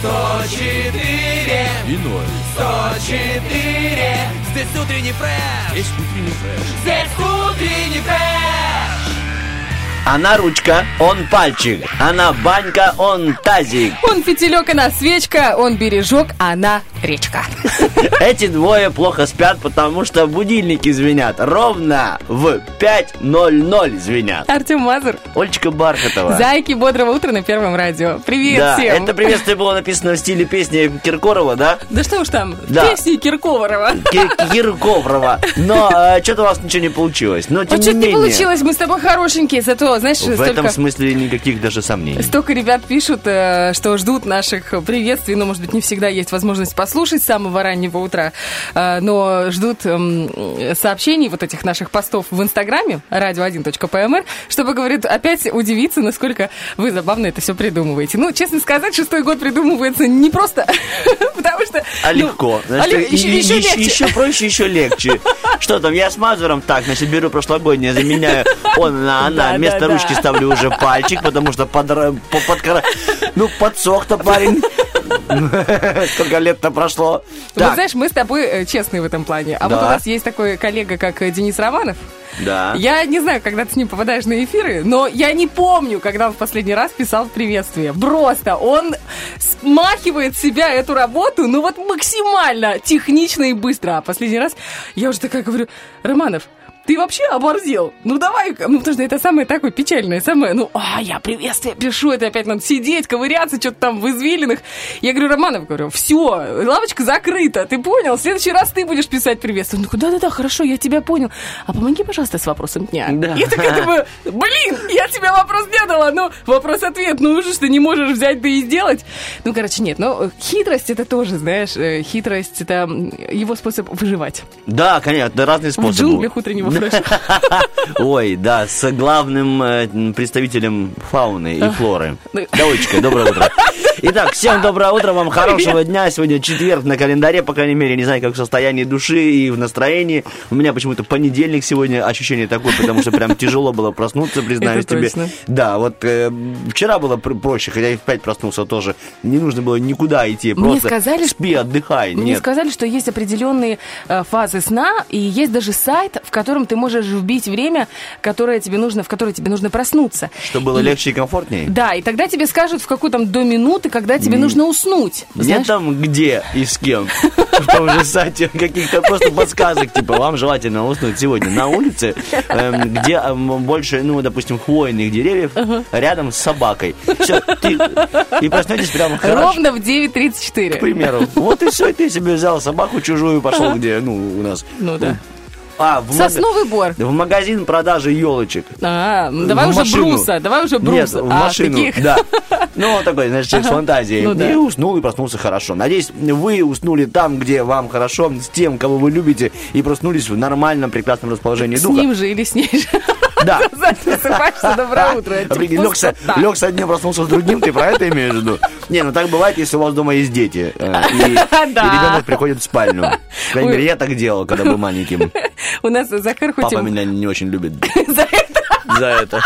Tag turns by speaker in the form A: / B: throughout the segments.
A: 104
B: И ноль.
A: 104 Здесь утренний фреш
B: Есть утренний фреш.
A: Здесь утренний фреш
B: Она ручка, он пальчик. Она банька, он тазик.
C: Он фитилек, она свечка, он бережок, она речка.
B: Эти двое плохо спят, потому что будильники звенят. Ровно в 5.00 звенят.
C: Артем Мазур,
B: Ольчка Бархатова.
C: зайки бодрого утра на Первом радио. Привет
B: Да,
C: всем.
B: это приветствие было написано в стиле песни Киркорова, да?
C: Да что уж там,
B: Да.
C: песни Киркорова.
B: Ки- Киркорова. Но что-то у вас ничего не получилось. Но тем
C: Вот что-то
B: не
C: не получилось, мы с тобой хорошенькие, зато, знаешь,
B: в
C: столько...
B: этом смысле никаких даже сомнений.
C: Столько ребят пишут, э, что ждут наших приветствий, но, может быть, не всегда есть возможность послушать с самого раннего утра, э, но ждут эм, сообщений вот этих наших постов в Инстаграме, radio1.pmr, чтобы, говорит, опять удивиться, насколько вы забавно это все придумываете. Ну, честно сказать, шестой год придумывается не просто, потому что...
B: А
C: ну,
B: легко.
C: а еще,
B: проще, еще легче. Что там, я с Мазуром так, значит, беру прошлогоднее, заменяю он на она. Вместо ручки ставлю уже пальчик, потому что подра- по- подкра- Ну, подсох-то парень. Сколько лет-то прошло.
C: Вот
B: Так,
C: знаешь, мы с тобой э, честные в этом плане. А вот
B: Да.
C: у нас есть такой коллега, как э, Денис Романов.
B: да.
C: Я не знаю, когда ты с ним попадаешь на эфиры, но я не помню, когда он в последний раз писал приветствие. Просто он смахивает себя эту работу, ну вот максимально технично и быстро. А последний раз я уже такая говорю, Романов, ты вообще оборзел? Ну давай, ну потому что это самое такое печальное, самое, ну, а, я приветствие пишу, это опять надо сидеть, ковыряться, что-то там в извилинах. Я говорю, Романов, говорю, все, лавочка закрыта, ты понял? В следующий раз ты будешь писать приветствие. Он такой, да-да-да, хорошо, я тебя понял. А помоги, пожалуйста, с вопросом дня.
B: Да.
C: Я такая думаю, блин, я тебе вопрос не дала, ну, вопрос-ответ, ну уже что не можешь взять да и сделать. Ну, короче, нет, но хитрость это тоже, знаешь, э, хитрость это его способ выживать.
B: Да, конечно, разные
C: В
B: способы.
C: джунглях утреннего фреша.
B: Ой, да, с главным э, представителем фауны и флоры.
C: Ну.
B: Давочка, доброе утро. Итак, всем доброе утро, вам хорошего дня. Сегодня четверг на календаре, по крайней мере, не знаю, как в состоянии души и в настроении. У меня почему-то понедельник сегодня, ощущение такое, потому что прям тяжело было проснуться, признаюсь
C: Это
B: тебе.
C: точно.
B: Да, вот э, вчера было пр- проще, хотя и в 5 проснулся тоже. Не нужно было никуда идти,
C: Мне
B: просто
C: сказали,
B: спи, отдыхай.
C: Мне
B: Нет.
C: сказали, что есть определенные э, фазы сна, и есть даже сайт, в котором ты можешь вбить время, которое тебе нужно, в которое тебе нужно проснуться.
B: Чтобы было
C: И-
B: легче и комфортнее.
C: Да, и тогда тебе скажут, в какую там до минуты, когда тебе нужно уснуть.
B: Не там где и с кем. В том же сайте каких-то просто подсказок, типа, вам желательно уснуть сегодня на улице, эм, где эм, больше, ну, допустим, хвойных деревьев, рядом с собакой. Все, ты и проснетесь прямо хорошо.
C: Ровно в
B: К
C: 9.34.
B: примеру. Вот и все, ты себе взял собаку чужую пошел где, ну, у нас.
C: Ну да.
B: А, в,
C: Сосновый бор.
B: в магазин продажи елочек.
C: А, ну давай
B: В
C: уже
B: машину.
C: бруса, давай уже
B: Нет,
C: бруса.
B: в
C: А,
B: машину,
C: таких?
B: да. Ну, он такой, знаешь, человек с фантазией.
C: Ну да.
B: И уснул, и проснулся хорошо. Надеюсь, вы уснули там, где вам хорошо, с тем, кого вы любите, и проснулись в нормальном, прекрасном расположении
C: С
B: духа.
C: ним же или с ней же.
B: Да.
C: Засыпаешься, доброе утро.
B: Лег, с одним, проснулся с другим, ты про это имеешь в виду? Не, ну так бывает, если у вас дома есть дети, э, и, ребенок приходит в спальню. По крайней мере, я так делал, когда был маленьким.
C: У нас Захар хоть
B: Папа меня не очень любит
C: за это
B: за это.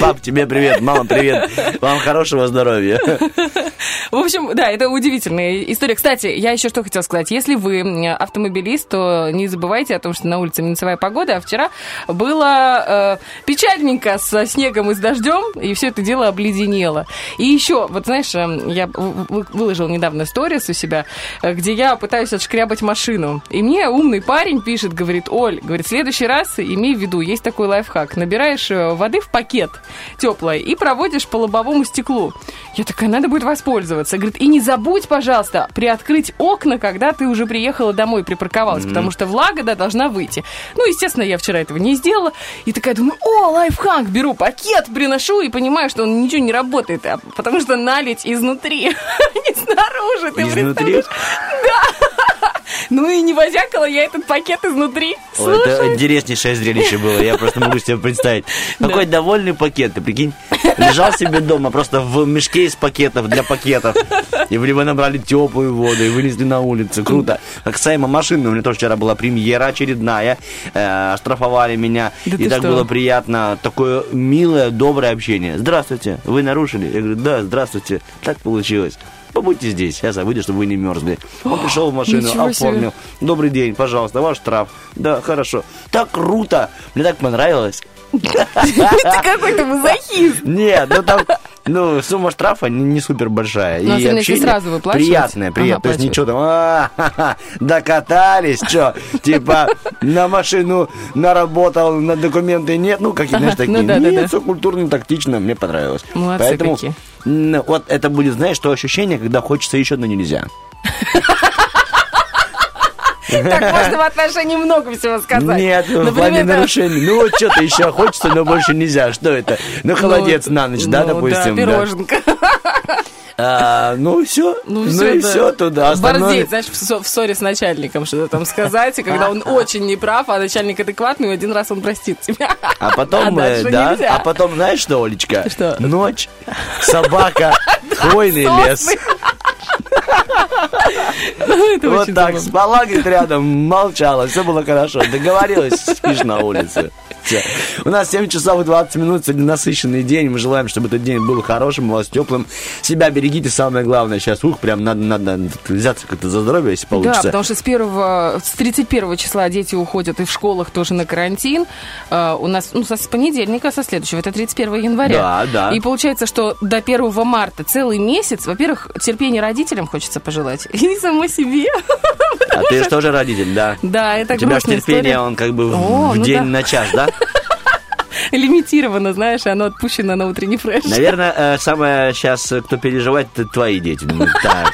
B: Пап, тебе привет, мама, привет. Вам хорошего здоровья.
C: В общем, да, это удивительная история. Кстати, я еще что хотела сказать. Если вы автомобилист, то не забывайте о том, что на улице минусовая погода, а вчера было э, печальненько со снегом и с дождем, и все это дело обледенело. И еще, вот знаешь, э, я выложил недавно сторис у себя, э, где я пытаюсь отшкрябать машину. И мне умный парень пишет, говорит, Оль, говорит, в следующий раз имей в виду, есть такой лайфхак. Набираешь э, воды в пакет теплое и проводишь по лобовому стеклу. Я такая, надо будет воспользоваться. Говорит, и не забудь, пожалуйста, приоткрыть окна, когда ты уже приехала домой, припарковалась, потому что влага, да, должна выйти. Ну, естественно, я вчера этого не сделала. И такая думаю, о, лайфхак, беру пакет, приношу и понимаю, что он ничего не работает, а потому что налить изнутри, не снаружи. Ты
B: Изнутри?
C: Да. Ну и не возякала я этот пакет изнутри.
B: Ой, это интереснейшее зрелище было, я просто могу себе представить. Какой довольный пакет, ты прикинь? Лежал себе дома просто в мешке из пакетов для пакетов. И в него набрали теплую воду и вынесли на улицу. Круто. Как Сайма машина, у меня тоже вчера была премьера очередная. Э, Оштрафовали меня.
C: Да
B: и так
C: что?
B: было приятно. Такое милое, доброе общение. Здравствуйте, вы нарушили? Я говорю, да, здравствуйте. Так получилось. Побудьте здесь, я выйду, чтобы вы не мерзли. Он пришел в машину,
C: ничего себе.
B: оформил. Добрый день, пожалуйста, ваш штраф. Да, хорошо. Так круто. Мне так понравилось.
C: Ты какой-то мазохист.
B: Нет, ну там, ну, сумма штрафа не, супер большая.
C: Ну, особенно если
B: общение
C: сразу выплачивать.
B: Приятное,
C: Ага,
B: приятное. То есть ничего там, «А, докатались, что, типа, на машину наработал, на документы нет, ну, какие, знаешь,
C: ну
B: такие.
C: да, да,
B: нет,
C: да.
B: все культурно, тактично, мне понравилось.
C: Молодцы
B: Поэтому,
C: какие.
B: вот это будет, знаешь, то ощущение, когда хочется еще, но нельзя.
C: Так можно в отношении много всего сказать.
B: Нет, в
C: Например,
B: плане
C: да.
B: нарушений. Ну, вот что-то еще хочется, но больше нельзя. Что это? Ну, холодец на ночь, да,
C: ну
B: допустим.
C: Да. пироженка.
B: А, ну, все. Ну,
C: всё,
B: и
C: да.
B: все туда. Остальное-
C: Борзеть, знаешь, в, ссо- в ссоре с начальником что-то там сказать, и когда он очень неправ, а начальник адекватный, один раз он простит тебя.
B: А потом,
C: А
B: э, да,
C: нельзя.
B: а потом, знаешь что, Олечка?
C: Что?
B: Ночь, собака, хвойный лес.
C: Ну,
B: Вот так, спала, говорит, рядом, молчала, все было хорошо. Договорилась, спишь на улице. Всё. У нас 7 часов и 20 минут, сегодня насыщенный день. Мы желаем, чтобы этот день был хорошим, у вас теплым. Себя берегите, самое главное. Сейчас, ух, прям надо, надо взяться как-то за здоровье, если
C: Да,
B: получится.
C: потому что с, первого, с 31 числа дети уходят и в школах тоже на карантин. А, у нас, ну, с понедельника, со следующего, это 31 января.
B: Да, да.
C: И получается, что до 1 марта целый месяц, во-первых, терпения родителям хочется пожелать, и самой себе.
B: А ты же тоже родитель, да?
C: Да, это
B: У тебя же терпение, он как бы в-
C: ну
B: день на час, да?
C: Лимитировано, знаешь, и оно отпущено на утренний фреш.
B: Наверное, э, самое сейчас, э, кто переживает, это твои дети. Думаю, так,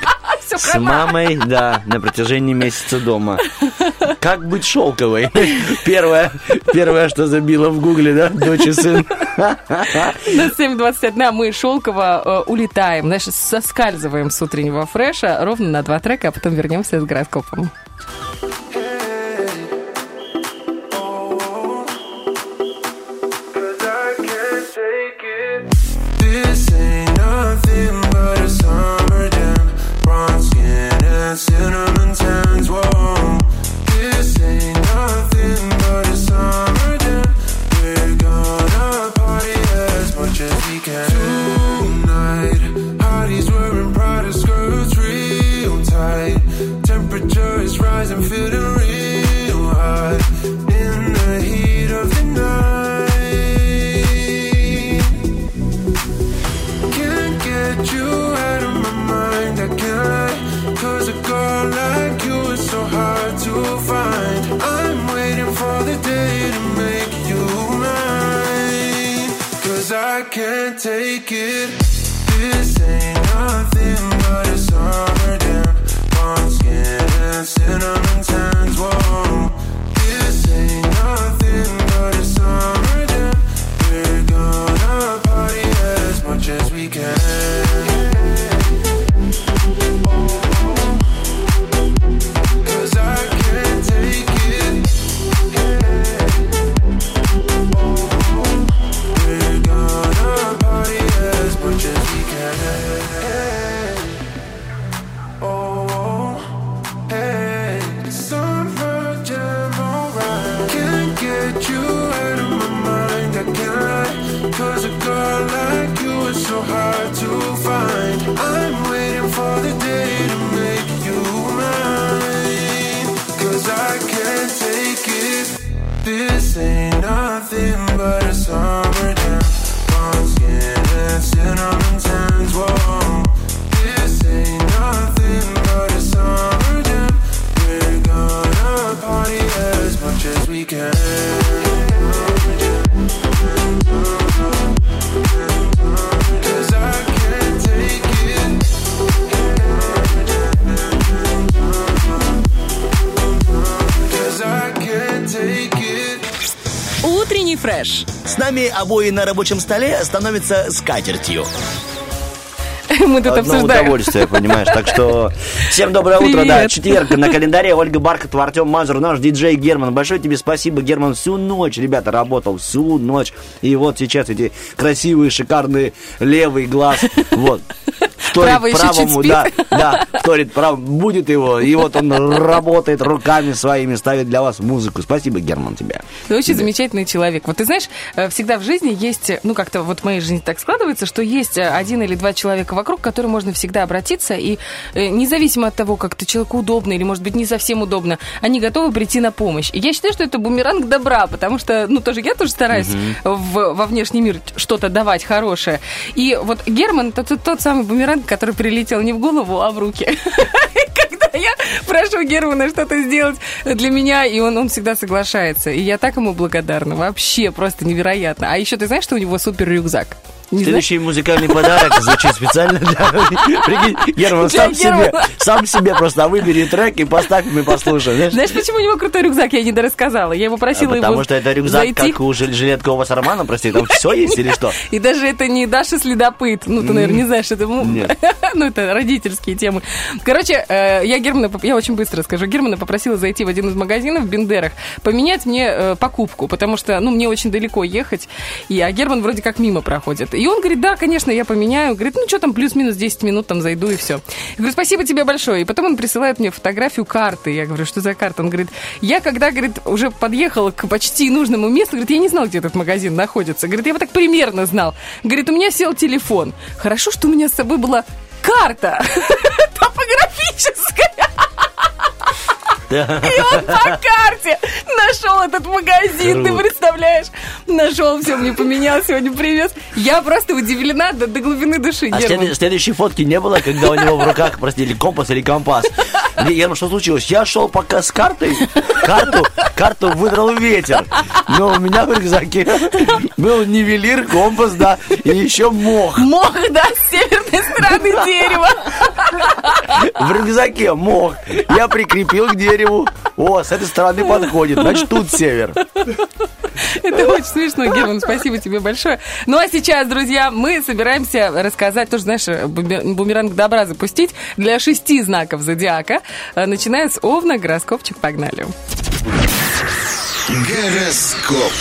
C: Всё
B: с мамой, да, на протяжении месяца дома. Как быть шелковой? Первое, первое, что забило в гугле, да, дочь и сын.
C: На 7.21 мы шелково э, улетаем, знаешь, соскальзываем с утреннего фреша ровно на два трека, а потом вернемся с гороскопом.
D: Take it
E: нами обои на рабочем столе становятся скатертью.
C: Мы тут
B: Одно
C: обсуждаем.
B: удовольствие, понимаешь. Так что всем доброе утро, да.
C: Привет.
B: Четверг на календаре. Ольга Бархатова, Артем Мазур, наш диджей Герман. Большое тебе спасибо, Герман. Всю ночь, ребята, работал. Всю ночь. И вот сейчас эти красивые, шикарные левый глаз. Вот. Вторит
C: Правый
B: правому, да, да, вторит правому, будет его, и вот он работает руками своими, ставит для вас музыку. Спасибо, Герман, тебе.
C: Ты очень замечательный человек. Вот ты знаешь, э, всегда в жизни есть, э, ну как-то вот в моей жизни так складывается, что есть э, один или два человека вокруг, к которым можно всегда обратиться, и независимо от того, как ты человеку удобно или, может быть, не совсем удобно, они готовы прийти на помощь. И я считаю, что это бумеранг добра, потому что, ну тоже я тоже стараюсь в- во внешний мир что-то давать хорошее. И вот Герман это тот, тот самый бумеранг, который прилетел не в голову, а в руки. Когда я прошу Германа что-то сделать для меня, и он, он всегда соглашается. И я так ему благодарна. Вообще просто невероятно. А еще ты знаешь, что у него супер рюкзак? Не знаешь?
B: Следующий музыкальный подарок звучит специально для... Прикинь, Герман,
C: Для
B: сам себе, сам себе просто выбери трек и поставь, и мы послушаем. знаешь?
C: Знаешь, почему у него крутой рюкзак? Я не дорассказала. Я его
B: А
C: просила
B: Потому
C: его
B: что это рюкзак, как у жил- жилетка у вас Романа, прости, там все есть или что?
C: И даже это не Даша следопыт. Ну, ты, наверное, не знаешь, это... ну, это родительские темы. Короче, э, я Германа, я очень быстро скажу, Германа попросила зайти в один из магазинов в Бендерах, поменять мне э, покупку, потому что, ну, мне очень далеко ехать, и, а Герман вроде как мимо проходит. И он говорит, да, конечно, я поменяю. Говорит, ну, что там, плюс-минус 10 минут там зайду и все. Я говорю, спасибо тебе большое. И потом он присылает мне фотографию карты. Я говорю, что за карта? Он говорит, я когда, говорит, уже подъехала к почти нужному месту, говорит, я не знал, где этот магазин находится. Говорит, я вот так примерно знал. Говорит, у меня сел телефон. Хорошо, что у меня с собой была карта топографическая. И он по карте нашел этот магазин, ты представляешь? Нашел, все, мне поменял, сегодня привез. Я просто удивлена до, до глубины души,
B: А след- следующей фотки не было, когда у него в руках, прости, или компас, или компас. Мне, Герман, что случилось? Я шел пока с картой, карту, карту выдрал ветер. Но у меня в рюкзаке был нивелир, компас, да, и еще мох.
C: Мох, да, с северной стороны дерева.
B: В рюкзаке мох. Я прикрепил к дереву. О, с этой стороны подходит. Значит, тут север.
C: Это очень смешно, Герман, спасибо тебе большое. Ну а сейчас, друзья, мы собираемся рассказать, тоже, знаешь, буме- бумеранг добра запустить для шести знаков зодиака. Э, Начиная с Овна, гороскопчик, погнали.
D: Гороскоп.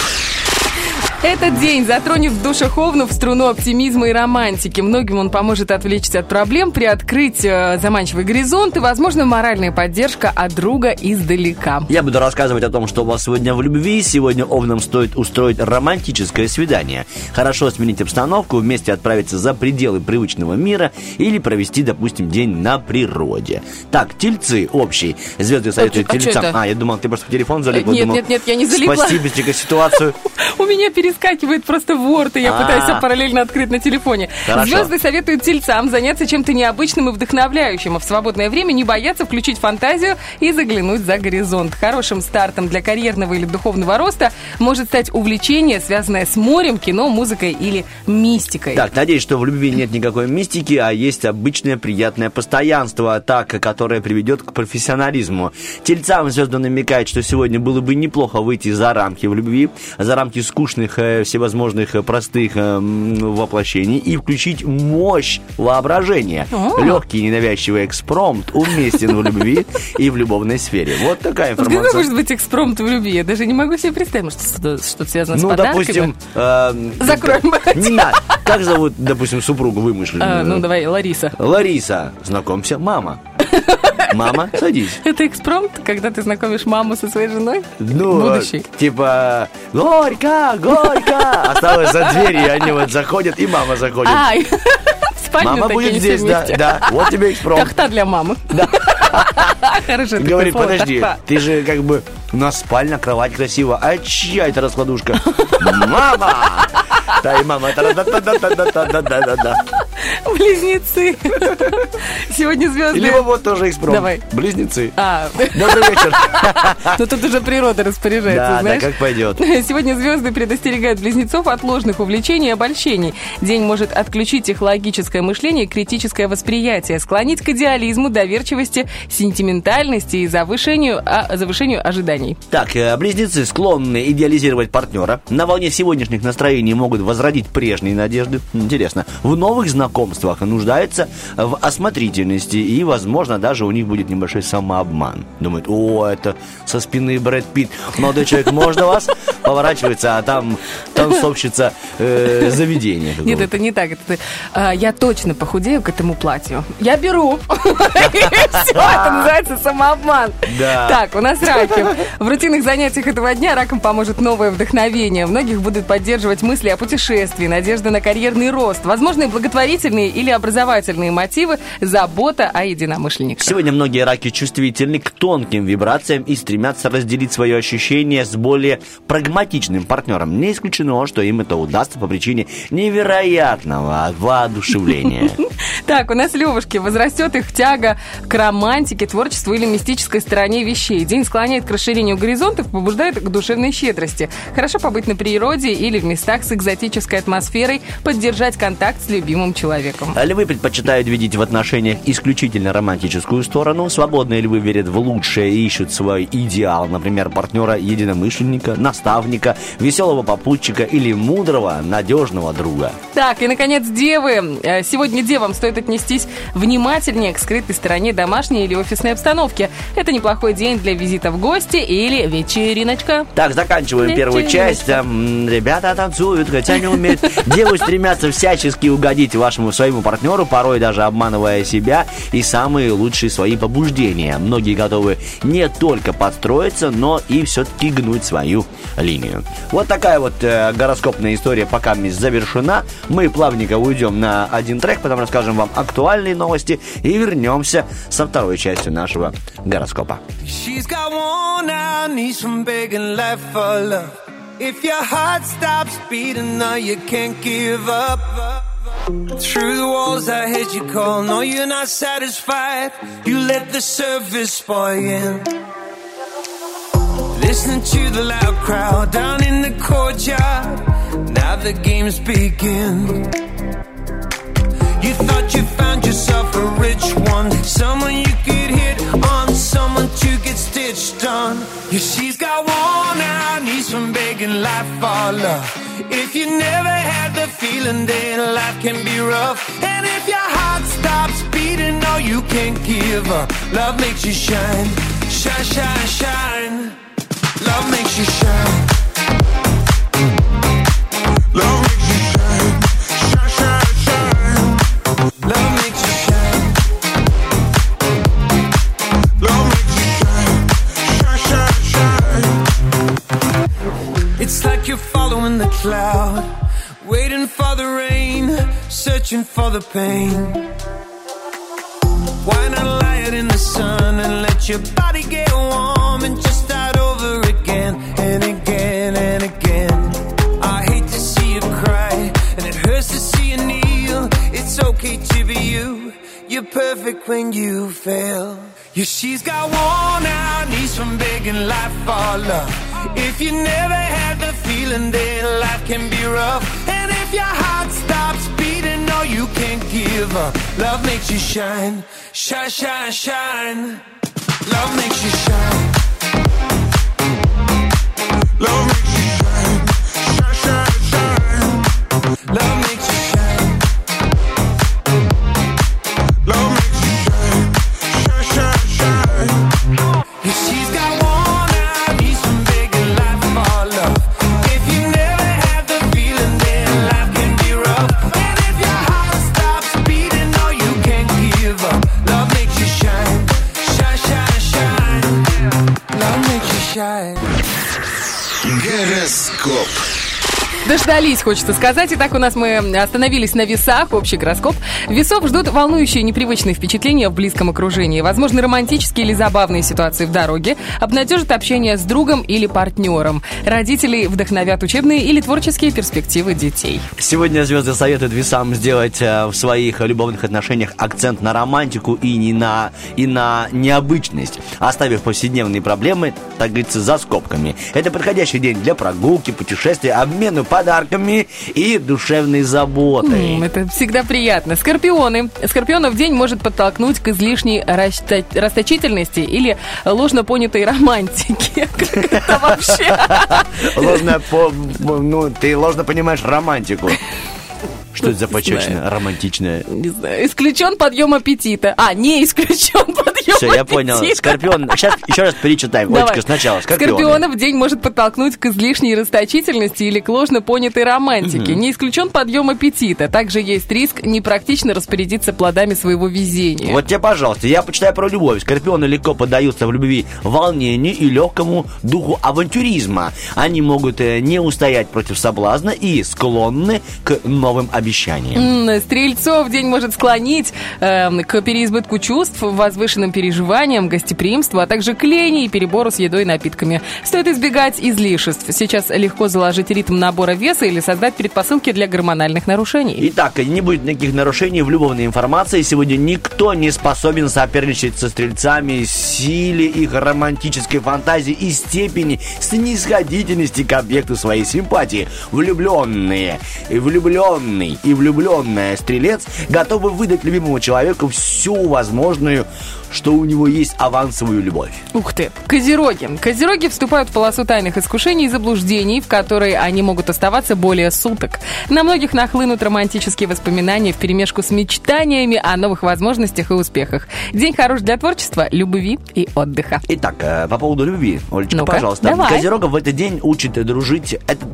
C: Этот день затронет в душах Овну в струну оптимизма и романтики. Многим он поможет отвлечься от проблем, приоткрыть э, заманчивый горизонт и, возможно, моральная поддержка от друга издалека.
B: Я буду рассказывать о том, что у вас сегодня в любви. Сегодня овнам стоит устроить романтическое свидание. Хорошо сменить обстановку, вместе отправиться за пределы привычного мира или провести, допустим, день на природе. Так, тельцы общий. Звезды советуют
C: А а
B: тельцам. А, я думал, ты просто в телефон залипла.
C: Э, нет,
B: думал,
C: нет, нет, я не залипла.
B: Быстренько ситуацию.
C: У меня перескакивает просто ворд, и я
B: А.
C: пытаюсь параллельно открыть на телефоне.
B: Хорошо.
C: Звезды советуют тельцам заняться чем-то необычным и вдохновляющим, а в свободное время не бояться включить фантазию и заглянуть за горизонт. Хорошим стартом для карьерного или духовного роста может стать увлечение, связанное с морем, кино, музыкой или мистикой.
B: Так, надеюсь, что в любви нет никакой мистики, а есть обычное приятное постоянство, так, которое приведет к профессионализму. Тельцам звезды намекают, что сегодня было бы неплохо выйти за рамки в любви, за рамки скучных всевозможных э, простых э, воплощений и включить мощь воображения.
C: О.
B: Легкий ненавязчивый экспромт уместен в любви и в любовной сфере. Вот такая
C: Вот какой
B: информация.
C: может быть экспромт в любви? Я даже не могу себе представить, что-то, что-то связано с
B: Ну,
C: подарками.
B: допустим... э,
C: Закроем
B: Не надо. Как зовут, допустим, супругу вымышленную?
C: А, ну, давай, Лариса.
B: Лариса, знакомься, мама. Мама, садись.
C: Это экспромт, когда ты знакомишь маму со своей женой?
B: Ну,
C: Будущий.
B: э, типа, горько, горько. Осталось за дверью, и они вот заходят, и мама заходит.
C: Ай, спальню
B: Мама будет здесь, да, да. Вот тебе экспромт.
C: Тахта для мамы. Хорошо,
B: Говорит, подожди, ты же как бы у нас спальня, кровать красиво. А чья это раскладушка? Мама! Да, и мама.
C: Близнецы. Сегодня звезды.
B: Или вот тоже экспромт.
C: Давай.
B: Близнецы.
C: А.
B: Добрый вечер.
C: Но тут уже природа распоряжается,
B: да,
C: знаешь?
B: Да, как пойдет.
C: Сегодня звезды предостерегают близнецов от ложных увлечений и обольщений. День может отключить их логическое мышление и критическое восприятие, склонить к идеализму, доверчивости, сентиментальности и завышению, а, завышению ожиданий.
B: Так, э, близнецы склонны идеализировать партнера. На волне сегодняшних настроений могут возродить прежние надежды. Интересно. В новых знакомствах нуждаются в осмотрительности. И, возможно, даже у них будет небольшой самообман. Думают, о, это со спины Брэд Питт. Молодой человек, можно вас? Поворачивается, а там танцовщица э, заведения.
C: Нет, это не так. Это, а, я точно похудею к этому платью. Я беру. Все, это называется самообман. Так, у нас раки. В рутинных занятиях этого дня ракам поможет новое вдохновение. Многих будут поддерживать мысли о путешествии, надежда на карьерный рост, возможные благотворительные или образовательные мотивы, забота о единомышленниках.
B: Сегодня многие раки чувствительны к тонким вибрациям и стремятся разделить свое ощущение с более прагматичным партнером. Не исключено, что им это удастся по причине невероятного воодушевления.
C: Так, у нас Левушки возрастет их тяга к романтике, творчеству или мистической стороне вещей. День склоняет к расширению горизонтов, побуждает к душевной щедрости. Хорошо побыть на природе или в местах с экзотической атмосферой, поддержать контакт с любимым человеком.
B: А Львы предпочитают видеть в отношениях исключительно романтическую сторону. Свободные львы верят в лучшее и ищут свой идеал, например, партнера единомышленника, наставника, веселого попутчика или мудрого, надежного друга.
C: Так, и, наконец, девы. Э, Сегодня девам стоит отнестись внимательнее к скрытой стороне домашней или офисной обстановки. Это неплохой день для визита в гости или вечериночка.
B: Так, заканчиваем первую часть. Ребята танцуют, хотя не умеют. Девы стремятся всячески угодить вашему своему партнеру, порой даже обманывая себя и самые лучшие свои побуждения. Многие готовы не только подстроиться, но и все-таки гнуть свою линию. Вот такая вот э, гороскопная история пока завершена. Мы плавненько уйдем на один трек, потом расскажем вам актуальные новости и вернемся со второй частью нашего гороскопа.
A: She's got worn out knees from begging life for love. If your heart stops beating, now you can't give up. Through the walls, I heard you call. No, you're not satisfied. You let the surface spoil you. Listening to the loud crowd down in the courtyard. Now the games begin. Life for love. If you never had the feeling, then life can be rough. And if your heart stops beating, no, you can't give up. Love makes you shine, shine, shine, shine. Love makes you shine.
D: Love
A: you're following the cloud, waiting for the rain, searching for the pain. Why not lie out in the sun and let your body get warm and just start over again and again and again? I hate to see you cry, and it hurts to see you kneel. It's okay to be you. You're perfect when you fail. Yeah, she's got worn out knees from begging life for love. If you never had the feeling, then life can be rough. And if your heart stops beating, no, you can't give up. Love makes you shine, shine, shine, shine. Love makes you shine.
D: Love makes you shine, shine, shine, shine.
A: Love makes
D: sky
C: Дождались, хочется сказать. Итак, у нас мы остановились на весах, общий гороскоп. Весов ждут волнующие непривычные впечатления в близком окружении. Возможно, романтические или забавные ситуации в дороге. Обнадежит общение с другом или партнером. Родителей вдохновят учебные или творческие перспективы детей.
B: Сегодня звезды советуют весам сделать э, в своих любовных отношениях акцент на романтику и, не на, и на необычность, оставив повседневные проблемы, так говорится, за скобками. Это подходящий день для прогулки, путешествия, обмену подарками и душевной заботой.
C: Это всегда приятно. Скорпионы. Скорпионов день может подтолкнуть к излишней расточительности или ложно понятой романтике. Как это вообще?
B: Ложно по... Ну, ты ложно понимаешь романтику. Что это за почечная, романтичная?
C: Не знаю. Исключен подъем аппетита. А, не исключен подъем
B: Все, я понял. Скорпион. Сейчас еще раз перечитаем.
C: Давай.
B: Олечка, сначала. Скорпионы.
C: Скорпионов день может подтолкнуть к излишней расточительности или к ложно понятой романтике. Не исключен подъем аппетита. Также есть риск непрактично распорядиться плодами своего везения.
B: Вот тебе, пожалуйста, я почитаю про любовь. Скорпионы легко поддаются в любви волнению и легкому духу авантюризма. Они могут э, не устоять против соблазна и склонны к новым обещаниям.
C: Стрельцов день может склонить эм, к переизбытку чувств, возвышенным переживаниям, гостеприимству, а также к лени и перебору с едой и напитками. Стоит избегать излишеств. Сейчас легко заложить ритм набора веса или создать предпосылки для гормональных нарушений.
B: Итак, не будет никаких нарушений в любовной информации. Сегодня никто не способен соперничать со стрельцами силе их романтической фантазии и степени снисходительности к объекту своей симпатии. Влюбленные, влюбленный и влюбленная стрелец готовы выдать любимому человеку всю возможную, что у него есть авансовую любовь.
C: Ух ты! Козероги. Козероги вступают в полосу тайных искушений и заблуждений, в которые они могут оставаться более суток. На многих нахлынут романтические воспоминания вперемешку с мечтаниями о новых возможностях и успехах. День хорош для творчества, любви и отдыха.
B: Итак, э, по поводу любви, Олечка,
C: Ну-ка,
B: пожалуйста.
C: давай.
B: Козерогов в этот день учит дружить... Это...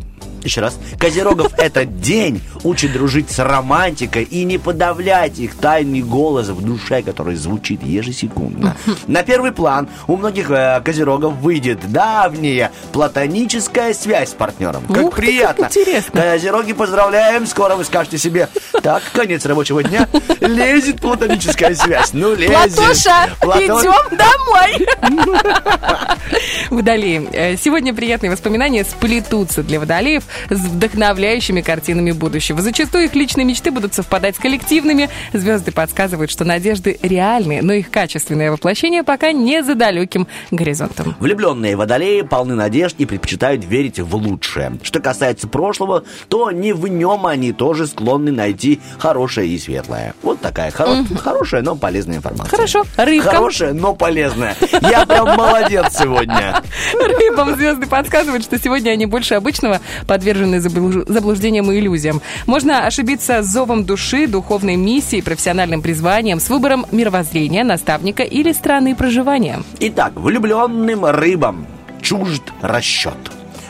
B: Еще раз. Козерогов этот день учит дружить с романтикой и не подавлять их тайный голос в душе, который звучит ежесекундно. На первый план у многих э, козерогов выйдет давняя платоническая связь с партнером. Как
C: Ух ты, как
B: приятно.
C: интересно.
B: Козероги, поздравляем. Скоро вы скажете себе, так, конец рабочего дня. Лезет платоническая связь. Ну, лезет.
C: Платоша,
B: Платон-
C: идем домой! Водолеи. Э, Сегодня приятные воспоминания сплетутся для водолеев с вдохновляющими картинами будущего. Зачастую их личные мечты будут совпадать с коллективными. Звезды подсказывают, что надежды реальные, но их качественное воплощение пока не за далеким горизонтом.
B: Влюбленные водолеи полны надежд и предпочитают верить в лучшее. Что касается прошлого, то не в нем они тоже склонны найти хорошее и светлое. Вот такая хоро- хорошая, но полезная информация.
C: Хорошо. Рыбкам.
B: Хорошая, но полезная. Я прям молодец сегодня.
C: Рыбам звезды подсказывают, что сегодня они больше обычного подвержены заблуж- заблуждениям и иллюзиям. Можно ошибиться с зовом души, духовной миссией, профессиональным призванием, с выбором мировоззрения, наставника или страны проживания.
B: Итак, влюбленным рыбам чужд расчет.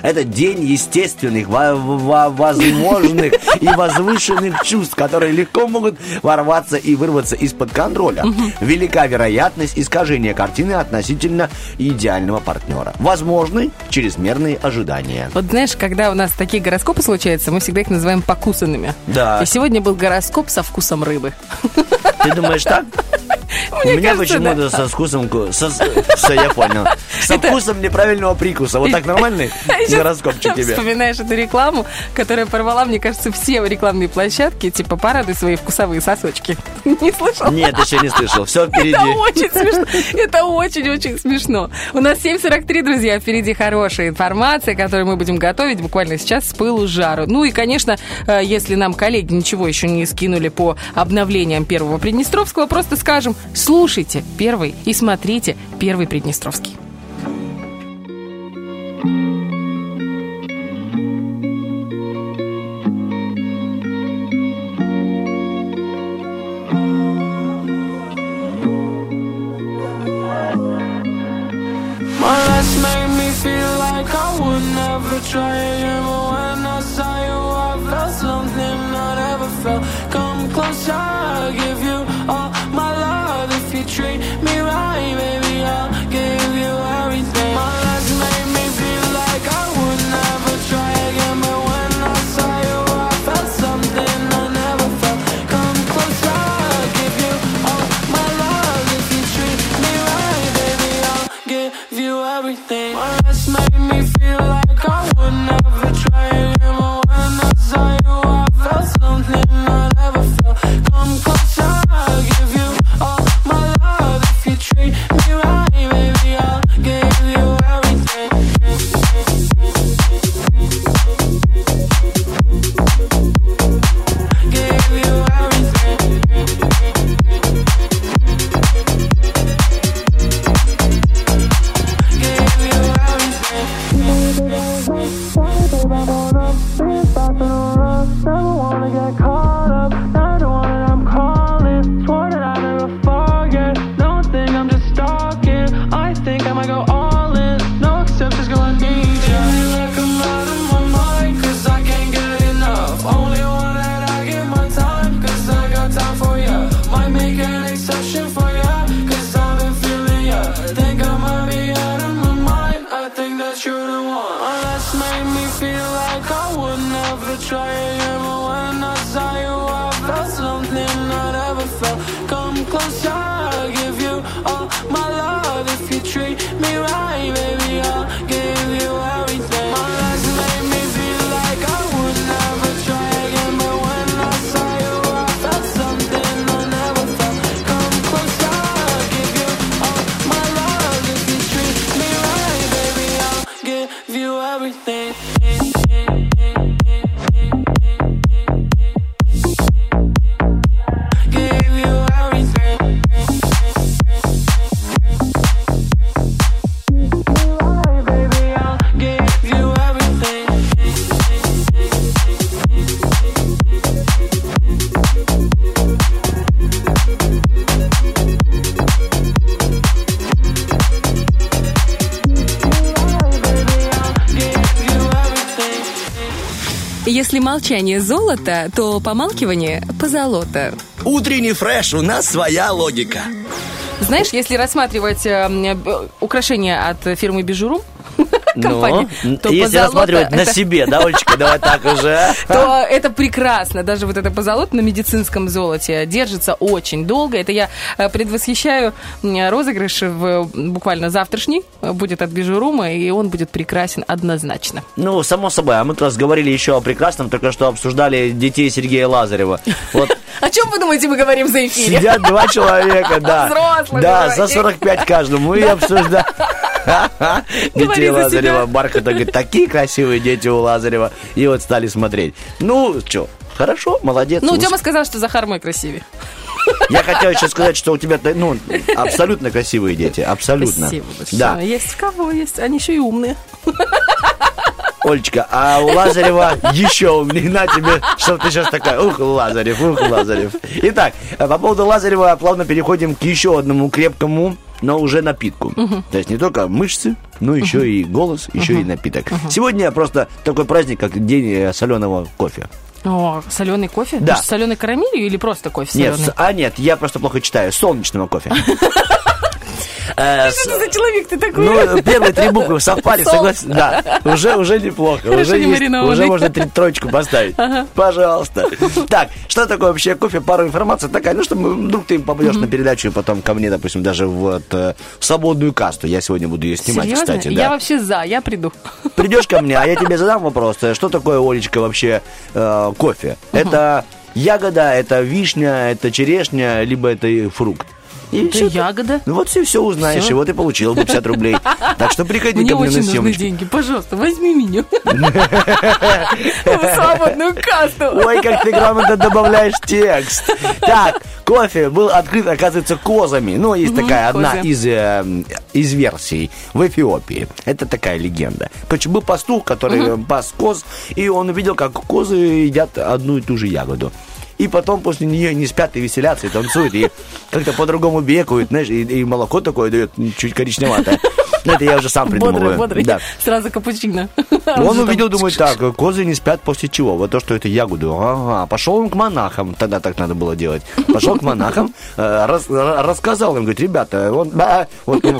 B: Это день естественных, во- во- возможных и возвышенных чувств, которые легко могут ворваться и вырваться из-под контроля. Велика вероятность искажения картины относительно идеального партнера. Возможны чрезмерные ожидания.
C: Вот знаешь, когда у нас такие гороскопы случаются, мы всегда их называем покусанными.
B: Да.
C: И сегодня был гороскоп со вкусом рыбы.
B: Ты думаешь так? У
C: Мне
B: меня
C: кажется,
B: почему-то со вкусом... ку- со- Все, я понял. Со вкусом неправильного прикуса. Вот так нормальный
C: А
B: гороскопчик тебе?
C: Вспоминаешь эту рекламу, которая порвала, мне кажется, все рекламные площадки, типа порадуй свои вкусовые сосочки. Не слышал?
B: Нет, еще не слышал. Все впереди.
C: Это очень смешно. Это очень-очень смешно. У нас 7.43, друзья. Впереди хорошая информация, которую мы будем готовить буквально сейчас с пылу с жару. Ну и, конечно, э, если нам коллеги ничего еще не скинули по обновлениям первого Приднестровского, просто скажем, слушайте первый и смотрите первый Приднестровский.
F: My never try again But when I saw you I felt something I'd ever felt. Come closer, I'll
C: молчание золото, то помалкивание позолото.
E: Утренний фреш, у нас своя логика.
C: Знаешь, если рассматривать э, б- украшения от фирмы Бижурум,
B: Ну,
C: компании, то
B: если рассматривать на себе, да, Олечка, давай так уже.
C: то это прекрасно. Даже вот это позолота на медицинском золоте держится очень долго. Это я э, предвосхищаю розыгрыш в буквально завтрашний. Будет от Бижурума, и он будет прекрасен однозначно.
B: Ну, само собой, а мы раз говорили еще о прекрасном, только что обсуждали детей Сергея Лазарева. Вот
C: О чем вы думаете, мы говорим за эфире?
B: сидят два человека, да.
C: Взрослых
B: Да, за 45 каждому и обсуждаем. Детей Лазарева. Бархата говорит, такие красивые дети у Лазарева. И вот стали смотреть. Ну, что, хорошо, молодец.
C: Ну, Тёма сказал, что Захар мой красивее.
B: Я хотел еще сказать, что у тебя, ну, абсолютно красивые дети, абсолютно.
C: Спасибо большое.
B: Да.
C: Есть в кого есть. Они еще и умные.
B: Олечка, а у Лазарева еще умнее. На тебе, что ты сейчас такая, ух, Лазарев, ух, Лазарев. Итак, э, по поводу Лазарева плавно переходим к еще одному крепкому, но уже напитку. То есть не только мышцы, но еще и голос, еще и напиток. Сегодня просто такой праздник, как день соленого кофе.
C: О, соленый кофе?
B: Да.
C: С соленой карамелью или просто кофе
B: Нет,
C: соленый?
B: с- а нет, я просто плохо читаю. Солнечного кофе. Э,
C: Что за человек ты такой?
B: Ну, первые три буквы совпали, согласен. Да, уже, уже неплохо. Уже,
C: не
B: есть- уже можно три троечку поставить. Пожалуйста. Так, что такое вообще кофе? Пару информации такая, ну, что вдруг ты попадешь на передачу и потом ко мне, допустим, даже в вот, э, свободную касту. Я сегодня буду ее снимать,
C: Серьезно?
B: кстати.
C: Я
B: Да.
C: вообще за, я приду.
B: Придешь ко мне, а я тебе задам вопрос. э, Что такое, Олечка, вообще э, кофе? Это ягода, это вишня, это черешня, либо это фрукт. И
C: Это
B: всё.
C: ягода.
B: Ну вот все, все узнаешь,
C: Всё.
B: и вот и получил бы 50 рублей. Так что приходи
C: Мне
B: ко мне
C: очень
B: на
C: нужны
B: съемочку.
C: деньги. Пожалуйста, возьми меня. В свободную касту.
B: Ой, как ты грамотно добавляешь текст. Так, кофе был открыт, оказывается, козами. Ну, есть такая одна из, э, из версий в Эфиопии. Это такая легенда. Короче, был пастух, который пас коз, и он увидел, как козы едят одну и ту же ягоду. И потом после нее не спят и веселятся, и танцуют, и как-то по-другому бегают, знаешь, и, и молоко такое дает, чуть коричневатое. Но это я уже сам
C: Бодрый,
B: придумываю.
C: бодрый.
B: Да.
C: Сразу капучино.
B: Он увидел, думает, так, козы не спят после чего? Вот то, что это ягоду. Ага, пошел он к монахам, тогда так надо было делать. Пошел к монахам, э, рас- ра- рассказал им, говорит, ребята, он, вот, ну,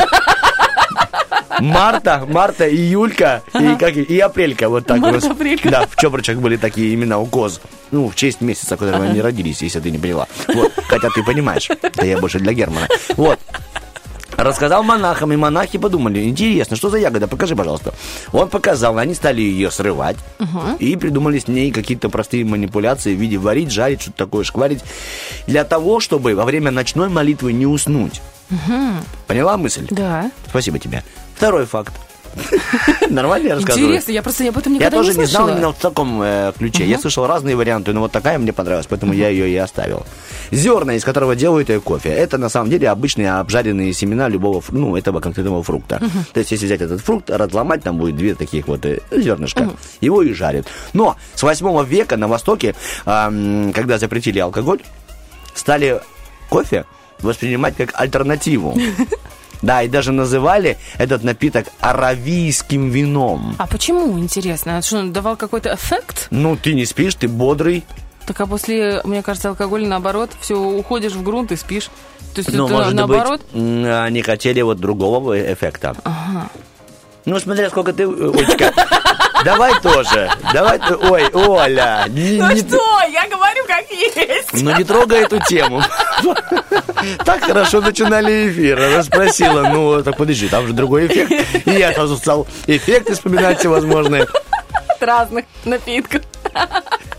B: Марта, Марта, июлька и, как, и- апрелька, вот так
C: Марта,
B: у нас.
C: апрелька.
B: Да, в Чебрачах были такие имена у коз. Ну, в честь месяца, в котором они родились, если ты не поняла. Вот, хотя ты понимаешь, это я больше для Германа. Вот. Рассказал монахам, и монахи подумали, интересно, что за ягода, покажи, пожалуйста. Он показал, они стали ее срывать и придумали с ней какие-то простые манипуляции в виде варить, жарить, что-то такое шкварить, для того, чтобы во время ночной молитвы не уснуть. Поняла мысль?
C: Да.
B: Спасибо тебе. Второй факт. Нормально я рассказываю?
C: Интересно, я просто об этом
B: Я
C: никогда
B: тоже
C: не
B: не знал именно в таком э, ключе. Я слышал разные варианты, но вот такая мне понравилась, поэтому я ее и оставил. Зерна, из которого делают кофе, это на самом деле обычные обжаренные семена любого, ну, этого конкретного фрукта. То есть, если взять этот фрукт, разломать, там будет две таких вот э, зернышка. Его и жарят. Но с 8 века на Востоке, когда запретили алкоголь, стали кофе воспринимать как альтернативу. Да, и даже называли этот напиток аравийским вином.
C: А почему, интересно? Что, он давал какой-то эффект?
B: Ну, ты не спишь, ты бодрый.
C: Так а после, мне кажется, алкоголя наоборот, все, уходишь в грунт и спишь. То есть
B: Ну,
C: это
B: может
C: наоборот?
B: быть, они хотели вот другого эффекта. Ну, смотря сколько ты, э, Олечка, давай тоже. Давай, ой, Оля. не-
C: Ну
B: не-
C: что, я говорю как есть.
B: Ну не трогай эту тему. Так хорошо начинали эфир. Она спросила, ну так подожди, там же другой эффект. И я сразу стал эффекты вспоминать всевозможные.
C: От разных напитков.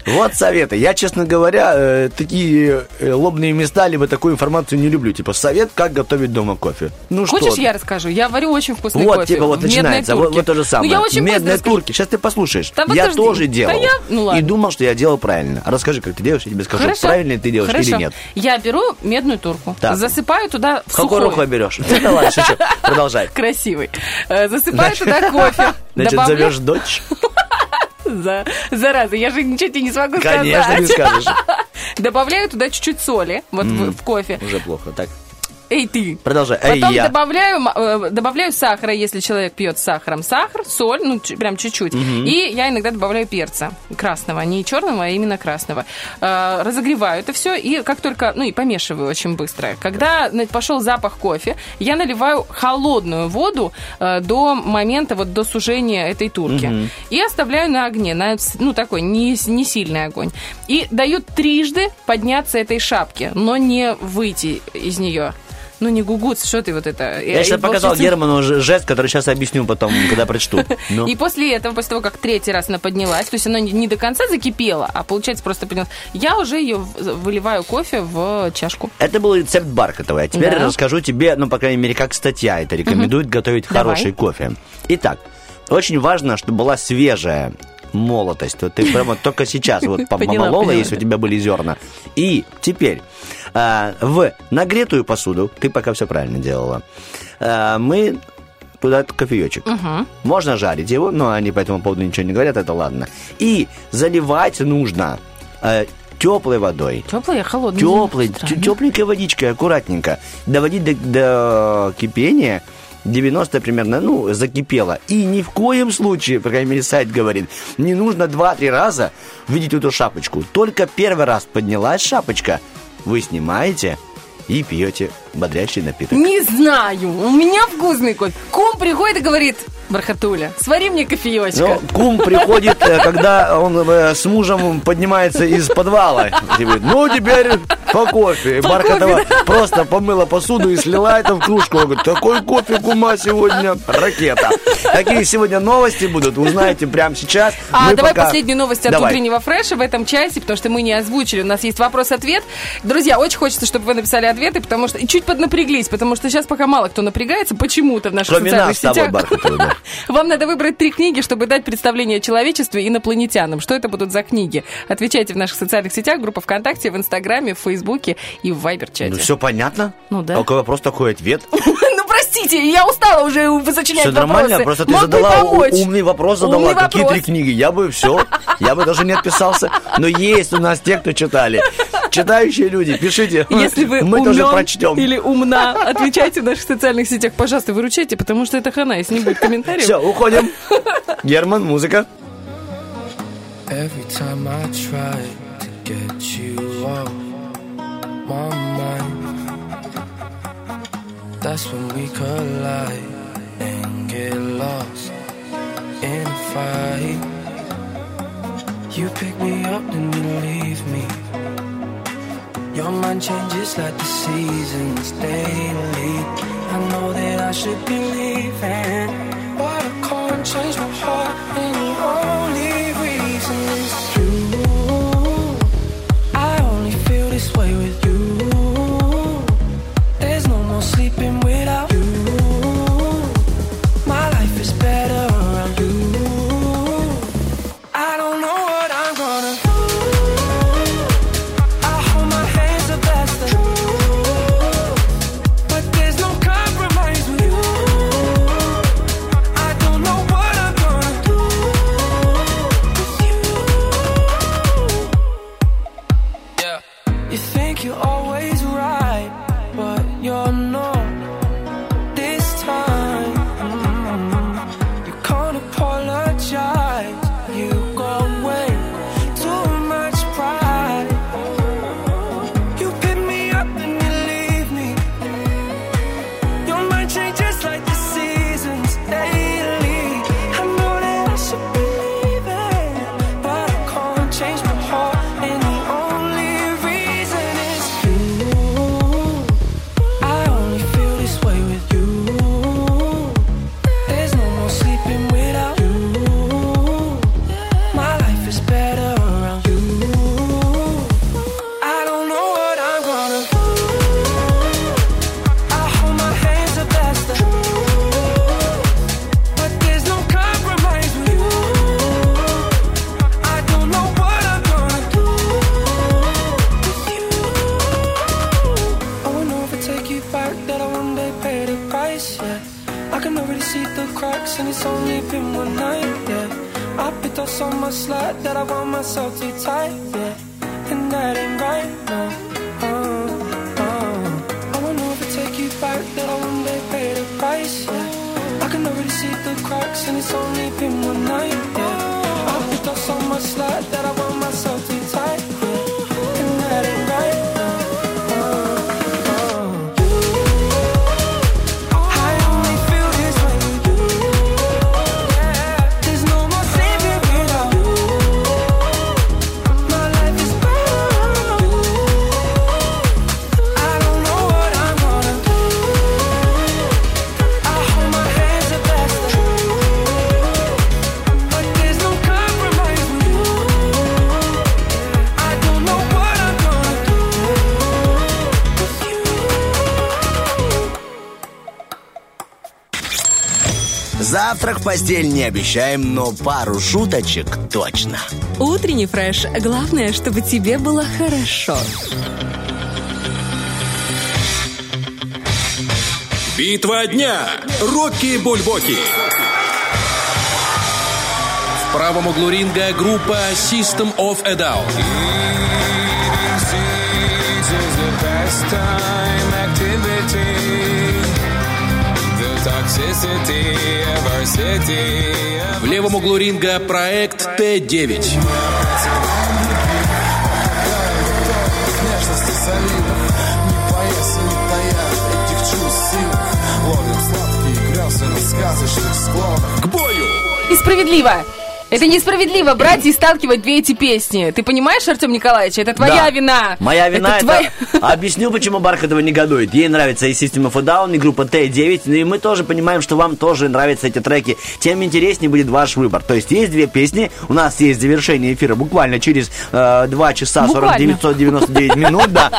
B: Вот советы. Я, честно говоря, э, такие э, лобные места, либо такую информацию не люблю. Типа совет, как готовить дома кофе. Ну
C: Хочешь,
B: что?
C: я расскажу? Я варю очень вкусный
B: Вот,
C: кофе.
B: типа, вот
C: в медной
B: начинается. Вот, вот то же самое.
C: Ну, я очень
B: Медные турки. Сейчас ты послушаешь.
C: Да
B: я
C: подожди.
B: тоже
C: Да
B: делал.
C: я- ну ладно.
B: И думал, что я делал правильно. Расскажи, как ты делаешь, я тебе скажу,
C: Хорошо.
B: правильно ты делаешь
C: Хорошо.
B: или нет.
C: Я беру медную турку,
B: Так.
C: засыпаю туда в
B: Какой рухло берешь? Да ладно, шучу. Продолжай.
C: Красивый. Э, Засыпаю туда кофе.
B: Значит, зовешь дочь?
C: За- Зараза, я же ничего тебе не смогу
B: Конечно, не
C: сказать.
B: скажешь.
C: Добавляю туда чуть-чуть соли, вот в, в кофе.
B: Уже плохо. Так,
C: Эй, ты.
B: продолжай. Эй,
C: Потом
B: я.
C: добавляю, э, добавляю сахара, если человек пьет с сахаром. Сахар, соль, ну, прям чуть-чуть. И я иногда добавляю перца красного, не черного, а именно красного. Э, разогреваю это все и как только, ну и помешиваю очень быстро. Когда пошел запах кофе, я наливаю холодную воду э, до момента, вот до сужения этой турки. И оставляю на огне, на, ну такой не, не сильный огонь. И даю трижды подняться этой шапке, но не выйти из нее. Ну, не гугуц, что ты вот это?
B: Я сейчас показал Герману ж- жест, который сейчас объясню потом, когда прочту. Ну.
C: И после этого, после того, как третий раз она поднялась, то есть она не- до конца закипела, а получается просто поднялась, я уже ее выливаю кофе в чашку.
B: Это был рецепт бархатовый. А теперь
C: Да.
B: расскажу тебе, ну, по крайней мере, как статья это рекомендует готовить
C: Давай.
B: хороший кофе. Итак, очень важно, чтобы была свежая молотость. Вот ты прямо только сейчас вот помолола, если у тебя были зерна. И теперь в нагретую посуду, ты пока все правильно делала, а, мы туда кофеечек. Можно жарить его, но они по этому поводу ничего не говорят, это ладно. И заливать нужно теплой водой.
C: Теплая, холодная.
B: Теплой, тепленькой водичкой, аккуратненько. Доводить до, до кипения 90 примерно, ну, закипело. И ни в коем случае, по крайней мере, сайт говорит, не нужно 2-3 раза видеть эту шапочку. Только первый раз поднялась шапочка, вы снимаете и пьете бодрящий напиток.
C: Не знаю, у меня вкусный кофе. Кум приходит и говорит, Бархатуля, свари мне кофеечка.
B: Ну, кум приходит, э, когда он э, с мужем поднимается из подвала. И говорит, ну, теперь по кофе.
C: По
B: Бархатова
C: кофе,
B: просто помыла посуду и слила это в кружку. Он говорит, такой кофе кума сегодня ракета. Какие сегодня новости будут, узнаете прямо сейчас.
C: А
B: Мы
C: давай
B: пока-
C: последнюю новость от
B: Давай.
C: утреннего фреша в этом часе, потому что мы не озвучили. У нас есть вопрос-ответ. Друзья, очень хочется, чтобы вы написали ответы, потому что и чуть поднапряглись, потому что сейчас пока мало кто напрягается почему-то в наших
B: Кроме
C: социальных
B: нас с тобой,
C: сетях.
B: Бархатова, да.
C: Вам надо выбрать три книги, чтобы дать представление о человечестве инопланетянам. Что это будут за книги? Отвечайте в наших социальных сетях, группа ВКонтакте, в Инстаграме, в Фейсбуке и в Вайбер-чате.
B: Ну, все понятно?
C: Ну, да.
B: Какой вопрос, такой ответ.
C: Ну, простите, я устала уже сочинять
B: Все нормально, просто ты задала умный вопрос, задала. Какие три книги? Я бы все, я бы даже не отписался. Но есть у нас те, кто читали. Читающие люди, пишите.
C: Если вы
B: Мы
C: умен
B: тоже прочтем.
C: или умна, отвечайте в наших социальных сетях. Пожалуйста, выручайте, потому что это хана, если не будет комментариев.
B: Anyway. Şaukacım. German Musiker.
F: Every time I try to get you off my mind That's when we collide and get lost in a fight You pick me up and you leave me Your mind changes like the seasons daily I know that I should be leaving way with
E: Завтрак в постель не обещаем, но пару шуточек точно.
G: Утренний фреш. Главное, чтобы тебе было хорошо.
H: Битва дня. Рокки Бульбоки. В правом углу ринга группа System of a Down. В левом углу ринга проект Т-9. К бою!
C: И справедливо. Это несправедливо брать и сталкивать две эти песни. Ты понимаешь, Артем Николаевич? Это твоя
B: Да.
C: вина.
B: Моя вина это...
C: твоя-
B: Объясню, почему Бархатова негодует. Ей нравится и System of a Down, и группа Т9, ну и мы тоже понимаем, что вам тоже нравятся эти треки. Тем интереснее будет ваш выбор. То есть есть две песни, у нас есть завершение эфира буквально через э, 2 часа 40
C: Буквально.
B: 999 минут, да.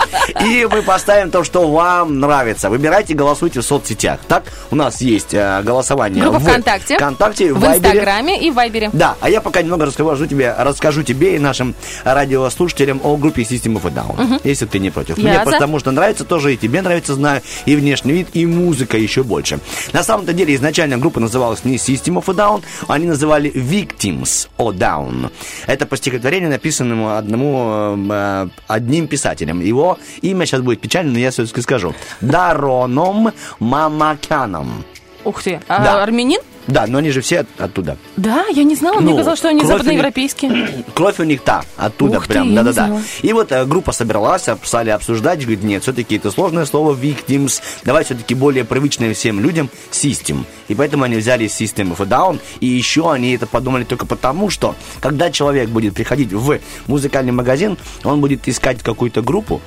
B: И мы поставим то, что вам нравится. Выбирайте, голосуйте в соцсетях. Так, у нас есть э, голосование
C: Группа
B: в
C: ВКонтакте,
B: ВКонтакте,
C: в
B: Вайбере.
C: Инстаграме и в Вайбере.
B: Да, а я пока немного расскажу тебе, расскажу тебе и нашим радиослушателям о группе System of a Down, если ты не против.
C: Я
B: Мне
C: за.
B: потому что нравится тоже, и тебе нравится, знаю, и внешний вид, и музыка еще больше. На самом-то деле, изначально группа называлась не System of a Down, они называли Victims of Down. Это по стихотворению, написанному одному, э, одним писателем. Его имя сейчас будет печально, но я все-таки скажу. Дароном Мамакяном.
C: Ух ты. А
B: Да.
C: армянин?
B: Да, но они же все от- оттуда.
C: Да, я не знала. Мне
B: Ну,
C: казалось, что они
B: у них-
C: западноевропейские.
B: Кровь у них та, оттуда
C: Ух
B: прям, да-да-да. И вот э, группа собралась, об- стали обсуждать, говорит, нет, все-таки это сложное слово victims, давай все-таки более привычное всем людям system. И поэтому они взяли System of a Down, и еще они это подумали только потому, что когда человек будет приходить в музыкальный магазин, он будет искать какую-то группу,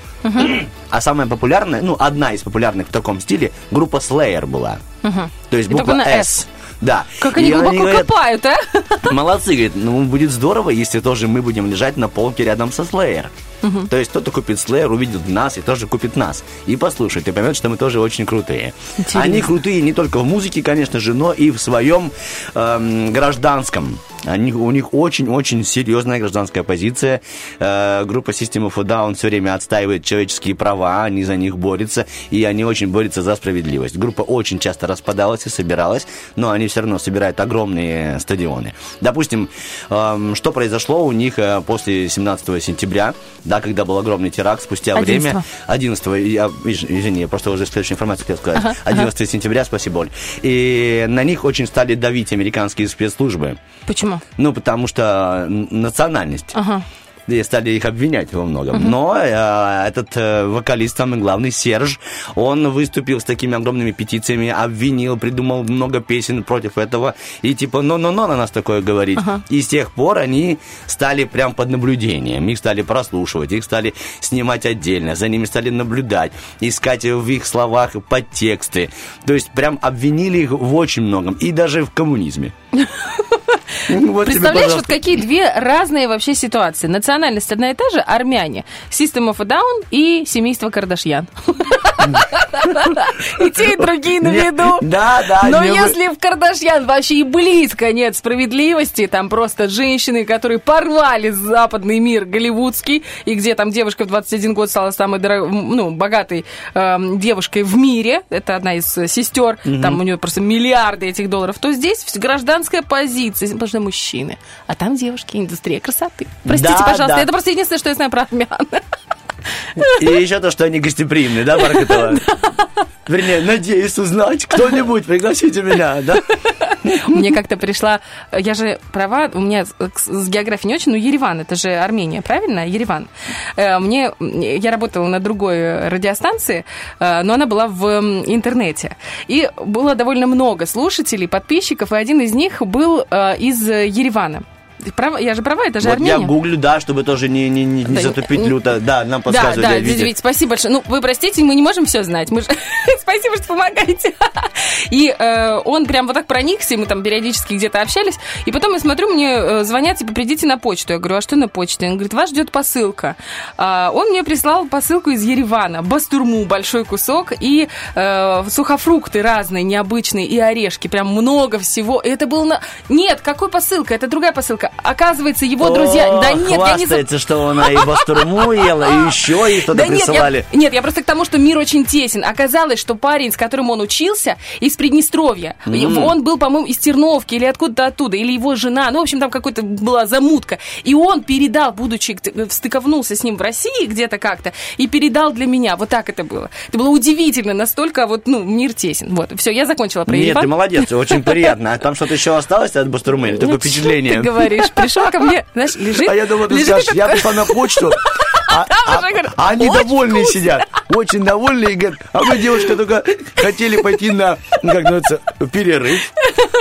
B: а самая популярная, ну, одна из популярных в таком стиле, группа Slayer была. То есть буква S. Да.
C: Как они
B: И
C: глубоко
B: говорят,
C: копают, а?
B: Молодцы, говорит, ну будет здорово, если тоже мы будем лежать на полке рядом со Slayer. То есть кто-то купит Slayer, увидит нас и тоже купит нас. И послушает, и поймет, что мы тоже очень крутые.
C: Интересно.
B: Они крутые не только в музыке, конечно же, но и в своем эм, гражданском. Они, у них очень-очень серьезная гражданская позиция. Э, группа System of a Down все время отстаивает человеческие права, они за них борются, и они очень борются за справедливость. Группа очень часто распадалась и собиралась, но они все равно собирают огромные стадионы. Допустим, эм, что произошло у них э, после 17 сентября, да, когда был огромный теракт, спустя
C: 11-го.
B: время 11 я, извини, я просто уже следующую информацию хотел сказать.
C: Ага,
B: 11 сентября, спасибо, Оль. И на них очень стали давить американские спецслужбы.
C: Почему?
B: Ну, потому что национальность.
C: Ага.
B: И стали их обвинять во многом. Но э, этот э, вокалист, самый главный, Серж, он выступил с такими огромными петициями, обвинил, придумал много песен против этого. И типа, ну-ну-ну на нас такое говорить. И с тех пор они стали прям под наблюдением. Их стали прослушивать, их стали снимать отдельно, за ними стали наблюдать, искать в их словах подтексты. То есть прям обвинили их в очень многом. И даже в коммунизме. Ну, вот тебе,
C: Представляешь, вот
B: пожалуйста.
C: какие две разные вообще ситуации. Национальность одна и та же, армяне. System of a Down и семейство Кардашьян. И те, и другие на виду.
B: Да, да.
C: Но если в Кардашьян вообще и близко нет справедливости, там просто женщины, которые порвали западный мир голливудский, и где там девушка в 21 год стала самой дорог- ну, богатой эм, девушкой в мире, это одна из э, сестер, там у нее просто миллиарды этих долларов, то здесь гражданская позиция, потому что мужчины, а там девушки, индустрия красоты. Простите,
B: Да,
C: пожалуйста,
B: да.
C: это просто единственное, что я знаю про армян.
B: И еще то, что они гостеприимные, да, Бархатова? Вернее, надеюсь узнать. Кто-нибудь, пригласите меня, да?
C: Мне как-то пришла... Я же права, у меня с, географией не очень, но Ереван, это же Армения, правильно? Ереван. Э, Мне... Я работала на другой радиостанции, э, но она была в интернете. И было довольно много слушателей, подписчиков, и один из них был э, из Еревана. Права- Я же права, это же
B: Вот
C: Армения.
B: я гуглю, да, чтобы тоже не, не, не, не
C: Да,
B: затупить
C: не-
B: люто. Да, нам
C: Да,
B: подсказывает
C: да,
B: дядя Витя.
C: Спасибо большое. Ну, вы простите, мы не можем все знать. Мы же... спасибо, что помогаете. И э, он прям вот так проникся, и мы там периодически где-то общались. И потом я смотрю, мне э, звонят, типа, придите на почту. Я говорю, а что на почте? Он говорит, вас ждет посылка. А, он мне прислал посылку из Еревана. Бастурму, большой кусок, и э, сухофрукты разные, необычные, и орешки. Прям много всего. И это было на... Нет, какой посылка? Это другая посылка. Оказывается, его друзья...
B: О,
C: Да нет, я не... за-
B: что она и бастурму ела, и еще и что-то
C: Да нет, я,
B: присылали.
C: нет, я просто к тому, что мир очень тесен. Оказалось, что парень, с которым он учился, из Приднестровья. И Он был, по-моему, из Терновки или откуда-то оттуда, или его жена. Ну, в общем, там какой-то была замутка. И он передал, будучи, стыковнулся с ним в России где-то как-то, и передал для меня. Вот так это было. Это было удивительно, настолько вот, ну, мир тесен. Вот, все, я закончила про
B: Нет,
C: Ереван.
B: ты молодец, очень приятно. А там что-то еще осталось от бастурмы? Такое впечатление?
C: ты говоришь? Пришел ко мне, знаешь, лежит...
B: А я думал, ты
C: лежит
B: скажешь, я пришла на почту, а, а- а они
C: «Очень
B: довольные
C: вкусно».
B: сидят, очень довольные, и говорят, а вы, девушка, только хотели пойти на, ну, как называется, перерыв,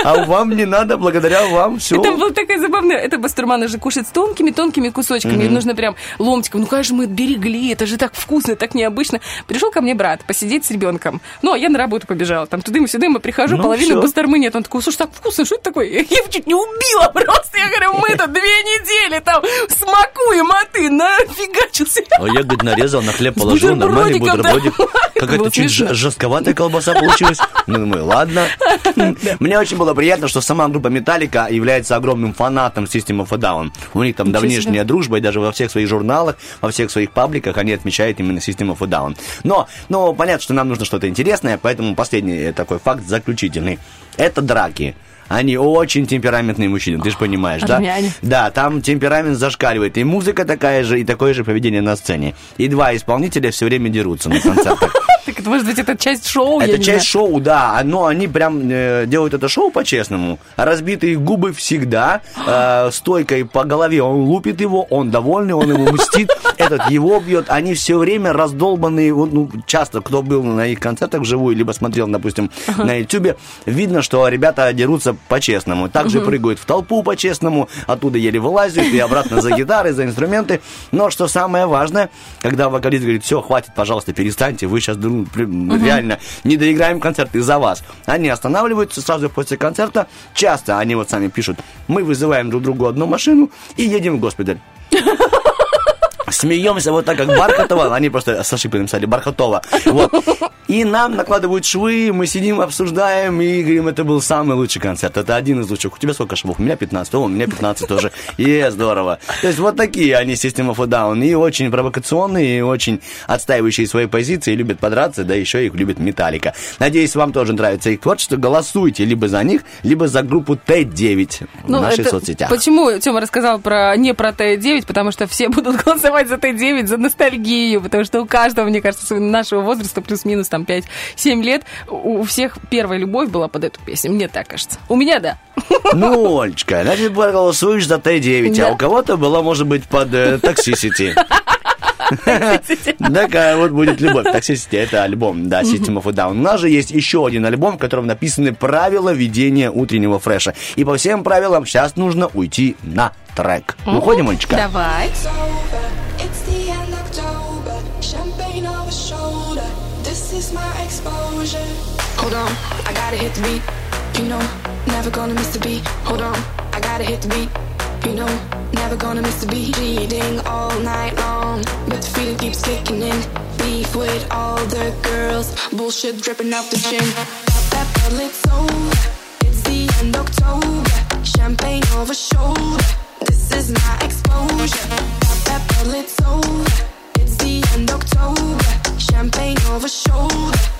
B: а вам не надо, благодаря вам все.
C: Это было такая забавная. Это бастурманы же кушают с тонкими-тонкими кусочками. И нужно прям ломтиком. Ну, конечно, мы берегли. Это же так вкусно, так необычно. Пришел ко мне брат посидеть с ребенком. Ну, а я на работу побежала. Там туда-сюда, мы прихожу,
B: Ну,
C: половину бастурмы нет. Он такой, слушай, так вкусно, что это такое? Я его чуть не убила просто. Я говорю, мы тут две недели там смакуем, а ты нафигачился.
B: А я, говорит, нарезал, на хлеб положил, нормальный бутербродик. Какая-то чуть жестковатая колбаса получилась. Ну, думаю, ладно. Мне очень было приятно, что сама группа Металлика является огромным фанатом System of a Down. У них там давнишняя дружба, и даже во всех своих журналах, во всех своих пабликах они отмечают именно System of a Down. Но, ну, понятно, что нам нужно что-то интересное, поэтому последний такой факт заключительный. Это драки. Они очень темпераментные мужчины, ты же понимаешь, да?
C: Армяне.
B: Да, там темперамент зашкаливает. И музыка такая же, и такое же поведение на сцене. И два исполнителя все время дерутся на концертах.
C: Так, это, может быть, это часть шоу,
B: Это часть шоу, да, но они прям э, делают это шоу по-честному. Разбитые губы всегда, э, стойкой по голове он лупит его, он довольный, он ему мстит, этот его бьет. Они все время раздолбанные, ну, часто, кто был на их концертах вживую, либо смотрел, допустим, на ютубе, видно, что ребята дерутся по-честному. Также прыгают в толпу по-честному, оттуда еле вылазят и обратно за гитары, за инструменты. Но что самое важное, когда вокалист говорит, все, хватит, пожалуйста, перестаньте, вы сейчас реально не доиграем концерт из-за вас. Они останавливаются сразу после концерта. Часто они вот сами пишут, мы вызываем друг другу одну машину и едем в госпиталь. Смеемся вот так, как Бархатова. Они просто с ошибкой написали Бархатова. Вот. И нам накладывают швы, мы сидим, обсуждаем и говорим, это был самый лучший концерт. Это один из лучших. У тебя сколько швов? У меня 15. О, у меня 15 тоже. И здорово. То есть вот такие они System of a Down. И очень провокационные, и очень отстаивающие свои позиции, любят подраться, да еще их любит Металлика. Надеюсь, вам тоже нравится их творчество. Голосуйте либо за них, либо за группу Т9 в наших
C: Ну, это
B: соцсетях.
C: Почему Тёма рассказал про не про Т9? Потому что все будут голосовать за Т9, за ностальгию, потому что у каждого, мне кажется, нашего возраста, плюс-минус там 5-7 лет, у всех первая любовь была под эту песню, мне так кажется. У меня да.
B: Ну, Олечка, значит, голосуешь за Т9,
C: Да.
B: а у кого-то была, может быть, под э, Toxicity. Такая вот будет любовь. Toxicity это альбом, да, System of a Down. У нас же есть еще один альбом, в котором написаны правила ведения утреннего фреша. И по всем правилам сейчас нужно уйти на трек. Выходим, Олечка?
C: Давай.
I: Hold on, I gotta hit the beat. You know, never gonna miss the beat. Hold on, I gotta hit the beat. You know, never gonna miss the beat. Reading all night long, but the feeling keeps kicking in. Beef with all the girls. Bullshit dripping off the chin. Pepper it's over. It's the end October. Champagne over shoulder. This is my exposure. Pepper it's over. It's the end October. Champagne over shoulder.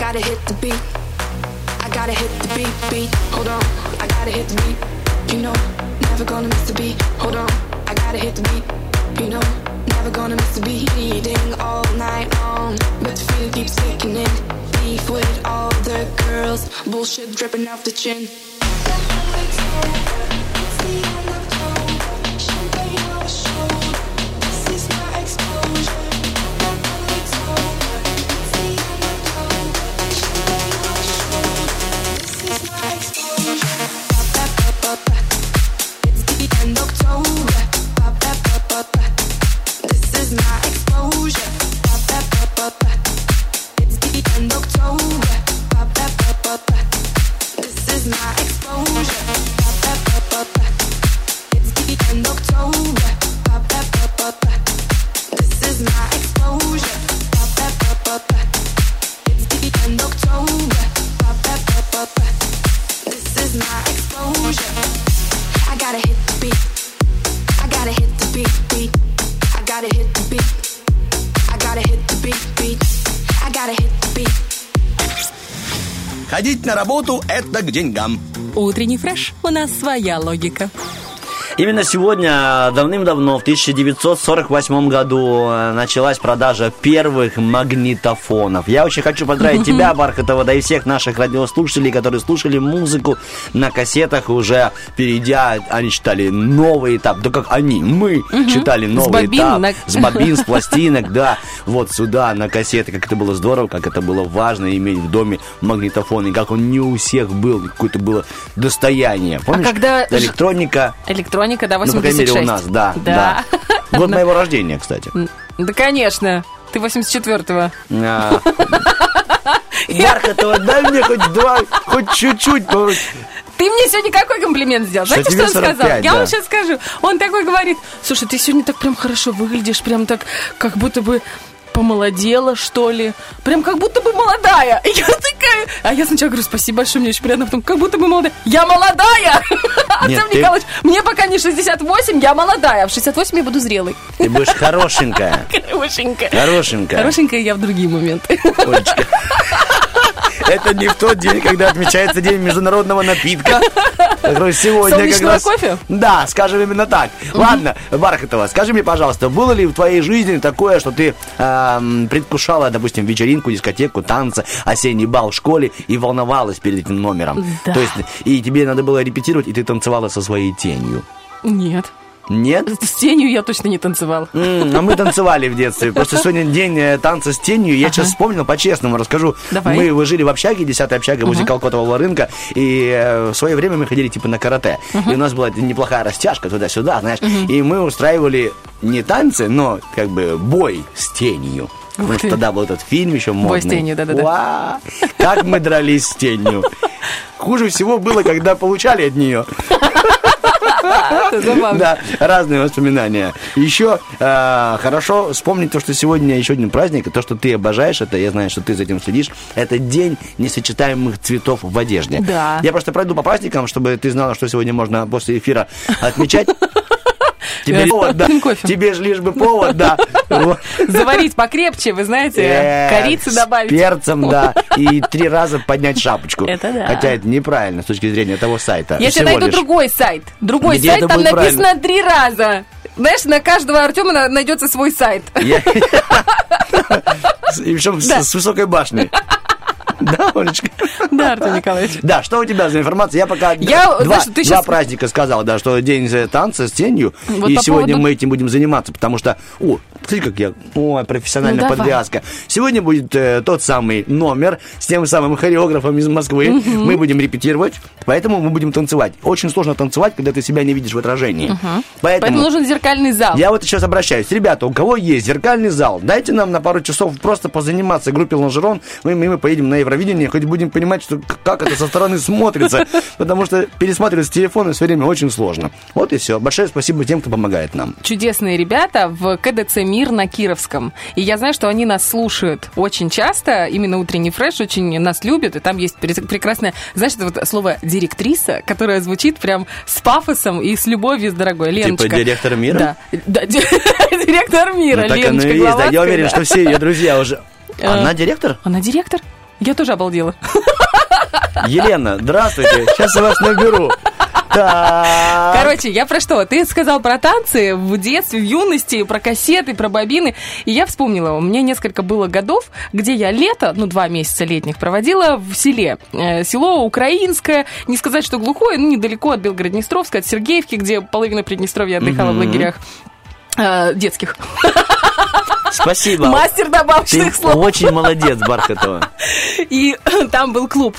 I: I gotta hit the beat. I gotta hit the beat, beat. The the. Hold on, I gotta hit the beat. You know, never gonna miss the beat. Hold on, I gotta hit the beat. You know, never gonna miss the beat. Eating all night long, but the feeling keeps kicking in. Beef with all the girls, bullshit dripping off the chin. It's This is my
E: Ходить на работу – это к деньгам.
G: Утренний фреш. У нас своя логика.
B: Именно сегодня, давным-давно, в 1948 году, э, началась продажа первых магнитофонов. Я очень хочу поздравить тебя, Бархатова, да и всех наших радиослушателей, которые слушали музыку на кассетах, уже перейдя, они читали новый этап. Да как они, мы читали новый этап. С бобин, с пластинок, да. Вот сюда, на кассеты. Как это было здорово, как это было важно иметь в доме магнитофон. И как он не у всех был, какое-то было достояние. Помнишь?
C: когда ж-
B: Электроника
C: Электроника, да,
B: ну, по крайней
C: 86.
B: мере, у нас, да.
C: Да.
B: Год моего рождения, кстати.
C: Да, конечно. Ты 84-го.
B: А. Бархатова, дай мне хоть два, хоть чуть-чуть.
C: Ты мне сегодня какой комплимент сделал?
B: Что
C: Знаете, что он сказал?
B: 45,
C: Я
B: да.
C: вам сейчас скажу. Он такой говорит, слушай, ты сегодня так прям хорошо выглядишь, прям так, как будто бы помолодела, что ли. Прям как будто бы молодая. И я такая... А я сначала говорю, спасибо большое, мне очень приятно. Потом, как будто бы молодая. Я молодая!
B: Нет, ты-
C: Николаевич, мне пока не 68, я молодая. А в 68 я буду зрелой.
B: Ты будешь хорошенькая.
C: Хорошенькая.
B: Хорошенькая.
C: Хорошенькая я в другие моменты.
B: Олечка. Это не в тот день, когда отмечается День международного напитка. Сегодня как
C: Солнечного
B: раз...
C: кофе?
B: Да, скажем именно так. Ладно, Бархатова, скажи мне, пожалуйста, было ли в твоей жизни такое, что ты эм, предвкушала, допустим, вечеринку, дискотеку, танцы, осенний бал в школе и волновалась перед этим номером?
C: Да.
B: То есть, и тебе надо было репетировать, и ты танцевала со своей тенью.
C: Нет.
B: Нет?
C: С тенью я точно не танцевала.
B: М, А мы танцевали в детстве. Просто сегодня день э, танца с тенью. Я сейчас вспомнил, по-честному расскажу.
C: Давай.
B: Мы вы жили в общаге, 10 общага возле Колкотового рынка. И э, в свое время мы ходили типа на карате. И у нас была неплохая растяжка туда-сюда, знаешь. И мы устраивали не танцы, но как бы бой с тенью. Потому что тогда был этот фильм еще модный.
C: Бой с тенью, да-да-да.
B: Уа! Как мы дрались с тенью. Хуже всего было, когда получали от нее. Да, разные воспоминания. Еще э, хорошо вспомнить то, что сегодня еще один праздник, и то, что ты обожаешь, это я знаю, что ты за этим следишь, это день несочетаемых цветов в одежде.
C: Да.
B: Я просто пройду по праздникам, чтобы ты знала, что сегодня можно после эфира отмечать. Тебе,
C: С
B: повод, да. Тебе же лишь бы повод, да.
C: Заварить покрепче, вы знаете,
B: Э,
C: корицы добавить.
B: перцем, да. И три раза поднять шапочку.
C: Это да.
B: Хотя это неправильно с точки зрения того сайта.
C: Я тебе найду другой сайт. Другой сайт, там написано три раза. Знаешь, на каждого Артема на- найдется свой сайт.
B: И причем с высокой башней. Да, Олечка?
C: Да, Артем Николаевич.
B: Да, что у тебя за информация? Я пока
C: Я,
B: два,
C: знаешь, ты
B: два праздника сказал, да, что день танца с тенью,
C: Вот
B: и
C: по
B: сегодня
C: поводу-
B: мы этим будем заниматься, потому что, о, смотри, как я, ой, профессиональная
C: Ну,
B: подвязка. Сегодня будет э, тот самый номер с тем самым хореографом из Москвы. Мы будем репетировать, поэтому мы будем танцевать. Очень сложно танцевать, когда ты себя не видишь в отражении.
C: Поэтому нужен зеркальный зал.
B: Я вот сейчас обращаюсь. Ребята, у кого есть зеркальный зал, дайте нам на пару часов просто позаниматься группе Лонжерон. Мы, мы, поедем на Евровидение, хоть будем понимать, что, как это со стороны смотрится. Потому что пересматривать с телефона все время очень сложно. Вот и все. Большое спасибо тем, кто помогает нам.
C: чудесные ребята в КДЦ «Мир» на Кировском. И я знаю, что они нас слушают очень часто. Именно «Утренний фреш» очень нас любят. И там есть прекрасное, знаешь, это вот слово «директриса», которое звучит прям с пафосом и с любовью с дорогой. Леночка.
B: Типа директор мира?
C: Да. Да, ди- директор мира,
B: Ну, так
C: Леночка
B: оно и есть. Да, я уверен, что все ее друзья уже...
C: Э.
B: Она директор?
C: Она директор? Я тоже обалдела.
B: Елена, здравствуйте. Сейчас я вас наберу. Так.
C: Короче, я про что? Ты сказал про танцы в детстве, в юности, про кассеты, про бобины. И я вспомнила, у меня несколько было годов, где я лето, ну, два месяца летних, проводила в селе. Э, Село украинское, не сказать, что глухое, ну, недалеко от Белгород-Днестровска, от Сергеевки, где половина Приднестровья отдыхала в лагерях э, детских.
B: Спасибо.
C: Мастер
B: Ты
C: добавочных слов.
B: очень молодец, Бархатова.
C: И там был клуб.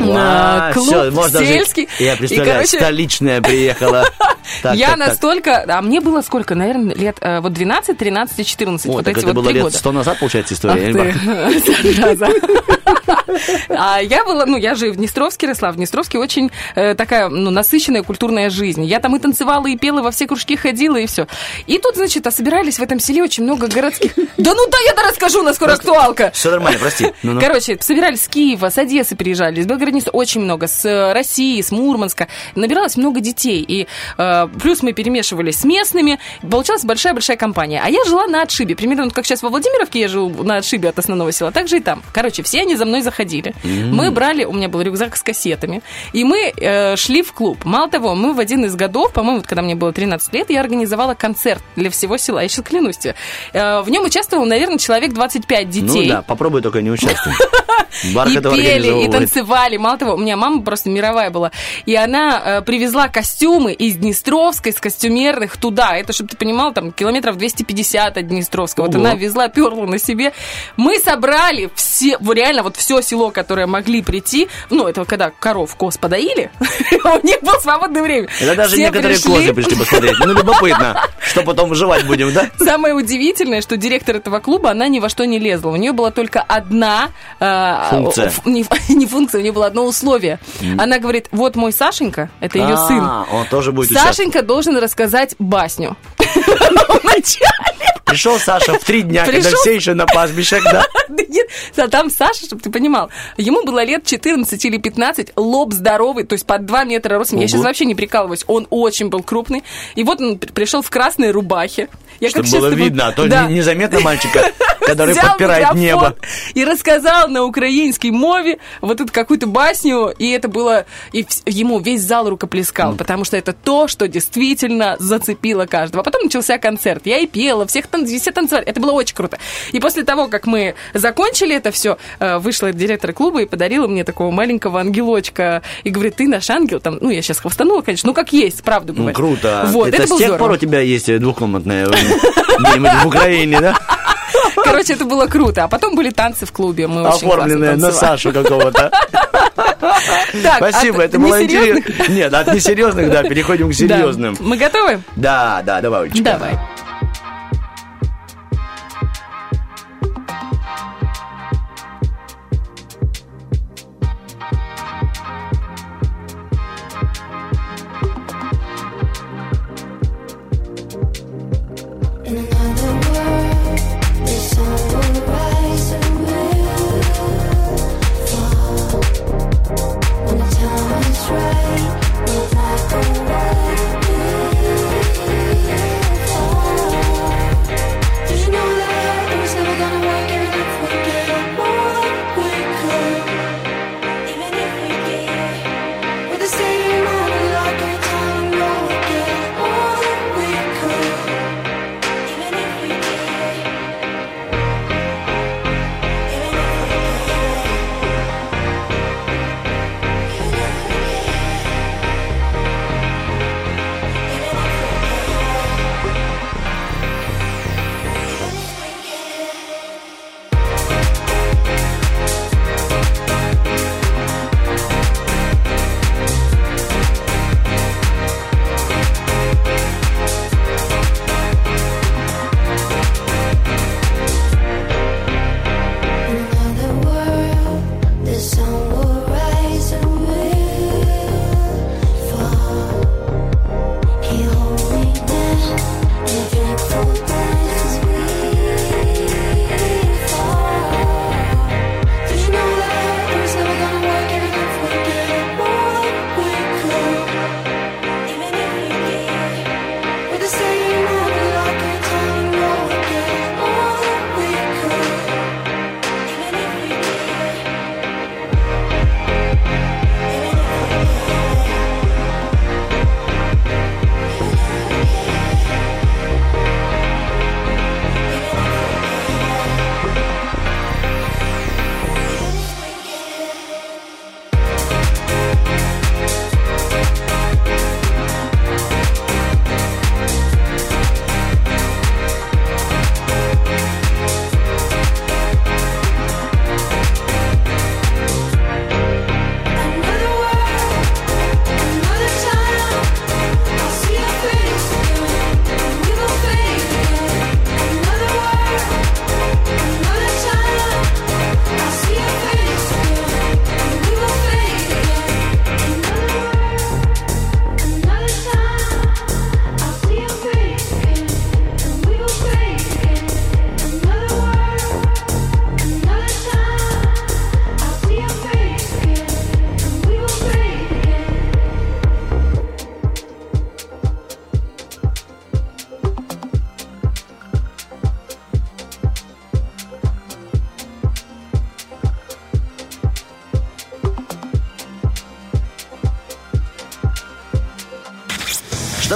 B: А,
C: клуб
B: всё, можно жить.
C: сельский.
B: Я
C: И,
B: представляю,
C: короче,
B: столичная приехала. Так,
C: я
B: так, так.
C: настолько... А мне было сколько? Наверное, лет э, вот 12, 13, 14.
B: О,
C: вот
B: так
C: эти
B: это
C: вот
B: было лет
C: года.
B: сто назад, получается,
C: Ах
B: история. или
C: ты. А я была, ну, я же в Днестровске росла. В Днестровске очень э, такая, ну, насыщенная культурная жизнь. Я там и танцевала, и пела, во все кружки ходила, и все. И тут, значит, а собирались в этом селе очень много городских... Да ну да, я-то расскажу, на скоро актуалка.
B: Все нормально, прости. Ну-ну.
C: Короче, собирались с Киева, с Одессы приезжали, из Белгорода очень много, с э, России, с Мурманска. Набиралось много детей. И э, плюс мы перемешивались с местными. Получалась большая-большая компания. А я жила на отшибе. Примерно вот как сейчас во Владимировке я живу на отшибе от основного села, так же и там. Короче, все они за мной заходили. Мы брали, у меня был рюкзак с кассетами, и мы э, шли в клуб. Мало того, мы в один из годов, по-моему, вот когда мне было 13 лет, я организовала концерт для всего села. Я сейчас клянусь тебе. Э, в нем участвовало, наверное, человек 25 детей.
B: Ну да, попробуй только не участвуй.
C: И пели, и танцевали. Мало того, у меня мама просто мировая была. И она э, привезла костюмы из Днестровской, с костюмерных туда. Это, чтобы ты понимал, там километров 250 от Днестровска. Вот она везла, перла на себе. Мы собрали все, реально вот все село, которое могли прийти. Ну, это когда коров коз подоили. У них было свободное время.
B: Это даже
C: Все
B: некоторые
C: пришли.
B: козы пришли посмотреть. Ну, любопытно, что потом выживать будем, да?
C: Самое удивительное, что директор этого клуба, она ни во что не лезла. У нее была только одна... э,
B: Функция.
C: не, не функция, у нее было одно условие. Она говорит, вот мой Сашенька, это ее
B: А,
C: сын.
B: он тоже будет.
C: Сашенька должен рассказать басню. Вначале.
B: Пришел Саша в три дня, когда все еще на пастбищах, да?
C: Нет, а там Саша, чтобы ты понимал, ему было лет 14 или 15, лоб здоровый, то есть под 2 метра ростом. Я сейчас вообще не прикалываюсь, он очень был крупный. И вот он при- пришел в красной рубахе. Я
B: Чтобы было видно, а то
C: Да.
B: незаметно мальчика, который
C: Взял
B: подпирает небо.
C: И рассказал на украинской мове вот эту какую-то басню, и это было... И ему весь зал рукоплескал, потому что это то, что действительно зацепило каждого. А потом начался концерт. Я и пела, всех тан- все танцевали. Это было очень круто. И после того, как мы закончили это все, вышла директор клуба и подарила мне такого маленького ангелочка. И говорит, ты наш ангел. Там, ну, я сейчас хвастанула, конечно, ну, как есть, правду
B: Ну,
C: говорю.
B: круто.
C: Вот, это,
B: это с тех
C: здорово.
B: пор у тебя есть э, двухкомнатная э, в Украине, да?
C: Короче, это было круто. А потом были танцы в клубе. Мы
B: Оформленная на. Сашу какого-то. Спасибо, это было интересно. Нет, от несерьезных, да, переходим к серьезным.
C: Мы готовы?
B: Да, да, давай, Олечка.
C: Давай.
I: In another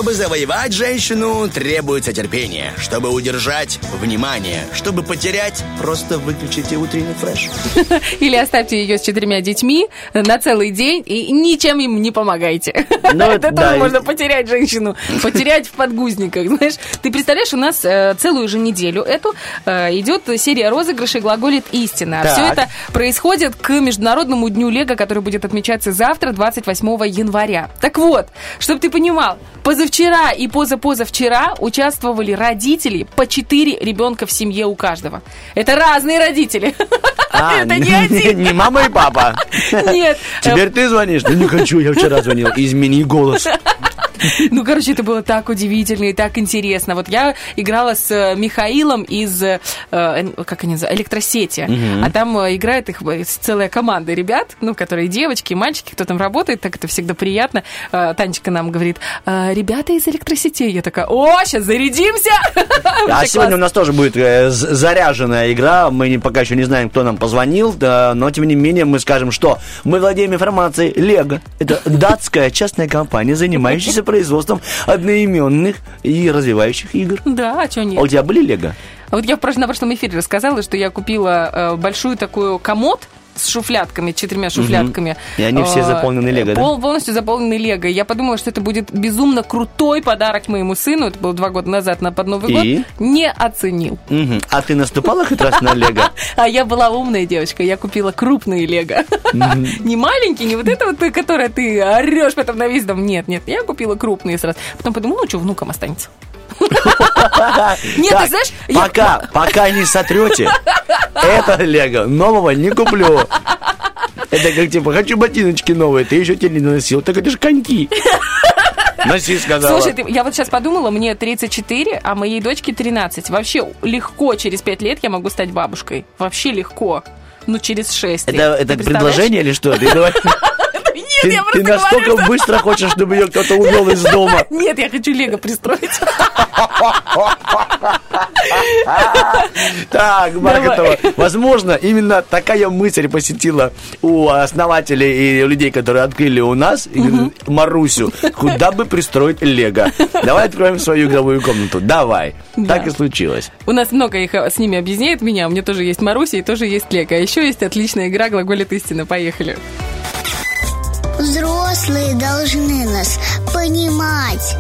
E: Чтобы завоевать женщину, требуется терпение. Чтобы удержать – внимание. Чтобы потерять – просто выключите утренний фреш.
C: Или оставьте ее с четырьмя детьми на целый день и ничем им не помогайте.
B: Ну,
C: Это
B: да,
C: тоже
B: и-
C: можно потерять женщину. Потерять в подгузниках. Знаешь, ты представляешь, у нас э, целую же неделю эту э, идет серия розыгрышей глаголит истина. А
B: Так.
C: Все это происходит к Международному дню Лего, который будет отмечаться завтра, 28 января. Так вот, чтобы ты понимал, позавчера и позапозавчера участвовали родители по 4 ребенка в семье у каждого. Это разные родители.
B: А,
C: Это не один.
B: Не мама и папа.
C: Нет.
B: Теперь ты звонишь? Да не хочу, я вчера звонил. Измени голос.
C: Ну, короче, это было так удивительно и так интересно. Вот я играла с э, Михаилом из, э, как они называются, электросети. А там э, играет их целая команда ребят, ну, которые девочки, мальчики, кто там работает, так это всегда приятно. Танечка нам говорит, «Э, ребята из электросетей. Я такая, о, сейчас зарядимся!
B: А сегодня у нас тоже будет заряженная игра. Мы пока еще не знаем, кто нам позвонил, но тем не менее мы скажем, что мы владеем информацией. Лего – это датская частная компания, занимающаяся производством одноименных и развивающих игр.
C: Да, а что
B: А
C: нет?
B: у тебя были Лего?
C: А Вот я на прошлом эфире рассказала, что я купила э, большую такую комод с шуфлятками, четырьмя шуфлятками.
B: И они все
C: Э,
B: заполнены лего, да?
C: пол- Полностью заполнены лего. Я подумала, что это будет безумно крутой подарок моему сыну. Это было два года назад на под Новый
B: И?
C: год. Не оценил.
B: Мгм. А ты наступала хоть раз на Лего?
C: А я была умная девочка, я купила крупные лего. Не маленькие, не вот это вот, которое ты орешь потом на весь дом. Нет, нет, я купила крупные сразу. Потом подумала, ну что, внукам останется. Нет, ты знаешь,
B: Пока, пока не сотрете, это Лего нового не куплю. Это как типа, хочу ботиночки новые, ты еще те не носил. Так это же коньки. Носи, сказала.
C: Слушай, ты- я вот сейчас подумала, мне 34, а моей дочке 13. Вообще легко через 5 лет я могу стать бабушкой. Вообще легко. Ну, через 6.
B: это, это предложение или что? Ты, давай-
C: Нет,
B: ты-
C: я
B: ты
C: просто
B: настолько
C: говорю, что-
B: быстро хочешь, чтобы ее кто-то увел из дома.
C: Нет, я хочу Лего пристроить.
B: Так, Бархатова, возможно, именно такая мысль посетила у основателей и людей, которые открыли у нас Марусю, куда бы пристроить Лего. Давай откроем свою игровую комнату. Давай.
C: Да.
B: Так и случилось.
C: У нас много их э, с ними объединяет меня. У меня тоже есть Маруся и тоже есть Лего. А еще есть отличная игра «Глаголит истина». Поехали.
J: Взрослые должны нас понимать.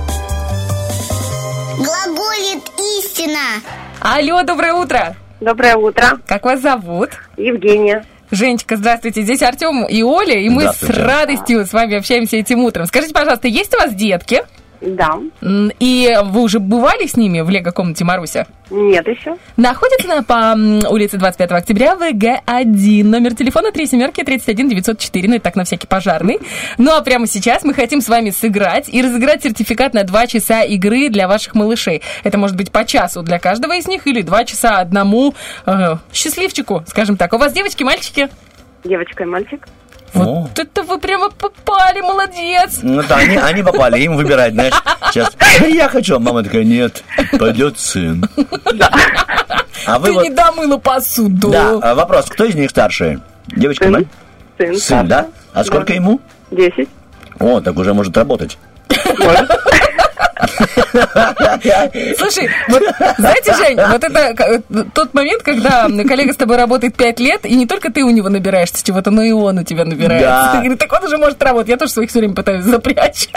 J: Глаголит истина.
C: Алло, доброе утро.
K: Доброе утро.
C: Как вас зовут?
K: Евгения.
C: Женечка, здравствуйте. Здесь Артем и Оля, и мы с радостью с вами общаемся этим утром. Скажите, пожалуйста, есть у вас детки?
K: Да.
C: И вы уже бывали с ними в лего-комнате Маруся?
K: Нет еще.
C: Находится она по улице 25 октября, ВГ1. Номер телефона 3 семерки 31 904. Ну, это так на всякий пожарный. Ну, а прямо сейчас мы хотим с вами сыграть и разыграть сертификат на 2 часа игры для ваших малышей. Это может быть по часу для каждого из них или 2 часа одному э, счастливчику, скажем так. У вас девочки, мальчики?
K: Девочка и мальчик.
C: Вот это вы прямо попали, молодец.
B: Ну да, они, они попали, им выбирать, знаешь, сейчас. Я хочу, а мама такая, нет, пойдет сын. А вы
C: Ты
B: вот,
C: не домыла посуду.
B: да, а вопрос, кто из них старше? Девочка,
K: Сын.
B: мать?
K: Сын.
B: Сын, да? А сколько ему?
K: Десять.
B: О, так уже может работать.
C: Слушай, вот знаете, Жень, вот это к- тот момент, когда коллега с тобой работает 5 лет, и не только ты у него набираешься чего-то, но и он у тебя набирается.
B: Да.
C: Ты говоришь, так он уже может работать. Я тоже своих все время пытаюсь запрячь.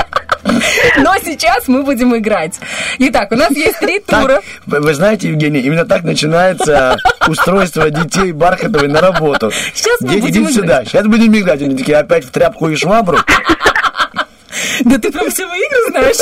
C: Но сейчас мы будем играть. Итак, у нас есть три
B: Так,
C: тура.
B: вы, вы знаете, Евгений, именно так начинается устройство детей Бархатовой на работу.
C: Сейчас мы
B: Дети,
C: будем
B: идите сюда, сейчас будем играть. Они такие, опять в тряпку и швабру.
C: Да ты прям все игры знаешь.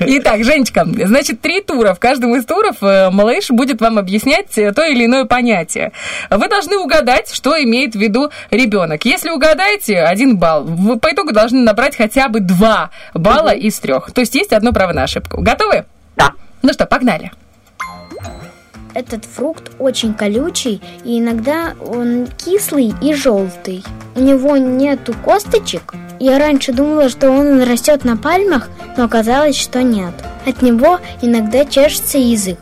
C: Итак, Женечка, значит, три тура. В каждом из туров э, малыш будет вам объяснять э, то или иное понятие. Вы должны угадать, что имеет в виду ребенок. Если угадаете, один балл. Вы по итогу должны набрать хотя бы два балла из трех. То есть есть одно право на ошибку. Готовы?
K: Да.
C: Ну что, погнали.
J: Этот фрукт очень колючий, и иногда он кислый и желтый. У него нету косточек. Я раньше думала, что он растет на пальмах, но оказалось, что нет. От него иногда чешется язык.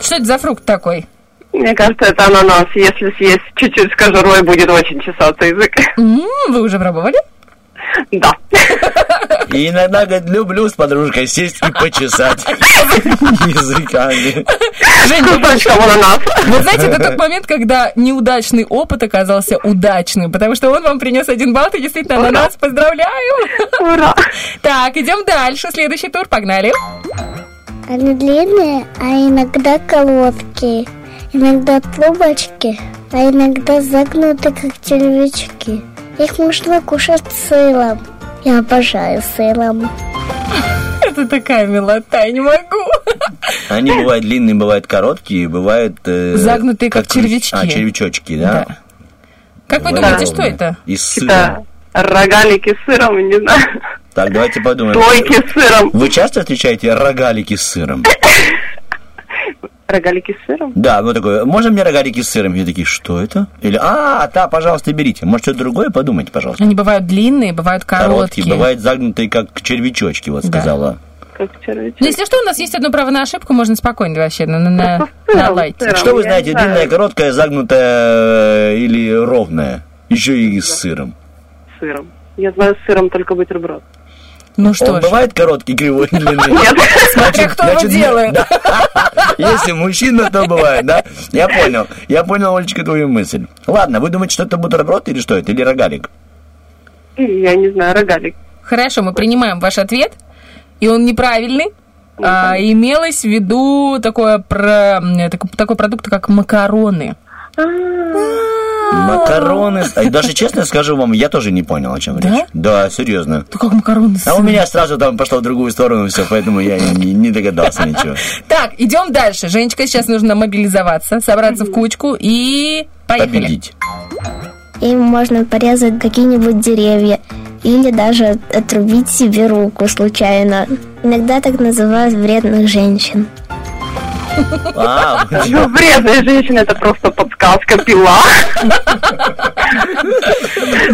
C: Что это за фрукт такой?
K: Мне кажется, это ананас. Если съесть чуть-чуть с кожурой, будет очень чесаться язык.
C: М, Вы уже пробовали?
K: Да.
B: И иногда, говорит, люблю с подружкой сесть и почесать языками.
C: Жень, Вот знаете, это тот момент, когда неудачный опыт оказался удачным, потому что он вам принес один балл, и действительно на нас поздравляю.
K: Ура!
C: Так, идем дальше. Следующий тур, погнали.
J: Они длинные, а иногда короткие. Иногда трубочки, а иногда загнуты, как червячки. Их можно кушать с сыром. Я обожаю сыром.
C: Это такая милота, я не могу.
B: Они бывают длинные, бывают короткие, бывают... э,
C: Загнутые, как червячки.
B: А, червячочки, да?
C: Да. Как вы думаете, что это?
B: Из сыра.
K: Это рогалики с сыром, не знаю.
B: Так, давайте подумаем.
K: Плойки с сыром.
B: Вы часто встречаете рогалики с сыром?
K: Рогалики с сыром?
B: Да, ну такое, можно мне рогалики с сыром? Я такие, что это? Или, а, да, пожалуйста, берите. Может, что-то другое подумайте, пожалуйста.
C: Они бывают длинные, бывают короткие.
B: Короткие, бывают загнутые, как червячочки, вот
C: Да.
B: сказала.
K: Как червячок.
C: Ну, если что, у нас есть одно право на ошибку, можно спокойно вообще на, на, на, на лайте.
B: Что вы
K: я
B: знаете,
K: знаю.
B: длинная, короткая, загнутая э, или ровная? Еще и с сыром.
K: С сыром. Я знаю с сыром только бутерброд.
C: Ну что
B: Он
C: ж,
B: бывает короткий, кривой, длинный?
K: Нет.
C: смотря кто его делает.
B: да. Если мужчина, то бывает, да? Я понял. Я понял, Олечка, твою мысль. Ладно, вы думаете, что это бутерброд или что это? Или рогалик?
K: Я не знаю, рогалик.
C: Хорошо, мы принимаем ваш ответ, и он неправильный. А, имелось в виду такое про, так- такой продукт, как макароны.
B: Макароны. А Даже честно скажу вам, я тоже не понял, о чем
C: Да?
B: речь. Да, серьезно.
C: Ну как макароны
B: А у меня сразу там пошло в другую сторону все, поэтому я не, не догадался ничего.
C: Так, идем дальше. Женечка, сейчас нужно мобилизоваться, собраться в кучку и поехали.
B: Победить.
J: Им можно порезать какие-нибудь деревья или даже отрубить себе руку случайно. Иногда так называют вредных женщин.
K: Ну, вредная женщина, это просто подсказка, пила.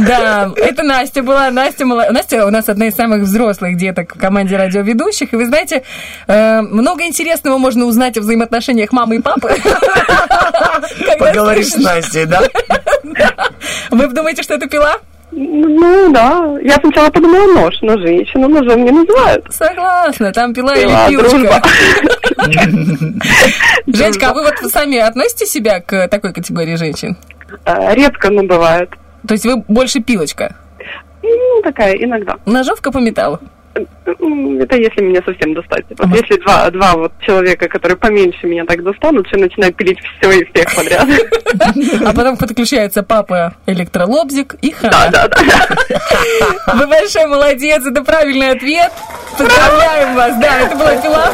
C: Да, это Настя была. Настя, мала- Настя у нас одна из самых взрослых деток в команде радиоведущих. И вы знаете, э, много интересного можно узнать о взаимоотношениях мамы и папы.
B: Поговоришь с. Настей, да?
C: Вы думаете, что это пила?
K: Ну, да. Я сначала подумала нож, но женщину ножом не называют.
C: Согласна, там пила
K: Пила,
C: или пилочка. Женечка, а вы вот сами относите себя к такой категории женщин?
K: А, Редко, но бывает.
C: То есть вы больше пилочка?
K: Ну, такая, иногда.
C: Ножовка по металлу.
K: Это если меня совсем достать. Вот если два, два вот человека, которые поменьше меня так достанут, я начинаю пилить все и всех подряд.
C: А потом подключается папа электролобзик и
K: Да,
C: хана.
K: да, да.
C: Вы большой молодец, это правильный ответ. Поздравляем вас, да, это была пила.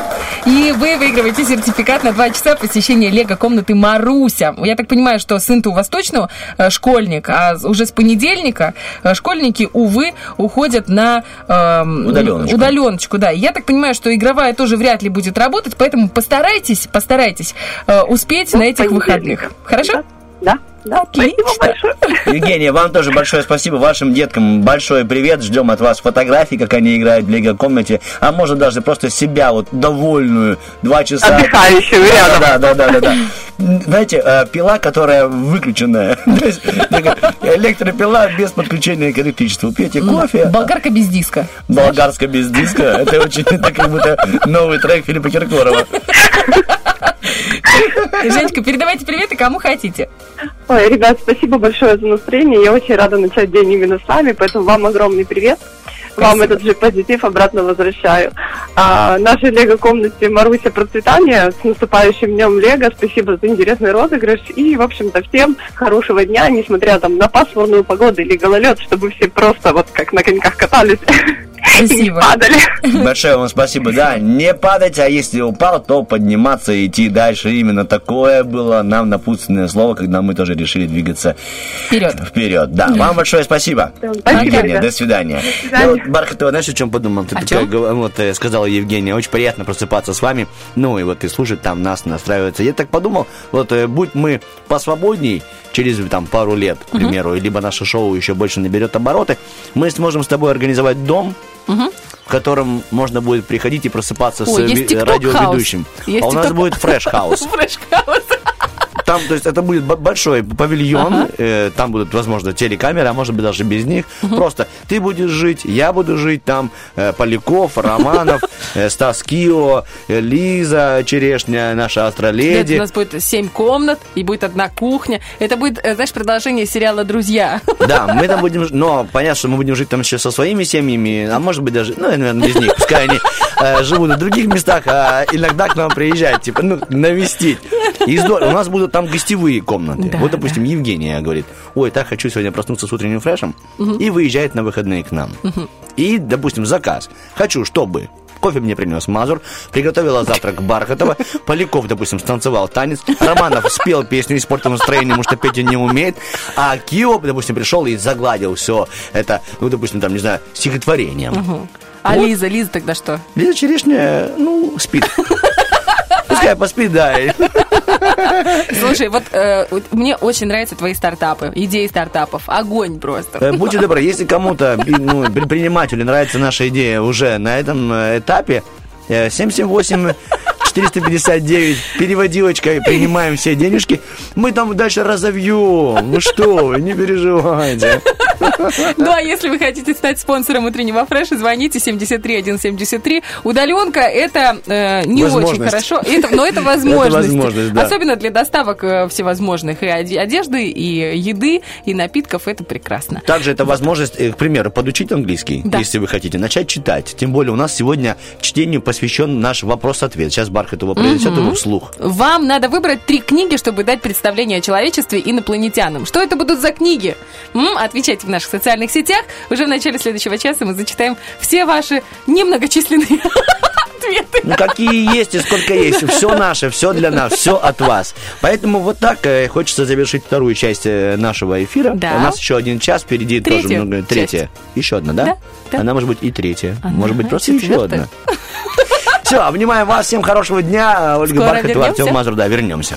C: И вы выигрываете сертификат на два часа посещения лего-комнаты Маруся. Я так понимаю, что сын-то у вас точно э, школьник, а уже с понедельника э, школьники, увы, уходят на эм,
B: Удаленочку.
C: удаленочку, да. Я так понимаю, что игровая тоже вряд ли будет работать, поэтому постарайтесь, постарайтесь э, успеть на этих выходных. Хорошо?
K: Да, да.
C: Отлично.
K: Спасибо большое.
B: Евгения, вам тоже большое спасибо. Вашим деткам большой привет. Ждем от вас фотографий, как они играют в лего-комнате. А может даже просто себя вот довольную два часа.
K: Отдыхающую
B: Да,
K: рядом.
B: Да, да, да, да, да. Знаете, э, пила, которая выключенная. То есть, такая Электропила без подключения к электричеству. Пьете кофе.
C: Болгарка без диска.
B: Болгарская без диска. Это очень, это как будто новый трек Филиппа Киркорова.
C: Женечка, передавайте приветы кому хотите.
K: Ой, ребят, спасибо большое за настроение. Я очень рада начать день именно с вами, поэтому вам огромный привет. Вам этот же позитив обратно возвращаю. А, нашей лего-комнате Маруся процветания с наступающим днем Лего. Спасибо за интересный розыгрыш. И, в общем-то, всем хорошего дня, несмотря там на пасмурную погоду или гололед, чтобы все просто вот как на коньках катались и не
C: Спасибо.
K: падали.
B: Большое вам спасибо. Да, не падать, а если упал, то подниматься и идти дальше. Именно такое было нам напутственное слово, когда мы тоже решили двигаться
C: Вперед.
B: вперед. Да, вам большое спасибо.
K: Спасибо,
B: Евгения, до свидания.
K: свидания.
B: Бархатова, знаешь, о чем подумал? Ты
C: О
B: такая
C: чем?
B: вот, э, сказала Евгения, очень приятно просыпаться с вами. Ну, и вот и слушать там нас, настраиваться. Я так подумал, вот, э, будь мы посвободней, через там пару лет, к примеру, либо наше шоу еще больше наберет обороты, мы сможем с тобой организовать дом, в котором можно будет приходить и просыпаться
C: Ой,
B: с
C: TikTok
B: радиоведущим. а у нас будет fresh
C: house. Fresh house.
L: Там, то есть, это будет большой павильон,
C: Ага.
L: э, там будут, возможно, телекамеры, а может быть, даже без них. Просто ты будешь жить, я буду жить там, э, Поляков, Романов, э, Стас Кио, э, Лиза Черешня, наша астроледи.
C: у нас будет семь комнат, и будет одна кухня. Это будет, э, знаешь, продолжение сериала «Друзья».
L: Да, мы там будем, но понятно, что мы будем жить там еще со своими семьями, а может быть даже, ну, наверное, без них, пускай они э, живут в других местах, а иногда к нам приезжают, типа, ну, навестить. И здорово, у нас будут там гостевые комнаты.
C: Да,
L: вот, допустим, Евгения говорит, ой, так хочу сегодня проснуться с утренним фрешем, и выезжает на выходные к нам. И, допустим, заказ. Хочу, чтобы Кофе мне принес Мазур, приготовила завтрак Бархатова, Поляков, допустим, станцевал танец, Романов спел песню, испортил настроение, потому что петь он не умеет, а Кио, допустим, пришел и загладил все это, ну, допустим, там, не знаю, стихотворением.
C: А
L: Вот.
C: Лиза, Лиза тогда что?
L: Лиза Черешня, ну, спит. Пускай поспит, да.
C: Слушай, вот э, мне очень нравятся твои стартапы, идеи стартапов. Огонь просто.
L: Э, Будьте добры, если кому-то, ну, предпринимателю нравится наша идея уже на этом э, этапе, э, 778 459 переводилочкой принимаем все денежки. Мы там дальше разовьем. Ну что вы, не переживайте.
C: Ну, а если вы хотите стать спонсором утреннего фреша, звоните 73173. Удаленка это э, не очень хорошо, это, но это возможность.
L: возможность, да.
C: Особенно для доставок э, всевозможных и оде- одежды, и еды, и напитков. Это прекрасно.
L: Также это возможность, э, к примеру, подучить английский,
C: Да.
L: если вы хотите, начать читать. Тем более у нас сегодня чтению посвящен наш вопрос-ответ. Сейчас Бархатова произнесет его вслух.
C: Вам надо выбрать три книги, чтобы дать представление о человечестве инопланетянам. Что это будут за книги? Отвечайте в наших социальных сетях. Уже в начале следующего часа мы зачитаем все ваши немногочисленные ответы.
L: Ну, какие есть и сколько есть. Все наше, все для нас, все от вас. Поэтому вот так э, хочется завершить вторую часть э, нашего эфира.
C: Да.
L: У нас еще один час впереди тоже
C: Третью
L: много.
C: часть.
L: Третья. Еще одна, да?
C: Да, да.
L: Она может быть и третья.
C: Она
L: может быть просто еще
C: четвертая.
L: одна. Все, обнимаем вас. Всем хорошего дня. Ольга
C: Скоро
L: Бархатова. Артем Мазур. Да, вернемся.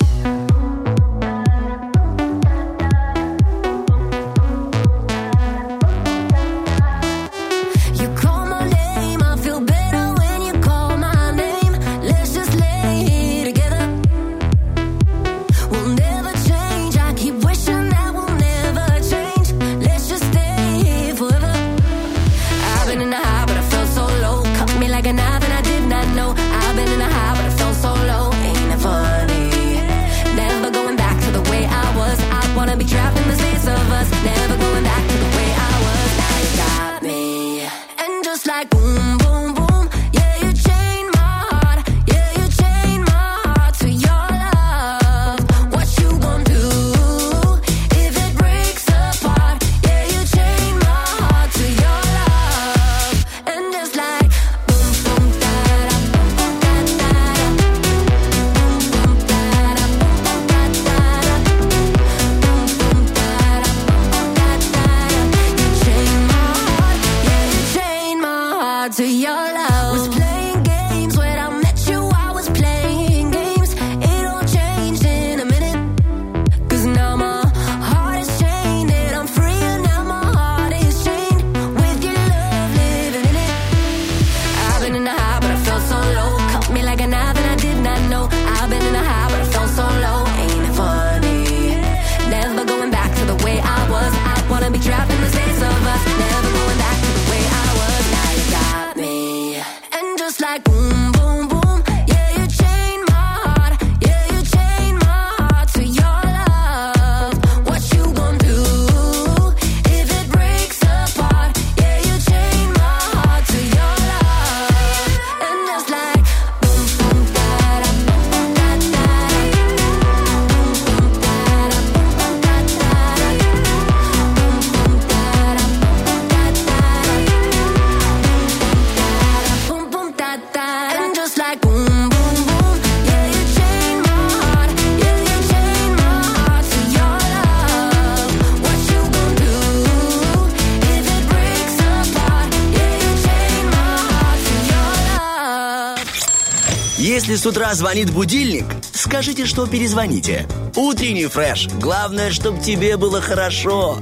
B: С утра звонит будильник, скажите, что перезвоните. Утренний фреш. Главное, чтобы тебе было хорошо.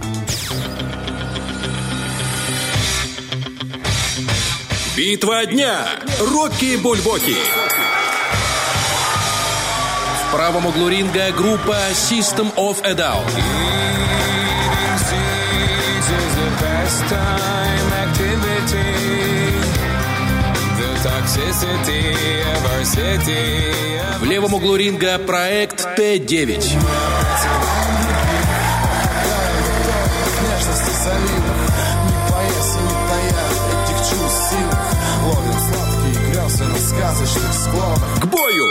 H: Битва дня. Рокки Бульбоки. В правом углу ринга группа System of a Down. В левом углу ринга проект Т-9.
D: Нежности заливах Не поесть и не тая Этих чувств сильных Ловим сладкие грезы на сказочных склонах
H: К бою!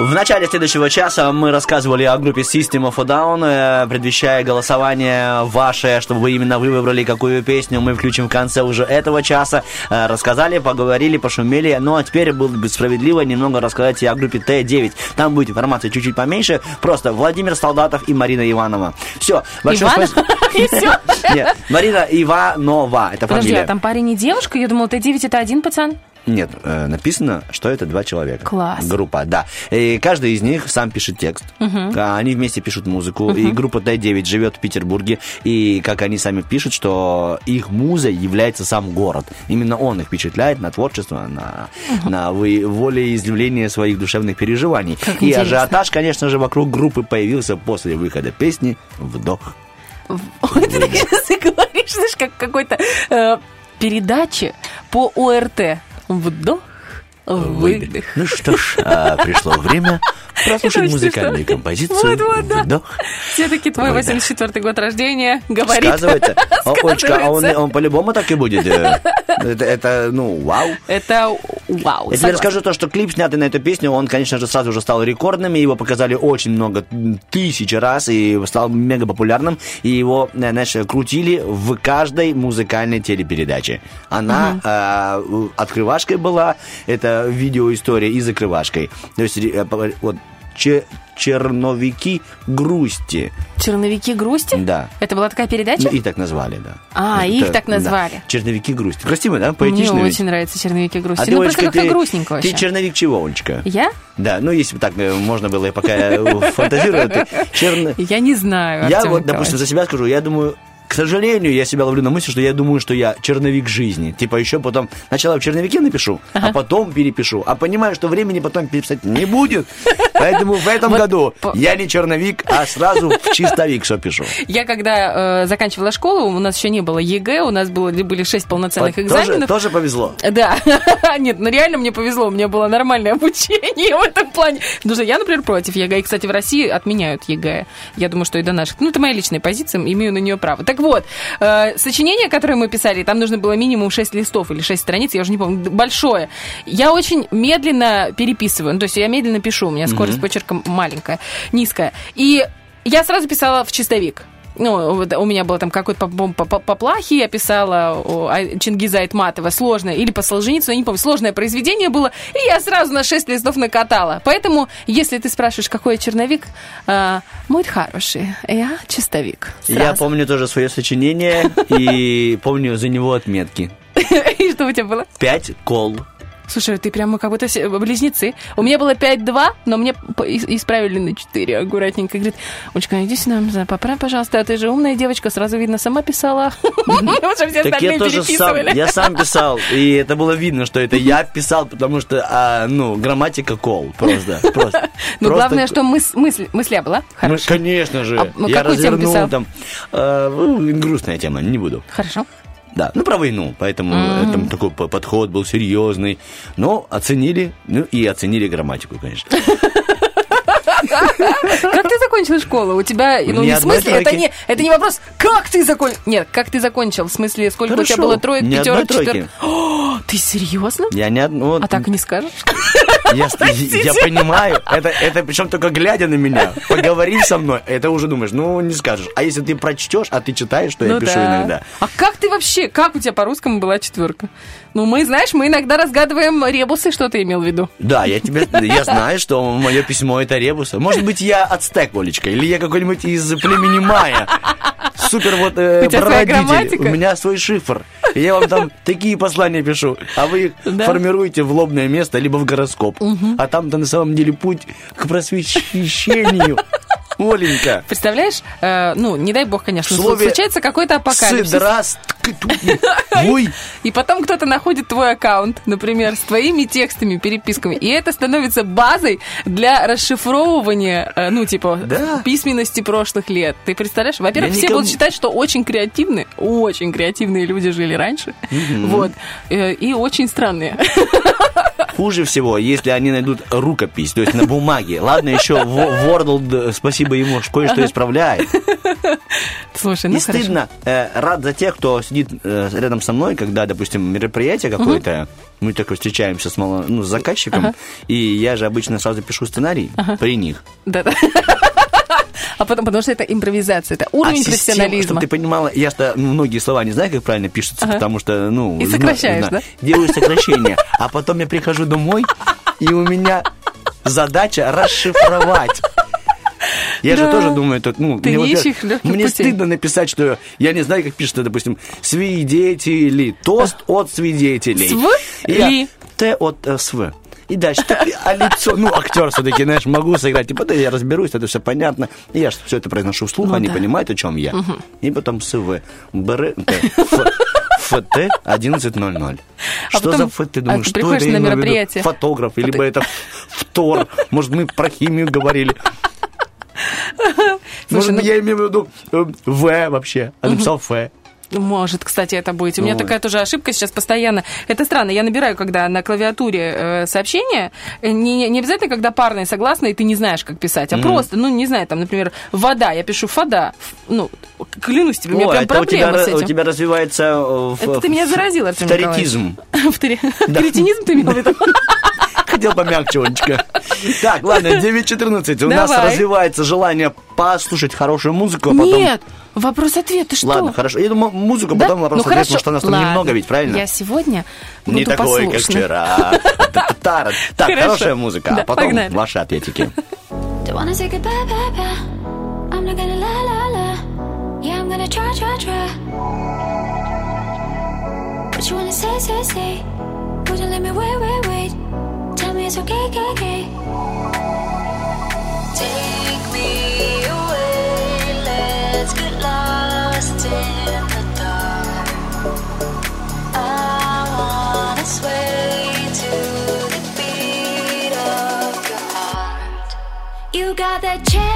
B: В начале следующего часа мы рассказывали о группе System of a Down, э, предвещая голосование ваше, чтобы вы именно вы выбрали, какую песню мы включим в конце уже этого часа. Э, Рассказали, поговорили, пошумели. Ну а теперь было бы справедливо немного рассказать и о группе Т9. Там будет информация чуть-чуть поменьше. Просто Владимир Солдатов и Марина Иванова. Все. Большое
C: Иванов?
B: спасибо. Марина Иванова. Это
C: Подожди,
B: фамилия.
C: а там парень и девушка? Я думала, Т9 это один пацан.
B: Нет, э, написано, что это два человека.
C: Класс.
B: Группа, да. И каждый из них сам пишет текст. А, Они вместе пишут музыку.
C: Мгм.
B: И группа Т9 живет в Петербурге. И, как они сами пишут, что их музой является сам город. Именно он их впечатляет на творчество, на, на вы- волеизъявление своих душевных переживаний.
C: Как
B: и
C: интересно.
B: ажиотаж, конечно же, вокруг группы появился после выхода песни «Вдох».
C: Ты так сейчас говоришь, знаешь, как какой-то э, передаче по ОРТ. Вдох, выдох.
B: Ну что ж, а, пришло время прослушать музыкальную композицию
C: Вот, вот, да.
B: «Вдох».
C: Все-таки твой
B: Ой, да.
C: 84-й год рождения говорит.
B: Сказывается. О, Олечка, а он, по-любому так и будет. э. Это, это, ну, вау.
C: Это вау.
B: Я тебе расскажу то, что клип, снятый на эту песню, он, конечно же, сразу же стал рекордным, его показали очень много, тысяч раз, и стал мега популярным, и его, э, знаешь, крутили в каждой музыкальной телепередаче. Она э, открывашкой была, это видеоистория и закрывашкой. То есть, э, вот, че- черновики грусти.
C: Черновики грусти?
B: Да.
C: Это была такая передача?
B: Ну, и так назвали, да.
C: А,
B: Это-
C: их так
B: да.
C: назвали.
B: Черновики грусти. Красиво, да?
C: Мне
B: Поэтично. ведь?
C: очень нравятся черновики грусти.
B: А ты,
C: ну, просто
B: Олечка,
C: как-то
B: ты-
C: грустненько вообще.
B: Ты черновик чего, Олечка?
C: Я?
B: Да, ну если бы так э, можно было, я пока э, фантазирую, ты черно...
C: Я не знаю,
B: Я вот, допустим, за себя скажу, я думаю, к сожалению, я себя ловлю на мысли, что я думаю, что я черновик жизни. Типа еще потом сначала в черновике напишу, а потом перепишу. А понимаю, что времени потом переписать не будет. Поэтому в этом году я не черновик, а сразу в чистовик все пишу.
C: Я когда э, заканчивала школу, у нас еще не было ЕГЭ, у нас было, были шесть полноценных
B: Вот
C: экзаменов.
B: Тоже, тоже повезло.
C: Да, нет, ну реально мне повезло, у меня было нормальное обучение в этом плане. Потому что я, например, против ЕГЭ. И, кстати, в России отменяют ЕГЭ. Я думаю, что и до наших. Ну, это моя личная позиция, имею на нее право. Так вот, э, сочинение, которое мы писали, там нужно было минимум 6 листов или 6 страниц, я уже не помню, большое. Я очень медленно переписываю, ну, то есть я медленно пишу, у меня скорость
M: Мгм.
C: почерка маленькая, низкая. И я сразу писала в чистовик. Ну, у меня было там какой-то по- по- по- поплахи, я писала о, а- Чингиза Айтматова, сложное, или по Солженицыну, я не помню, сложное произведение было, и я сразу на 6 листов накатала. Поэтому, если ты спрашиваешь, какой я черновик, а, мой хороший, я чистовик.
B: Я помню тоже свое сочинение и помню за него отметки.
C: И что у тебя было?
B: Пять кол.
C: Слушай, ты прямо как будто все- близнецы. У меня было 5-2, но мне исправили на 4 аккуратненько. Говорит, Олечка, иди сюда, поправь, пожалуйста, а ты же умная девочка, сразу видно, сама писала.
B: Так я тоже сам, я сам писал, и это было видно, что это я писал, потому что, а, ну, грамматика кол, просто.
C: Ну, главное, что мысля была
B: Ну,
C: хорошая.
B: конечно же.
C: А, ну,
B: я развернул там. э, ну, грустная тема, не буду.
C: Хорошо.
B: Да, ну про войну, поэтому
C: Мгм.
B: там такой по- подход был серьезный. Но оценили, ну и оценили грамматику, конечно.
C: Как ты закончил школу? У тебя, ну, не в смысле, это не, это не вопрос, как ты закончил. Нет, как ты закончил, в смысле, сколько у тебя
B: Хорошо.
C: было троек, пятерок, четверок. Ты серьезно?
B: Я не од- ну,
C: А так и не скажешь?
B: Я, я понимаю, это, это причем только глядя на меня, поговори со мной, это уже думаешь, ну не скажешь. А если ты прочтешь, а ты читаешь, что я
C: Ну
B: пишу
C: да.
B: иногда.
C: А как ты вообще, как у тебя по-русскому была четверка? Ну, мы, знаешь, мы иногда разгадываем ребусы, что ты имел в виду.
B: Да, я тебе, я знаю, что мое письмо это ребуса. Может быть, я ацтек, Олечка, или я какой-нибудь из племени Майя. Супер вот э,
C: грамматика?
B: У меня свой шифр. И я вам там такие послания пишу, а вы их
C: Да.
B: формируете в лобное место, либо в гороскоп.
C: Мгм.
B: А там-то на самом деле путь к просвещению. Оленька.
C: Представляешь, э, ну, не дай бог, конечно,
B: слове
C: случается какой-то апокалипсис. И потом кто-то находит твой аккаунт, например, с твоими текстами, переписками, и это становится базой для расшифровывания, э, ну, типа,
B: Да.
C: письменности прошлых лет. Ты представляешь? Во-первых,
B: Я
C: все
B: никому-
C: будут считать, что очень креативные, очень креативные люди жили раньше, вот, э, и очень странные.
B: Хуже всего, если они найдут рукопись, то есть на бумаге. Ладно, еще Вордл, спасибо ему, кое-что исправляет.
C: Слушай, ну
B: И стыдно, э, рад за тех, кто сидит э, рядом со мной, когда, допустим, мероприятие какое-то, мы только встречаемся с, мало- ну, с заказчиком, и я же обычно сразу пишу сценарий при них.
C: Да-да. А потом, потому что это импровизация, это уровень
B: а
C: профессионализма.
B: чтобы ты понимала, я что многие слова не знаю, как правильно пишутся,
C: Ага.
B: потому что, ну...
C: И сокращаешь,
B: зна-
C: да?
B: Делаю сокращение, а потом я прихожу домой, и у меня задача расшифровать. Я же
C: Да.
B: тоже думаю, тут, ну,
C: Ты
B: мне,
C: ищешь легких
B: мне
C: путей.
B: стыдно написать, что я не знаю, как пишется, допустим, свидетели, тост от свидетелей.
C: Св?
B: Я? Т от э, СВ. И дальше, так, а лицо, ну, актер все-таки, знаешь, могу сыграть. И потом я разберусь, это все понятно. И я все это произношу вслух,
C: Ну
B: они
C: да.
B: понимают, о чем я. И потом СВ. БР, ФТ 11.00.
C: А
B: Что
C: потом,
B: за Ф? Ты
C: а
B: думаешь,
C: ты
B: что это?
C: на
B: Я
C: мероприятие.
B: Фотограф, либо это втор. Может, мы про химию говорили. Может,
C: ну-
B: я имею в виду э, В вообще, а написал Ф.
C: Может, кстати, это быть. У меня
B: Ой.
C: такая тоже ошибка сейчас постоянно. Это странно. Я набираю, когда на клавиатуре э, сообщение, э, не, не обязательно, когда парные согласные, ты не знаешь, как писать, а
B: Мгм.
C: просто, ну, не знаю, там, например, вода, я пишу фода. Ф- Ну, клянусь тебе, у меня
B: О,
C: прям
B: это у тебя,
C: проблема с
B: у
C: этим.
B: тебя развивается э, в-
C: Это ты меня заразил, Артем
B: вторитизм.
C: Авторитизм. Кретинизм ты имел в виду?
B: Хотел помягче, Олечка. Так, ладно, 9.14. У нас развивается желание послушать хорошую музыку, а потом...
C: Нет, вопрос-ответ, ты что?
B: Ладно, хорошо. Я думаю, музыку,
C: Да?
B: потом вопрос
C: ну,
B: ответ,
C: хорошо.
B: потому что нас там
C: Ладно.
B: немного ведь, правильно?
C: Я сегодня буду
B: Не такой, как
C: послушной.
B: вчера. Та-та-та. Так,
C: Хорошо.
B: хорошая музыка,
C: Да,
B: а потом
C: погнали.
B: ваши ответики.
N: What you wanna say, say, say? Would you let me wait, wait, wait? It's okay, okay, okay. Take me away, let's get lost in the dark. I wanna sway to the beat of your heart. You got that cherry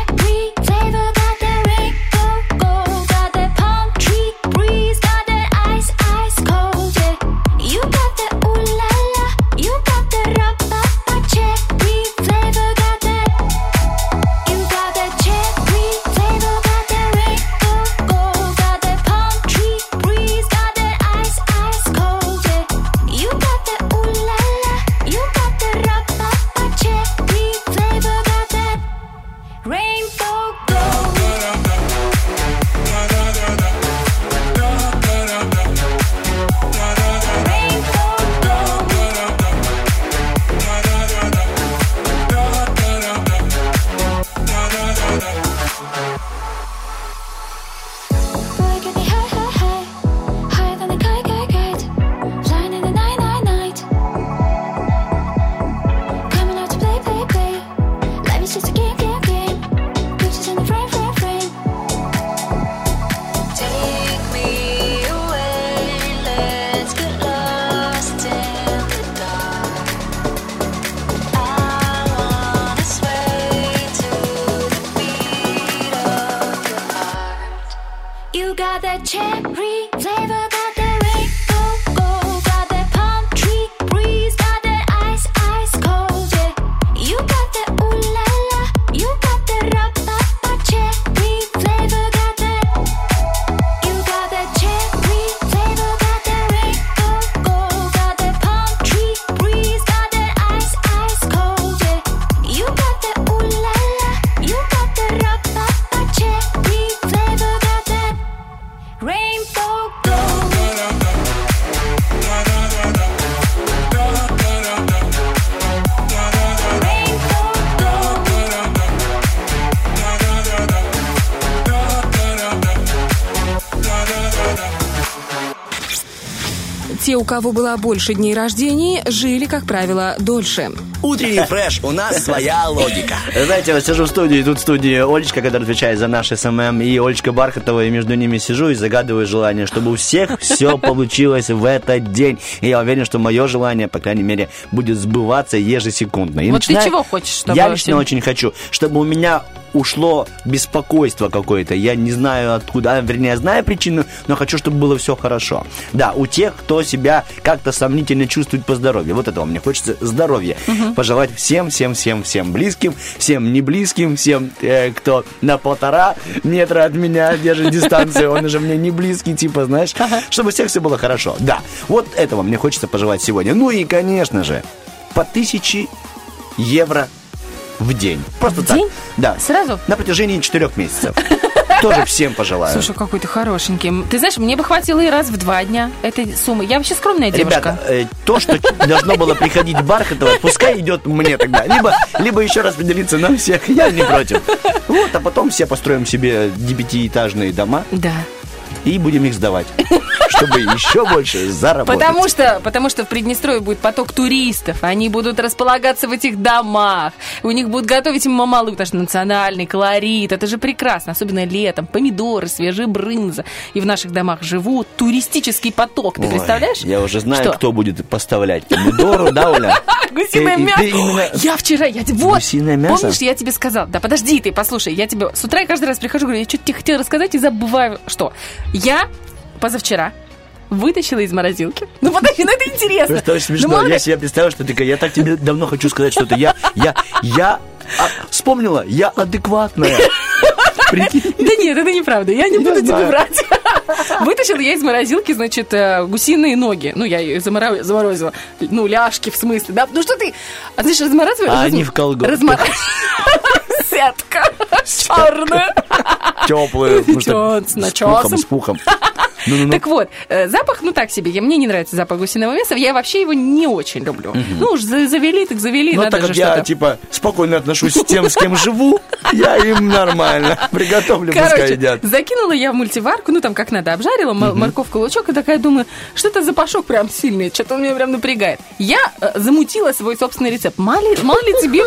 G: у кого было больше дней рождений, жили, как правило, дольше.
E: Утренний фреш, у нас своя логика.
B: Знаете, вот сижу в студии, тут в студии Олечка, которая отвечает за наш SMM, и Олечка Бархатова, и между ними сижу и загадываю желание, чтобы у всех все получилось в этот день. И я уверен, что мое желание, по крайней мере, будет сбываться ежесекундно. И
C: Вот ты
B: начиная-
C: чего хочешь, чтобы
B: Я лично очень хочу, чтобы у меня ушло беспокойство какое-то. Я не знаю откуда, а, вернее, я знаю причину, но хочу, чтобы было все хорошо. Да, у тех, кто себя как-то сомнительно чувствует по здоровью. Вот этого мне хочется здоровья. Пожелать всем, всем, всем, всем близким, всем не близким, всем, э, кто на полтора метра от меня держит дистанцию, он уже мне не близкий, типа, знаешь, чтобы всех все было хорошо. Да, вот этого мне хочется пожелать сегодня. Ну и, конечно же, по тысяче евро в день. Просто
C: В
B: так.
C: день?
B: Да.
C: Сразу?
B: На протяжении четырех месяцев. Тоже всем пожелаю.
C: Слушай, какой ты хорошенький. Ты знаешь, мне бы хватило и раз в два дня этой суммы. Я вообще скромная девушка.
B: Ребята, э, то, что должно было приходить Бархатова, пускай идет мне тогда. Либо, либо еще раз поделиться на всех, я не против. Вот, а потом все построим себе девятиэтажные дома
C: Да.
B: И будем их сдавать, чтобы еще больше заработать.
C: Потому что, потому что в Приднестровье будет поток туристов, они будут располагаться в этих домах, у них будут готовить мамалу, потому что национальный колорит, это же прекрасно, особенно летом, помидоры, свежая брынза, и в наших домах живут, туристический поток, ты
B: Ой,
C: представляешь?
B: Я уже знаю,
C: Что?
B: кто будет поставлять помидору, да, Оля?
C: Гусиное мясо. Я вчера, я вот, помнишь, я тебе сказал, да подожди ты, послушай, я тебе с утра я каждый раз прихожу, говорю, я что-то тебе хотела рассказать и забываю, что я позавчера вытащила из морозилки. Ну подожди, ну это интересно.
B: Просто очень
C: Ну,
B: смешно.
C: мало
B: я себе представил, что ты я так тебе давно хочу сказать что-то. Я, я, я а, вспомнила, я адекватная. Прикинь.
C: Да нет, это неправда, я не буду тебе
B: знаю.
C: врать. Вытащила я из морозилки, значит, э, гусиные ноги. Ну, я ее заморо- заморозила. Ну, ляжки в смысле, да? Ну, что ты, а, знаешь, размораживаешь...
B: А
C: разм-
B: они в колготках.
C: Сетка черная. Тёц,
B: С
C: начесом.
B: пухом, с пухом. Ну-ну-ну.
C: Так вот, э, запах, ну так себе, я- мне не нравится запах гусиного мяса, я вообще его не очень люблю. Ну уж за- завели, так завели,
B: Но
C: надо
B: так
C: же
B: как я, типа, спокойно отношусь с тем, с кем живу, я им нормально приготовлю, пускай едят.
C: закинула я в мультиварку, ну там как надо, обжарила морковку, лучок, и такая думаю, что-то запашок прям сильный, что-то он меня прям напрягает. Я э, замутила свой собственный рецепт. Мало ли, мало ли тебе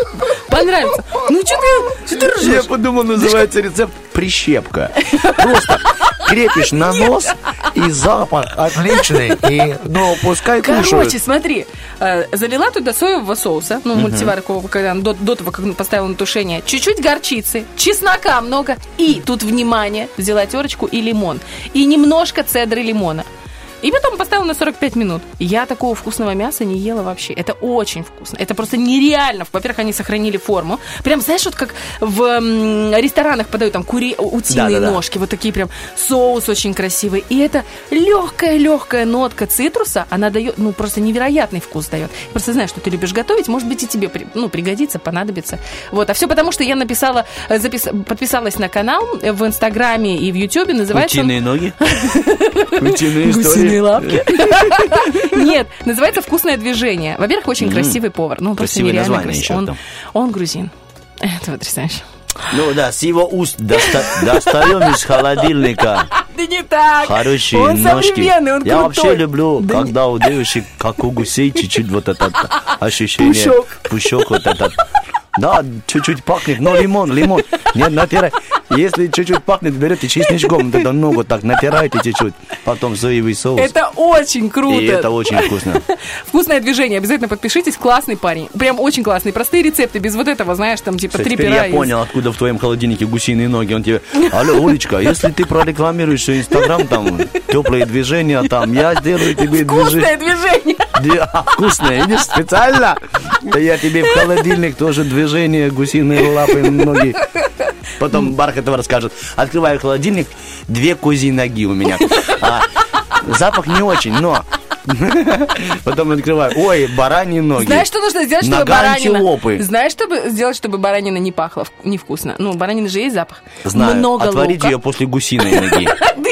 C: понравится. Ну что ты, что ты
B: Я
C: ржешь?
B: подумал, называется рецепт прищепка. Просто крепишь на нос, и запах отличный. И, ну, пускай
C: Короче,
B: кушают.
C: смотри, э, залила туда соевого соуса, ну, мультиварку, когда до, до того, как поставила на тушение, чуть-чуть горчицы, чеснока много, и тут, внимание, взяла терочку и лимон, и немножко цедры лимона. И потом поставила на 45 минут. Я такого вкусного мяса не ела вообще. Это очень вкусно. Это просто нереально. Во-первых, они сохранили форму. Прям, знаешь, вот как в ресторанах подают там кури... утиные
B: Да-да-да.
C: ножки, вот такие прям соус очень красивый. И это легкая-легкая нотка цитруса, она дает, ну, просто невероятный вкус дает. Просто знаю, что ты любишь готовить, может быть, и тебе, ну, пригодится, понадобится. Вот, а все потому, что я написала, э, запис- подписалась на канал в Инстаграме и в Ютубе, называется он
B: Утиные ноги. Утиные истории.
C: Гусиные лапки. Нет, называется «Вкусное движение». Во-первых, очень красивый повар. Ну, просто нереально красивый. Он, грузин. Это потрясающе.
B: Ну да, с его уст доста- достаем из холодильника
C: Да не так.
B: хорошие
C: он
B: ножки.
C: он
B: Я вообще люблю,
C: Да
B: когда у девушек, как у гусей, чуть-чуть вот это ощущение.
C: Пушок.
B: Пушок вот этот. Да, чуть-чуть пахнет, но лимон, лимон. Нет, натирай. Если чуть-чуть пахнет, берете чесночком, тогда ногу так натирайте чуть-чуть. Потом соевый соус.
C: Это очень круто.
B: И это очень вкусно.
C: Вкусное движение. Обязательно подпишитесь. Классный парень. Прям очень классный. Простые рецепты. Без вот этого, знаешь, там типа
B: Кстати,
C: три пера.
B: я
C: из-
B: понял, откуда в твоем холодильнике гусиные ноги. Он тебе, алло, Улечка, если ты прорекламируешь Инстаграм, там, теплые движения, там, я сделаю тебе движение.
C: Вкусное движение.
B: А, вкусное, видишь, специально. Да я тебе в холодильник тоже движение, гусиные лапы, ноги. Потом Бархатова расскажет. Открываю холодильник, две козьи ноги у меня. А, запах не очень, но... Потом открываю, ой, бараньи ноги.
C: Знаешь, что нужно сделать, чтобы
B: Нога
C: баранина...
B: антилопы.
C: Знаешь, чтобы сделать, чтобы баранина не пахла вк- невкусно? Ну, у баранины же есть запах.
B: Знаю,
C: Много
B: отварить
C: лука.
B: ее после гусиной ноги.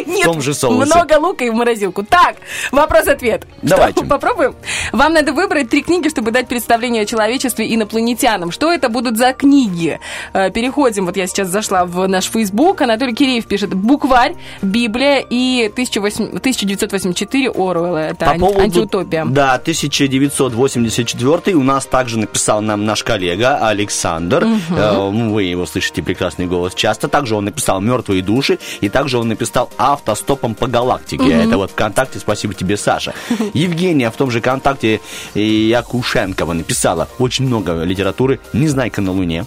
C: Нет,
B: том же соусе.
C: много лука и в морозилку. Так, вопрос-ответ.
B: Давайте.
C: Попробуем? Вам надо выбрать три книги, чтобы дать представление о человечестве инопланетянам. Что это будут за книги? Э, Переходим, вот я сейчас зашла в наш Фейсбук. Анатолий Киреев пишет «Букварь», «Библия» и 18- 1984 Оруэлла. Это.
B: Поводу...
C: Антиутопия.
B: Да, 1984 у нас также написал нам наш коллега Александр. Ну, Вы его слышите, прекрасный голос часто. Также он написал «Мертвые души», и также он написал «Автостопом по галактике». Это вот ВКонтакте, спасибо тебе, Саша. Евгения в том же ВКонтакте Якушенкова написала очень много литературы «Незнайка на Луне».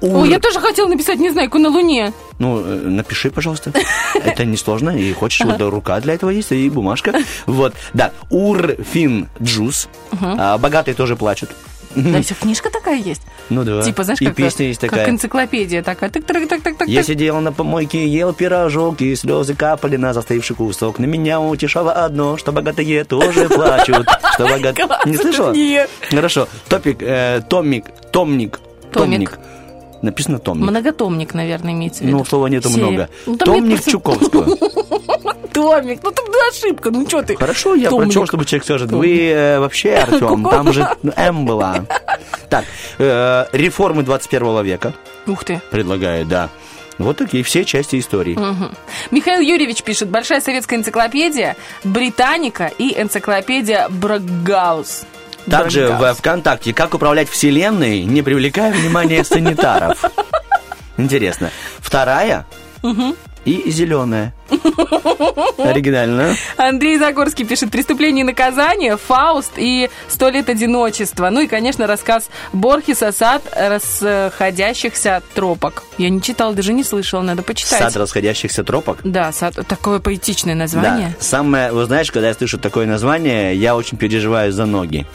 B: Ур-
C: Ой, я тоже хотела написать «Незнайку на Луне».
B: Ну, э, напиши, пожалуйста. Это несложно. И хочешь, вот рука для этого есть, и бумажка. Вот, да. Урфин Джус. А, Богатые тоже плачут.
C: Да, еще книжка такая есть.
B: Ну да.
C: Типа, знаешь,
B: и
C: как,
B: песня есть
C: как
B: такая.
C: энциклопедия такая. Так, так, так, так, так,
B: Я сидел на помойке, ел пирожок, и слезы капали на застывший кусок. На меня утешало одно, что богатые тоже плачут. Что богат...
C: Класс,
B: Не слышала?
C: нет.
B: Хорошо. Топик, э, томик, томник,
C: Томик.
B: томник. Написано томник.
C: Многотомник, наверное, имеется в виду.
B: Ну, слова нету
C: Серия.
B: много.
C: Ну, нет
B: Томник
C: просто-
B: Чуковского.
C: Томик. Ну, там ошибка. Ну, что ты?
B: Хорошо, я прочел, чтобы человек скажет, вы э, вообще, Артем, там же М была. Так, э, реформы 21 века,
C: Ух ты.
B: предлагаю, да. Вот такие все части истории.
C: Мгм. Михаил Юрьевич пишет, большая советская энциклопедия, Британика и энциклопедия Брагаус.
B: Также в. ВКонтакте «Как управлять вселенной, не привлекая внимания санитаров». Интересно. Вторая и зеленая. Оригинально.
C: Андрей Загорский пишет «Преступление и наказание», «Фауст» и «Сто лет одиночества». Ну и, конечно, рассказ Борхеса «Сад расходящихся тропок». Я не читала, даже не слышала, надо почитать.
B: Сад расходящихся тропок.
C: Да, сад, такое поэтичное название.
B: Да. Самое, вы знаешь, когда я слышу такое название, я очень переживаю за ноги.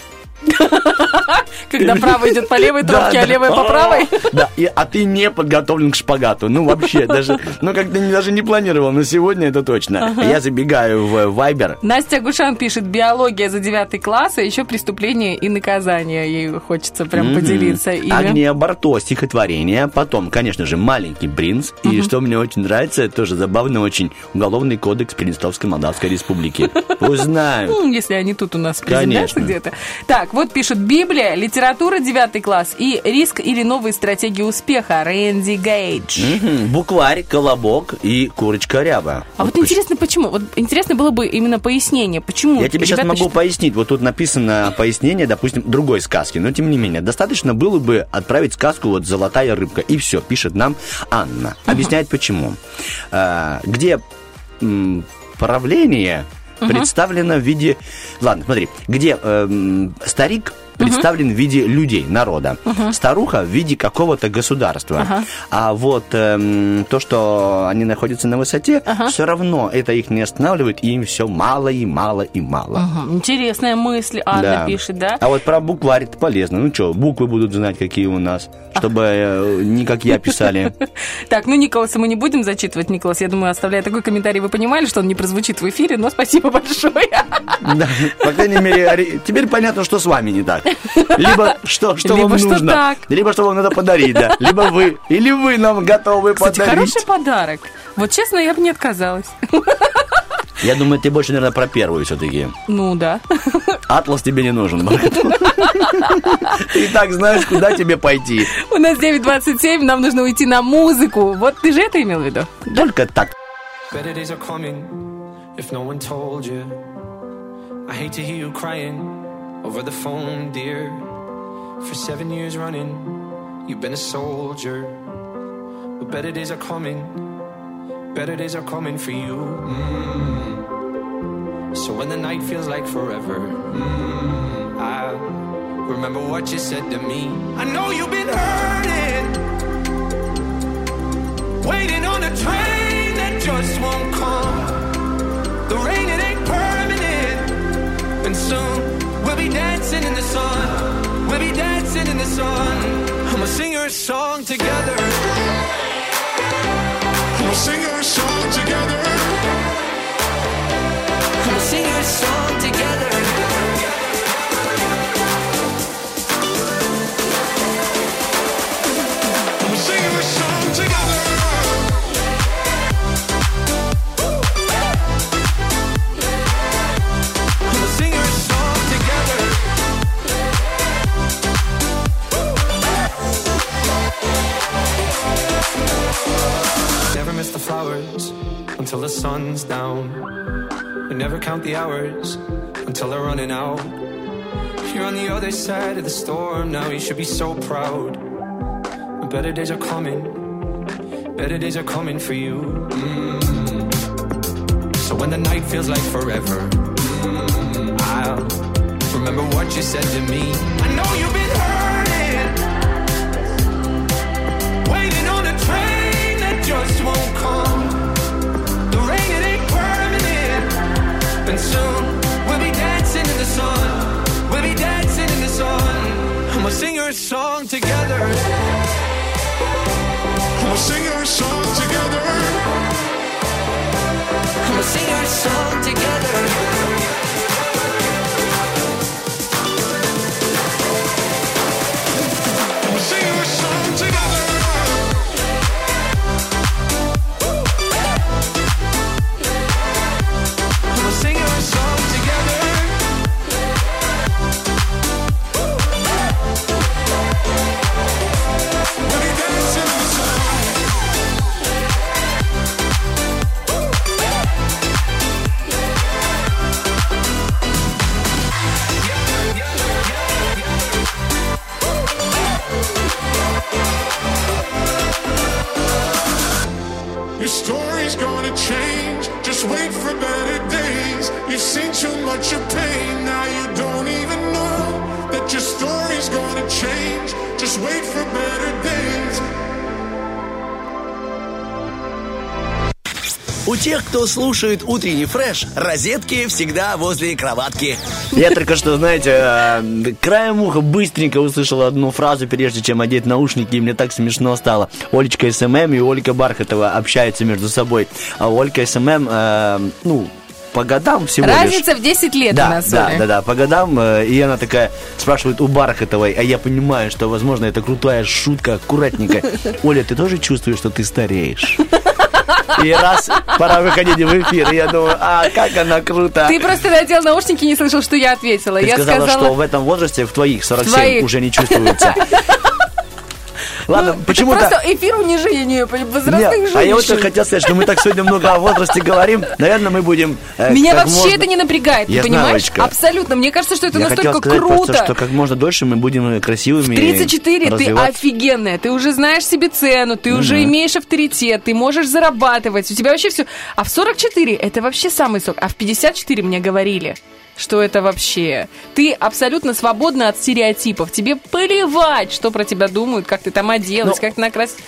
C: Когда правый идет по левой тропке, а левая по правой.
B: Да, а ты не подготовлен к шпагату. Ну, вообще, даже, ну, как-то даже не планировал, но сегодня это точно. Я забегаю в Viber.
C: Настя Гушан пишет «Биология за девятый класс», а еще «Преступление и наказание». Ей хочется прям поделиться.
B: Агния Барто, стихотворение. Потом, конечно же, «Маленький принц». И что мне очень нравится, это тоже забавно очень, Уголовный кодекс Приднестровской Молдавской Республики. Пусть знают.
C: Ну, если они тут у нас
B: Конечно.
C: где-то. Так, вот пишут Библия, литература 9 класс и риск или новые стратегии успеха Рэнди Гейдж.
B: Букварь, колобок и курочка ряба.
C: А вот интересно, почему? Вот интересно было бы именно пояснение, почему
B: Я тебе сейчас могу
C: считают-
B: пояснить. Вот тут написано пояснение, допустим, другой сказки. Но тем не менее, достаточно было бы отправить сказку вот «Золотая рыбка». И все, пишет нам Анна. Объясняет почему. А, где м, правление
M: Мгм.
B: представлено в виде... Ладно, смотри. Где эм, старик представлен в виде людей, народа.
M: Мгм.
B: Старуха в виде какого-то государства.
M: Ага.
B: А вот эм, то, что они находятся на высоте, все равно это их не останавливает, и им все мало и мало и мало.
C: Мгм, Интересная мысль, Анна
B: Да.
C: пишет, да?
B: А вот про букварь это полезно. Ну что, буквы будут знать, какие у нас, чтобы э, не как я писали.
C: Так, ну Николаса мы не будем зачитывать. Николас, я думаю, оставляя такой комментарий, вы понимали, что он не прозвучит в эфире, но спасибо большое.
B: Да, по крайней мере, теперь понятно, что с вами не так. Либо что, что
C: Либо
B: вам
C: что
B: нужно.
C: так.
B: Либо что вам надо подарить, да. Либо вы. Или вы нам готовы
C: Кстати,
B: подарить.
C: хороший подарок. Вот честно, я бы не отказалась.
B: Я думаю, ты больше, наверное, про первую все-таки.
C: Ну да.
B: Атлас тебе не нужен. Ты и так знаешь, куда тебе пойти.
C: У нас 9.27, нам нужно уйти на музыку. Вот ты же это имел в виду?
B: Только так.
F: Better days are coming if no one told you. I hate to hear you crying over the phone, dear. For seven years running, you've been a soldier. But better days are coming, better days are coming for you. Mm. So when the night feels like forever, mm, I remember what you said to me. I know you've been hurting. Waiting on a train that just won't come. The rain, it ain't permanent. And soon dancing in the sun. We'll be dancing in the sun. I'ma sing her a song together. I'ma sing her a song together. I'ma sing her song Never miss the flowers until the sun's down. We never count the hours until they're running out. You're on the other side of the storm now, you should be so proud. Better days are coming, better days are coming for you. Mm. So when the night feels like forever, mm, I'll remember what you said to me. I know you've been hurting, waiting on a train just won't come. The rain it ain't permanent, and soon we'll be dancing in the sun. We'll be dancing in the sun. And we'll sing our song together. We'll sing our song together. We'll sing our song together.
E: Слушает утренний фреш, розетки всегда возле кроватки.
B: Я только что, знаете, э, краем уха быстренько услышал одну фразу, прежде чем одеть наушники, и мне так смешно стало. Олечка SMM и Ольга Бархатова общаются между собой. А Ольга SMM, э, ну, по годам всего лишь.
C: Разница в 10 лет у
B: Да,
C: нас,
B: да, да, да, по годам. э, И она такая спрашивает у Бархатовой, а я понимаю, что, возможно, это крутая шутка, аккуратненькая. Оля, ты тоже чувствуешь, что ты стареешь? И раз пора выходить в эфир, и я думаю, а как она круто.
C: Ты просто надел наушники и не слышал, что я ответила.
B: Ты
C: я
B: сказала,
C: сказала,
B: что в этом возрасте, в твоих 47,
C: твоих.
B: уже не чувствуется. Ладно,
C: это
B: почему-то...
C: просто эфир унижения возрастных
B: Нет, а я вот
C: женщин.
B: только хотел сказать, что мы так сегодня много о возрасте говорим. Наверное, мы будем... э,
C: Меня вообще
B: можно-
C: это не напрягает,
B: Я
C: ты
B: знаю,
C: понимаешь?
B: Олечка.
C: Абсолютно. Мне кажется, что это
B: Я
C: настолько
B: хотел сказать
C: круто.
B: просто, что как можно дольше мы будем э, красивыми.
C: В 34 ты офигенная, ты уже знаешь себе цену, ты уже
B: Мгм.
C: имеешь авторитет, ты можешь зарабатывать, у тебя вообще все. А в 44 это вообще самый сок, а в 54 мне говорили, что это вообще... Ты абсолютно свободна от стереотипов, тебе плевать, что про тебя думают, как ты там оделась,
B: Ну,
C: как ты накрасилась.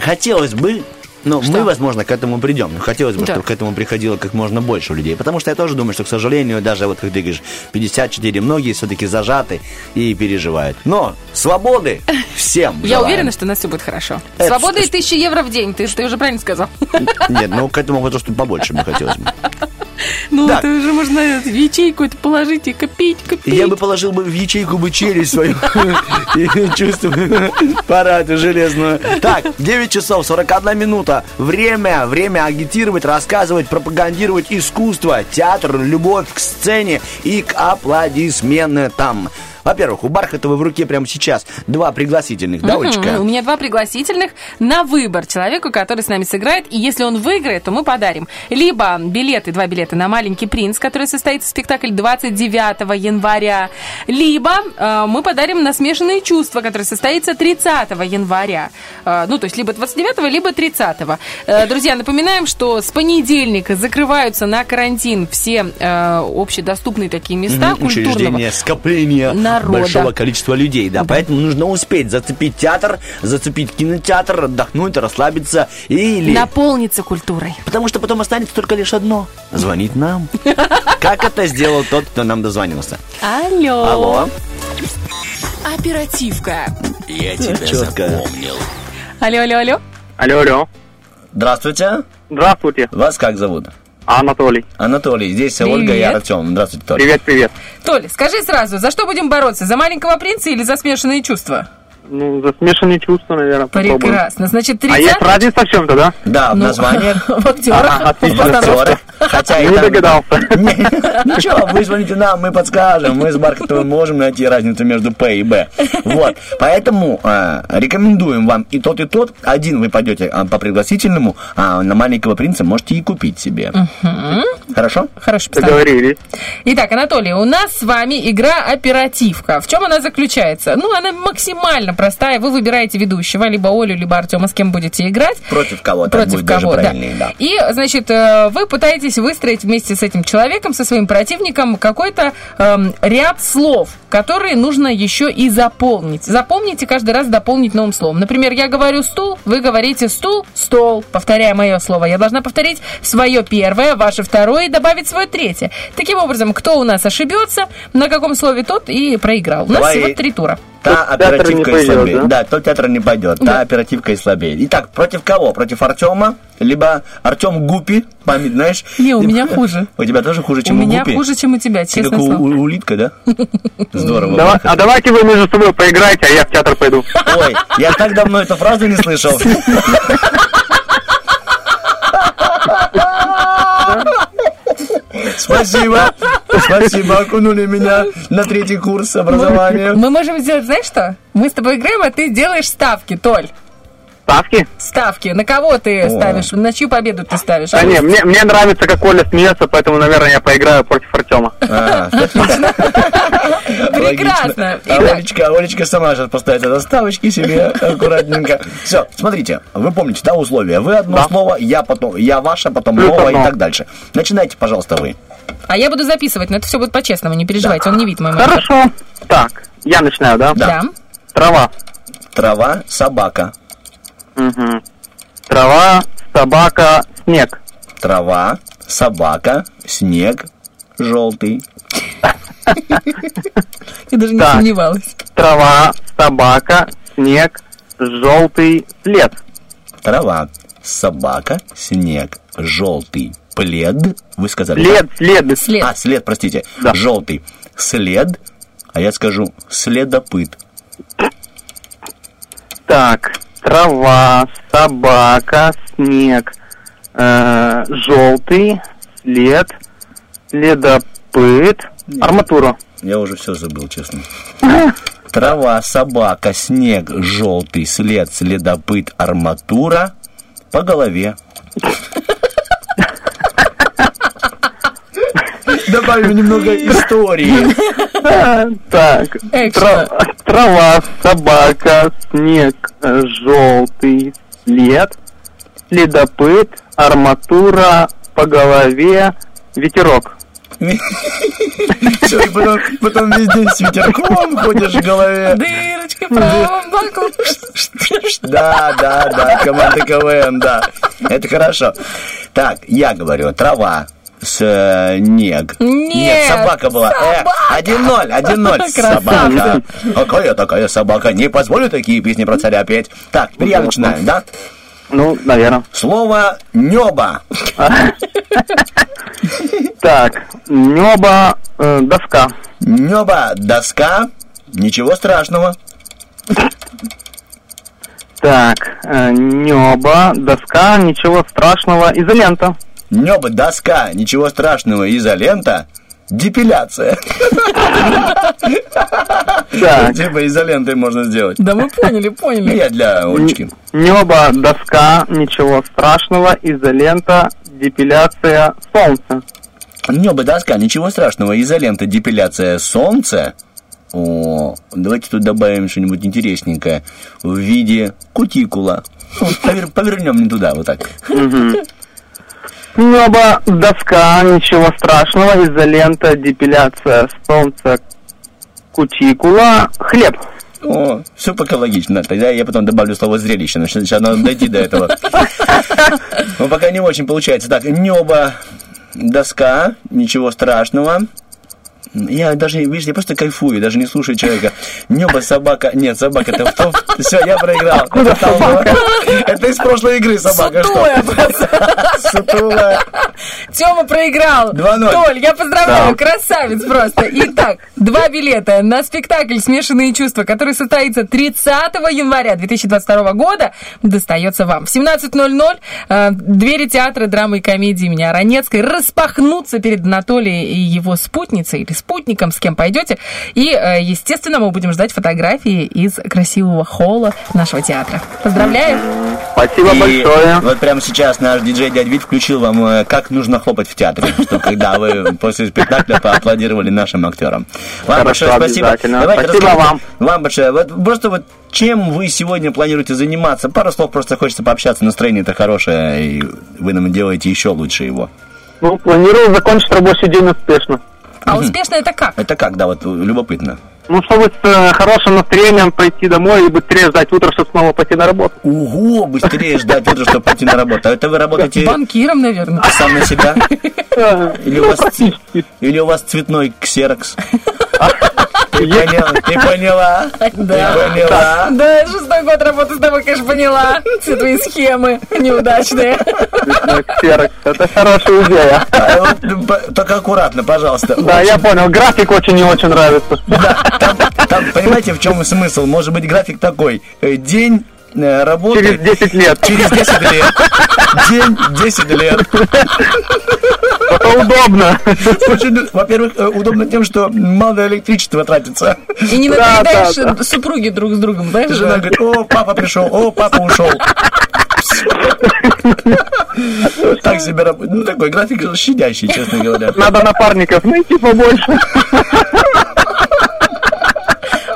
B: Хотелось бы, но мы, возможно, к этому придем. Но хотелось бы,
C: Да.
B: чтобы к этому приходило как можно больше людей. Потому что я тоже думаю, что, к сожалению, даже вот как ты говоришь, 54, многие все-таки зажаты и переживают. Но свободы всем
C: Я
B: желаем.
C: уверена, что у нас все будет хорошо.
B: Это
C: Свобода и 1000 евро в день, ты, ты уже правильно сказал.
B: Нет, ну к этому возрасту побольше бы хотелось бы.
C: Ну,
B: Да.
C: это уже можно в ячейку это положить и копить, копить.
B: Я бы положил бы в ячейку бы челюсть свою и чувствую параду железную. Так, 9 часов 41 минута. Время, время агитировать, рассказывать, пропагандировать искусство, театр, любовь к сцене и к аплодисментам. Во-первых, у Бархатова в руке прямо сейчас два пригласительных, да. Олечка?
C: У меня два пригласительных на выбор человеку, который с нами сыграет. И если он выиграет, то мы подарим либо билеты, два билета на «Маленький принц», который состоится спектакль 29 января, либо э, мы подарим на «Смешанные чувства», который состоится 30 января. Э, ну, то есть либо 29 либо 30 Э, друзья, напоминаем, что с понедельника закрываются на карантин все э, общедоступные такие места
B: Мгм,
C: культурного.
B: Учреждение скопления
C: Народа.
B: большого количества людей, да, поэтому нужно успеть зацепить театр, зацепить кинотеатр, отдохнуть, расслабиться или...
C: Наполниться культурой.
B: Потому что потом останется только лишь одно – звонить нам. Как это сделал тот, кто нам дозвонился?
C: Алло.
B: Алло.
G: Оперативка.
E: Я
B: тебя
E: тебя
B: запомнил.
C: Алло, алло, алло.
M: Алло, алло.
B: Здравствуйте.
M: Здравствуйте.
B: Вас как зовут?
M: Анатолий.
B: Анатолий. Здесь
C: Привет.
B: Ольга и Артем. Здравствуйте, Толя.
M: Привет, привет.
C: Толя, скажи сразу, за что будем бороться? За маленького принца или за смешанные чувства?
M: Ну, за смешанные чувства, наверное, попробуем.
C: Прекрасно. Значит,
M: А есть
C: 30
M: разница в чем-то, да?
B: Да, в
C: Ну,
B: названиях.
C: в актерах,
M: Ага, отлично.
B: Хотя
M: Не догадался.
B: Ничего, вы звоните нам, мы подскажем. Мы с Бархатовым можем найти разницу между П и Б. Вот. Поэтому э, рекомендуем вам и тот, и тот. Один вы пойдете а, по пригласительному, а на маленького принца можете и купить себе. Хорошо?
C: Хорошо.
M: Договорились.
C: Итак, Анатолий, у нас с вами игра оперативка. В чем она заключается? Ну, она максимально простая. Вы выбираете ведущего, либо Олю, либо Артема, с кем будете играть.
B: Против кого? Так
C: Против кого, да.
B: да.
C: И, значит, э, вы пытаетесь выстроить вместе с этим человеком, со своим противником, какой-то эм, ряд слов, которые нужно еще и заполнить. Запомните каждый раз дополнить новым словом. Например, я говорю стул, вы говорите стул, стол. Повторяя мое слово, я должна повторить свое первое, ваше второе и добавить свое третье. Таким образом, кто у нас ошибется, на каком слове тот и проиграл. У нас
B: Давай.
C: всего три тура.
B: Та
M: театр
B: оперативка и
M: пойдет,
B: слабее.
M: да?
B: Да, тот театр не пойдет. Та оперативка и слабее. Итак, против кого? Против Артема? Либо Артем Гупи, память, знаешь?
C: Не, у меня хуже.
B: У тебя тоже хуже,
C: У
B: чем у,
C: меня
B: Гупи?
C: хуже, чем у тебя,
B: Ты
C: честно
B: как у-
C: слово.
B: у- улитка, да? Здорово.
M: Давай- а давайте вы между собой поиграете, а я в театр пойду.
B: Ой, я так давно эту фразу не слышал. Спасибо. Спасибо, окунули меня на третий курс образования.
C: Мы можем сделать, знаешь что? Мы с тобой играем, а ты делаешь ставки, Толь.
M: Ставки?
C: Ставки. На кого ты ставишь? На чью победу ты ставишь?
M: А не, мне, мне нравится, как Оля смеется, поэтому, наверное, я поиграю против Артема.
B: Отлично.
C: Прекрасно.
B: А Олечка, Олечка сама сейчас поставит это ставочки себе аккуратненько. Все, смотрите, вы помните, да, условия? Вы одно
M: Да.
B: слово, я потом, я ваше, потом
M: Плюс
B: новое и так дальше. Начинайте, пожалуйста, вы.
C: А я буду записывать, но это все будет по-честному, не переживайте, он не видит мой.
M: Хорошо. Так, я начинаю, да?
C: Да.
M: Трава.
B: Трава, собака.
M: Мгм. Трава, собака, снег.
B: Трава, собака, снег, желтый.
C: Я даже не сомневалась.
M: Трава, собака, снег, желтый след.
B: Трава, собака, снег, желтый плед. Вы сказали?
M: След, след.
C: След.
B: А, след, простите.
M: Да.
B: Желтый след. А я скажу следопыт.
M: Так, трава, собака, снег, э, желтый, след, следопыт, арматура.
B: Я уже все забыл, честно. Трава, собака, снег, желтый след, следопыт, арматура по голове. Добавим немного истории.
M: Так, трава, собака, снег, э, желтый след, следопыт, арматура по голове, ветерок.
B: Всё, и потом, потом весь день с ветерком ходишь в голове.
C: Дырочка правом боку.
B: Да, да, да, команда КВН, да. Это хорошо. Так, я говорю, трава, снег.
C: Нет,
B: собака была.
C: собака.
B: Э, 1-0, 1-0.
C: Красавчик.
B: Собака. Какая такая собака? Не позволю такие песни про царя петь. Так, теперь я начинаю, да?
M: Ну, наверное.
B: Слово небо.
M: Так, небо, э, доска.
B: Небо, доска. Ничего страшного.
M: Так, э, небо, доска, ничего страшного, изолента.
B: Небо, доска. Ничего страшного. Изолента. Депиляция.
M: Так,
B: Типа изолентой можно сделать.
C: Да мы поняли, поняли.
B: Я для Олечки.
M: небо, доска, ничего страшного, изолента, депиляция, солнце.
B: Небо, доска, ничего страшного. Изолента, депиляция, солнце. О, давайте тут добавим что-нибудь интересненькое в виде кутикула. Ну, повер- повернем не туда, вот так.
M: Небо, доска, ничего страшного, изолента, депиляция, солнце, кутикула, хлеб.
B: О, все пока логично. Тогда я потом добавлю слово зрелище. но Сейчас надо дойти до этого. Но пока не очень получается. Так, небо, доска, ничего страшного. Я даже, видишь, я просто кайфую, даже не слушаю человека. Небо, собака. Нет, собака, это в том... Все, я проиграл. Это, было. это из прошлой игры собака.
C: Сутулая
B: что? Сутулая. Тула.
C: Тёма проиграл.
B: 2:0.
C: Толь, я поздравляю,
B: Да.
C: красавец просто. Итак, два билета на спектакль «Смешанные чувства», который состоится 30 января 2022 года, достается вам. В 17.00 э, двери театра драмы и комедии имени Аронецкой распахнутся перед Анатолием и его спутницей или спутником, с кем пойдете. И, э, естественно, мы будем ждать фотографии из красивого холла нашего театра. Поздравляю!
M: Спасибо
B: И
M: большое.
B: Вот прямо сейчас наш диджей Дядь Вит включил вам, э, как нужно хлопать в театре, чтобы когда вы после спектакля поаплодировали нашим актерам. Вам
M: Хорошо,
B: большое спасибо. Давайте
M: Спасибо вам.
B: Вам большое. Вот просто вот чем вы сегодня планируете заниматься? Пару слов просто хочется пообщаться, настроение-то хорошее, и вы нам делаете еще лучше его.
M: Ну, планирую закончить рабочий день успешно.
C: А успешно это как?
B: Это как, да, вот любопытно.
M: Ну, чтобы с э, хорошим настроением пойти домой и быстрее ждать утро, чтобы снова пойти на работу.
B: Ого, быстрее ждать утра, чтобы пойти на работу. А это вы работаете
C: Банкиром, наверное.
B: сам на себя? Или у вас, или у вас цветной ксерокс? Ты поняла? Ты поняла?
C: Да.
B: Ты поняла?
C: Да, шестой год работы с тобой, конечно, поняла. Все твои схемы неудачные.
M: Это хорошая идея.
B: А вот, Только аккуратно, пожалуйста.
M: Да, я понял. График очень не очень нравится.
B: Там, понимаете, в чем смысл? Может быть, график такой. э, День работы...
M: Через 10 лет.
B: Через 10 лет. День 10 лет.
M: Это удобно.
B: Очень, во-первых, э, удобно тем, что мало электричества тратится.
C: И не
B: Да,
C: надоедаешь
B: да, да.
C: супруги друг с другом, знаешь?
B: Жена говорит, о, папа пришел, о, папа ушел. Так себе раб- Ну, такой график щадящий, честно говоря.
M: Надо напарников найти побольше.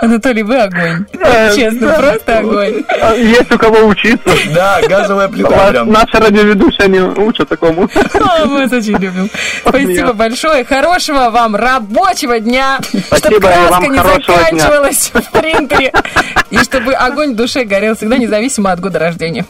C: Анатолий, вы огонь. Честно,
M: да.
C: просто огонь.
M: А Есть у кого учиться.
B: Да, газовая плита.
M: Наши радиоведущие не учат такому.
C: А, Мы вас очень любим. Спасибо большое. Хорошего вам рабочего дня. Чтобы краска не заканчивалась в принтере. И чтобы огонь в душе горел всегда независимо от года рождения.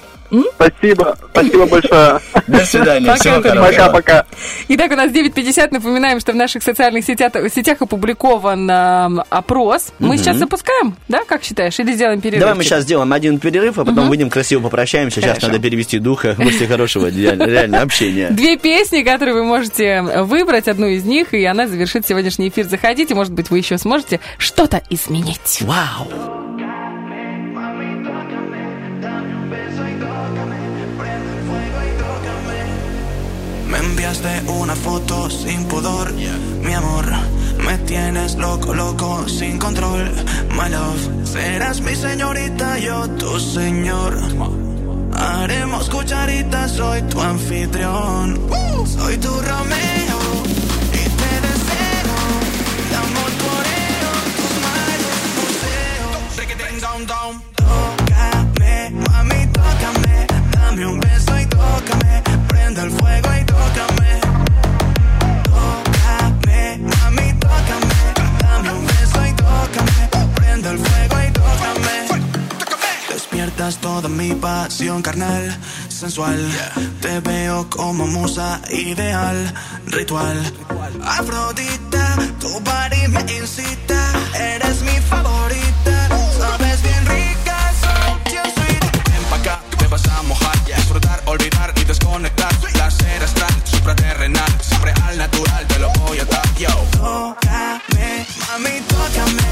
M: Спасибо. Спасибо большое.
B: До свидания.
C: Пока,
B: Всего хорошего.
M: Пока-пока.
C: Итак, у нас 9.50. Напоминаем, что в наших социальных сетях, сетях опубликован эм, опрос. Мы
B: Мгм.
C: сейчас запускаем, да, как считаешь? Или сделаем перерыв?
B: Давай мы сейчас сделаем один перерыв, а потом
C: Мгм.
B: выйдем красиво попрощаемся. Сейчас
C: Хорошо.
B: надо перевести духа после хорошего реально, реально общения.
C: Две песни, которые вы можете выбрать, одну из них, и она завершит сегодняшний эфир. Заходите, может быть, вы еще сможете что-то изменить.
B: Вау!
O: Enviaste una foto sin pudor, mi amor. Me tienes loco, loco, sin control. My love, serás mi señorita, yo tu señor. Haremos cucharitas, soy tu anfitrión. Soy tu Romeo Despiertas toda mi pasión carnal, sensual. Te veo como musa ideal, ritual. Afrodita, tu body me incita. Eres mi favorita. Sabes bien rica, so bien sweet. Ven pa' acá, te vas a mojar. Disfrutar, olvidar y desconectar. Placer astral, supraterrenal. Siempre al natural, te lo voy a dar, yo. Tócame, mami, tócame.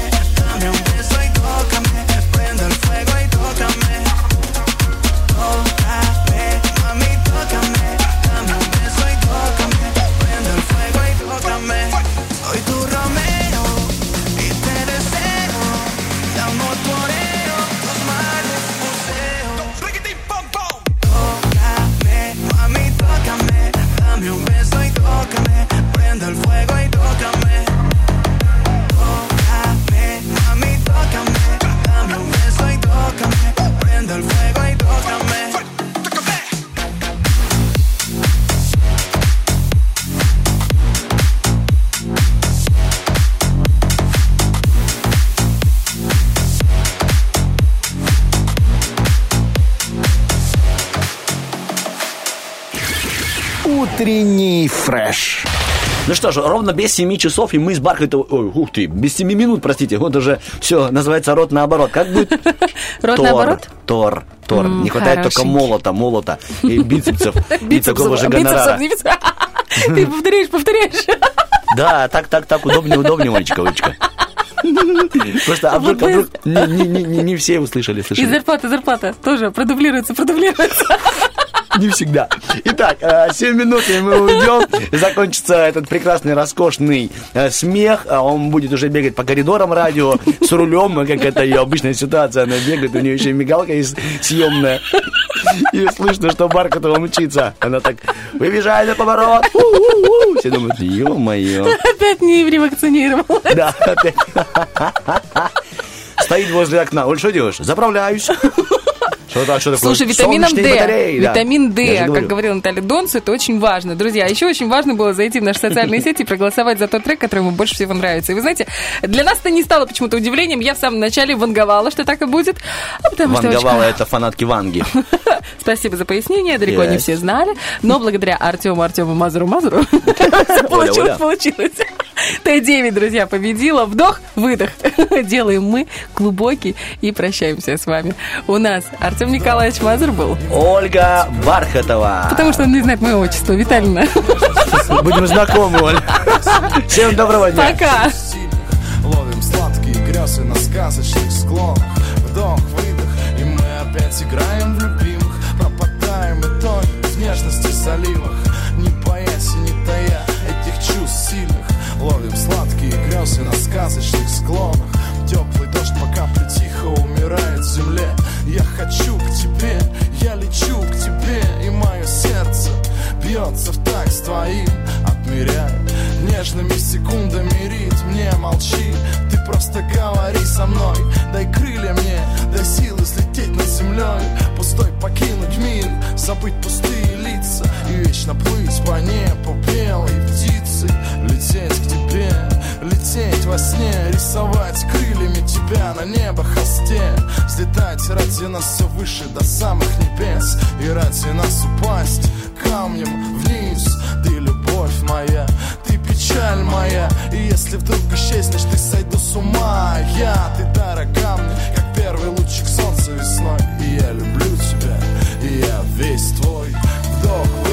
E: Утренний фреш.
B: Ну что ж, ровно без 7 часов, и мы с Бархатовой... Ой, ух ты, без 7 минут, простите. Вот уже все, называется рот наоборот. Как будет?
C: Рот наоборот?
B: Тор. Тор. Не хватает только молота, молота и бицепсов, и такого же гонорара.
C: Ты повторяешь, повторяешь.
B: Да, так, так, так, удобнее, удобнее, Олечка, Олечка. Просто, а вдруг, а вдруг не, не- не- не- все услышали,
C: И
B: слышали.
C: зарплата, зарплата тоже продублируется, продублируется.
B: Не всегда. Итак, 7 минут, и мы уйдем. Закончится этот прекрасный, роскошный э, смех. А Он будет уже бегать по коридорам радио с рулем, как это ее обычная ситуация. Она бегает, у нее еще и мигалка есть съемная. И слышно, что Бархатова мчится. Она так, выезжай на поворот. У-у-у. Все думают, ё-моё.
C: Опять не ревакцинировал.
B: Да, опять. Стоит возле окна. Оль, что делаешь? Заправляюсь. Что, что такое?
C: Слушай, витамином
B: Солнечные
C: D,
B: батареи, да.
C: витамин D, как
B: говорю.
C: говорила Наталья Донц, это очень важно. Друзья, еще очень важно было зайти в наши социальные сети и проголосовать за тот трек, который вам больше всего нравится. И вы знаете, для нас это не стало почему-то удивлением. Я в самом начале ванговала, что так и будет. А потому
B: Ванговала это фанатки Ванги.
C: Спасибо за пояснение, далеко не все знали. Но благодаря Артему, Артему, Мазуру, Мазуру получилось, получилось. Т9, друзья, победила. Вдох, выдох. Делаем мы глубокий и прощаемся с вами. У нас Артем Николаевич Мазур был.
B: Ольга Бархатова.
C: Потому что он не знает мое отчество. Витальевна.
B: Будем знакомы, Оль. Всем доброго дня.
C: Пока.
P: Ловим сладкие грезы на сказочных склонах Вдох, выдох, и мы опять играем в любимых Пропадаем и тонем в нежности заливах Не боясь и не тая этих чувств сильных Ловим сладкие грезы на сказочных склонах Теплый дождь по капле тихо умирает в земле Я хочу к тебе, я лечу к тебе И мое сердце бьется в такт с твоим. Отмеряя нежными секундами ритм Не молчи, ты просто говори со мной Дай крылья мне, дай силы слететь над землей. Пустой покинуть мир, забыть пустые лица И вечно плыть по небу белой птицей Лететь к тебе, лететь во сне Рисовать крыльями тебя на небо холсте Взлетать ради нас все выше до самых небес. И ради нас упасть камнем вниз. Ты любовь моя, ты печаль моя. И если вдруг исчезнешь, ты сойду с ума. Я, ты дорога мне, как первый лучик солнца весной. И я люблю тебя, и я весь твой Вдох,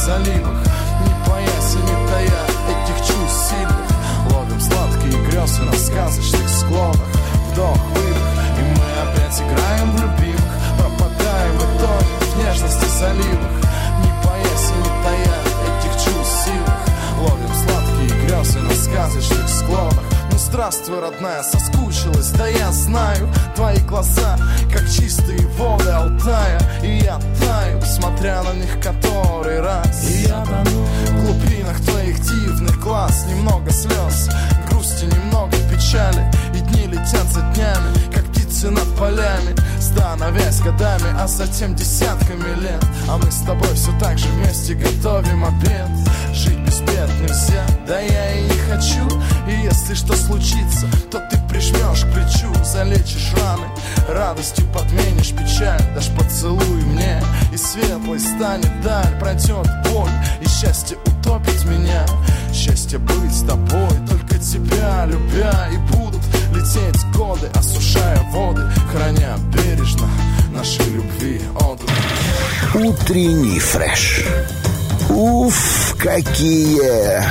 P: заливах. Не боясь и не тая этих чувств сильных. Ловим сладкие грезы на сказочных склонах. Вдох, выдох, и мы опять играем в любимых. Пропадаем и тонем в нежности заливах. Не боясь и не тая этих чувств сильных. Ловим сладкие грезы на сказочных склонах здравствуй, родная, соскучилась, да я знаю Твои глаза, как чистые воды Алтая И я таю, смотря на них который раз. И я тону. В глубинах твоих дивных глаз Немного слез, грусти, немного печали И дни летят за днями, как птицы над полями Становясь годами, а затем десятками лет. А мы с тобой все так же вместе готовим обед. Жить без бед нельзя, да я и не хочу. И если что случится, то ты прижмешь к плечу Залечишь раны, радостью подменишь печаль Дашь поцелуй мне, и светлой станет даль Пройдет боль, и счастье утопит меня. Счастье быть с тобой, только тебя любя И будут лететь годы, осушая воды Храня бережно нашей любви отдых
Q: Утренний фреш. Уф, какие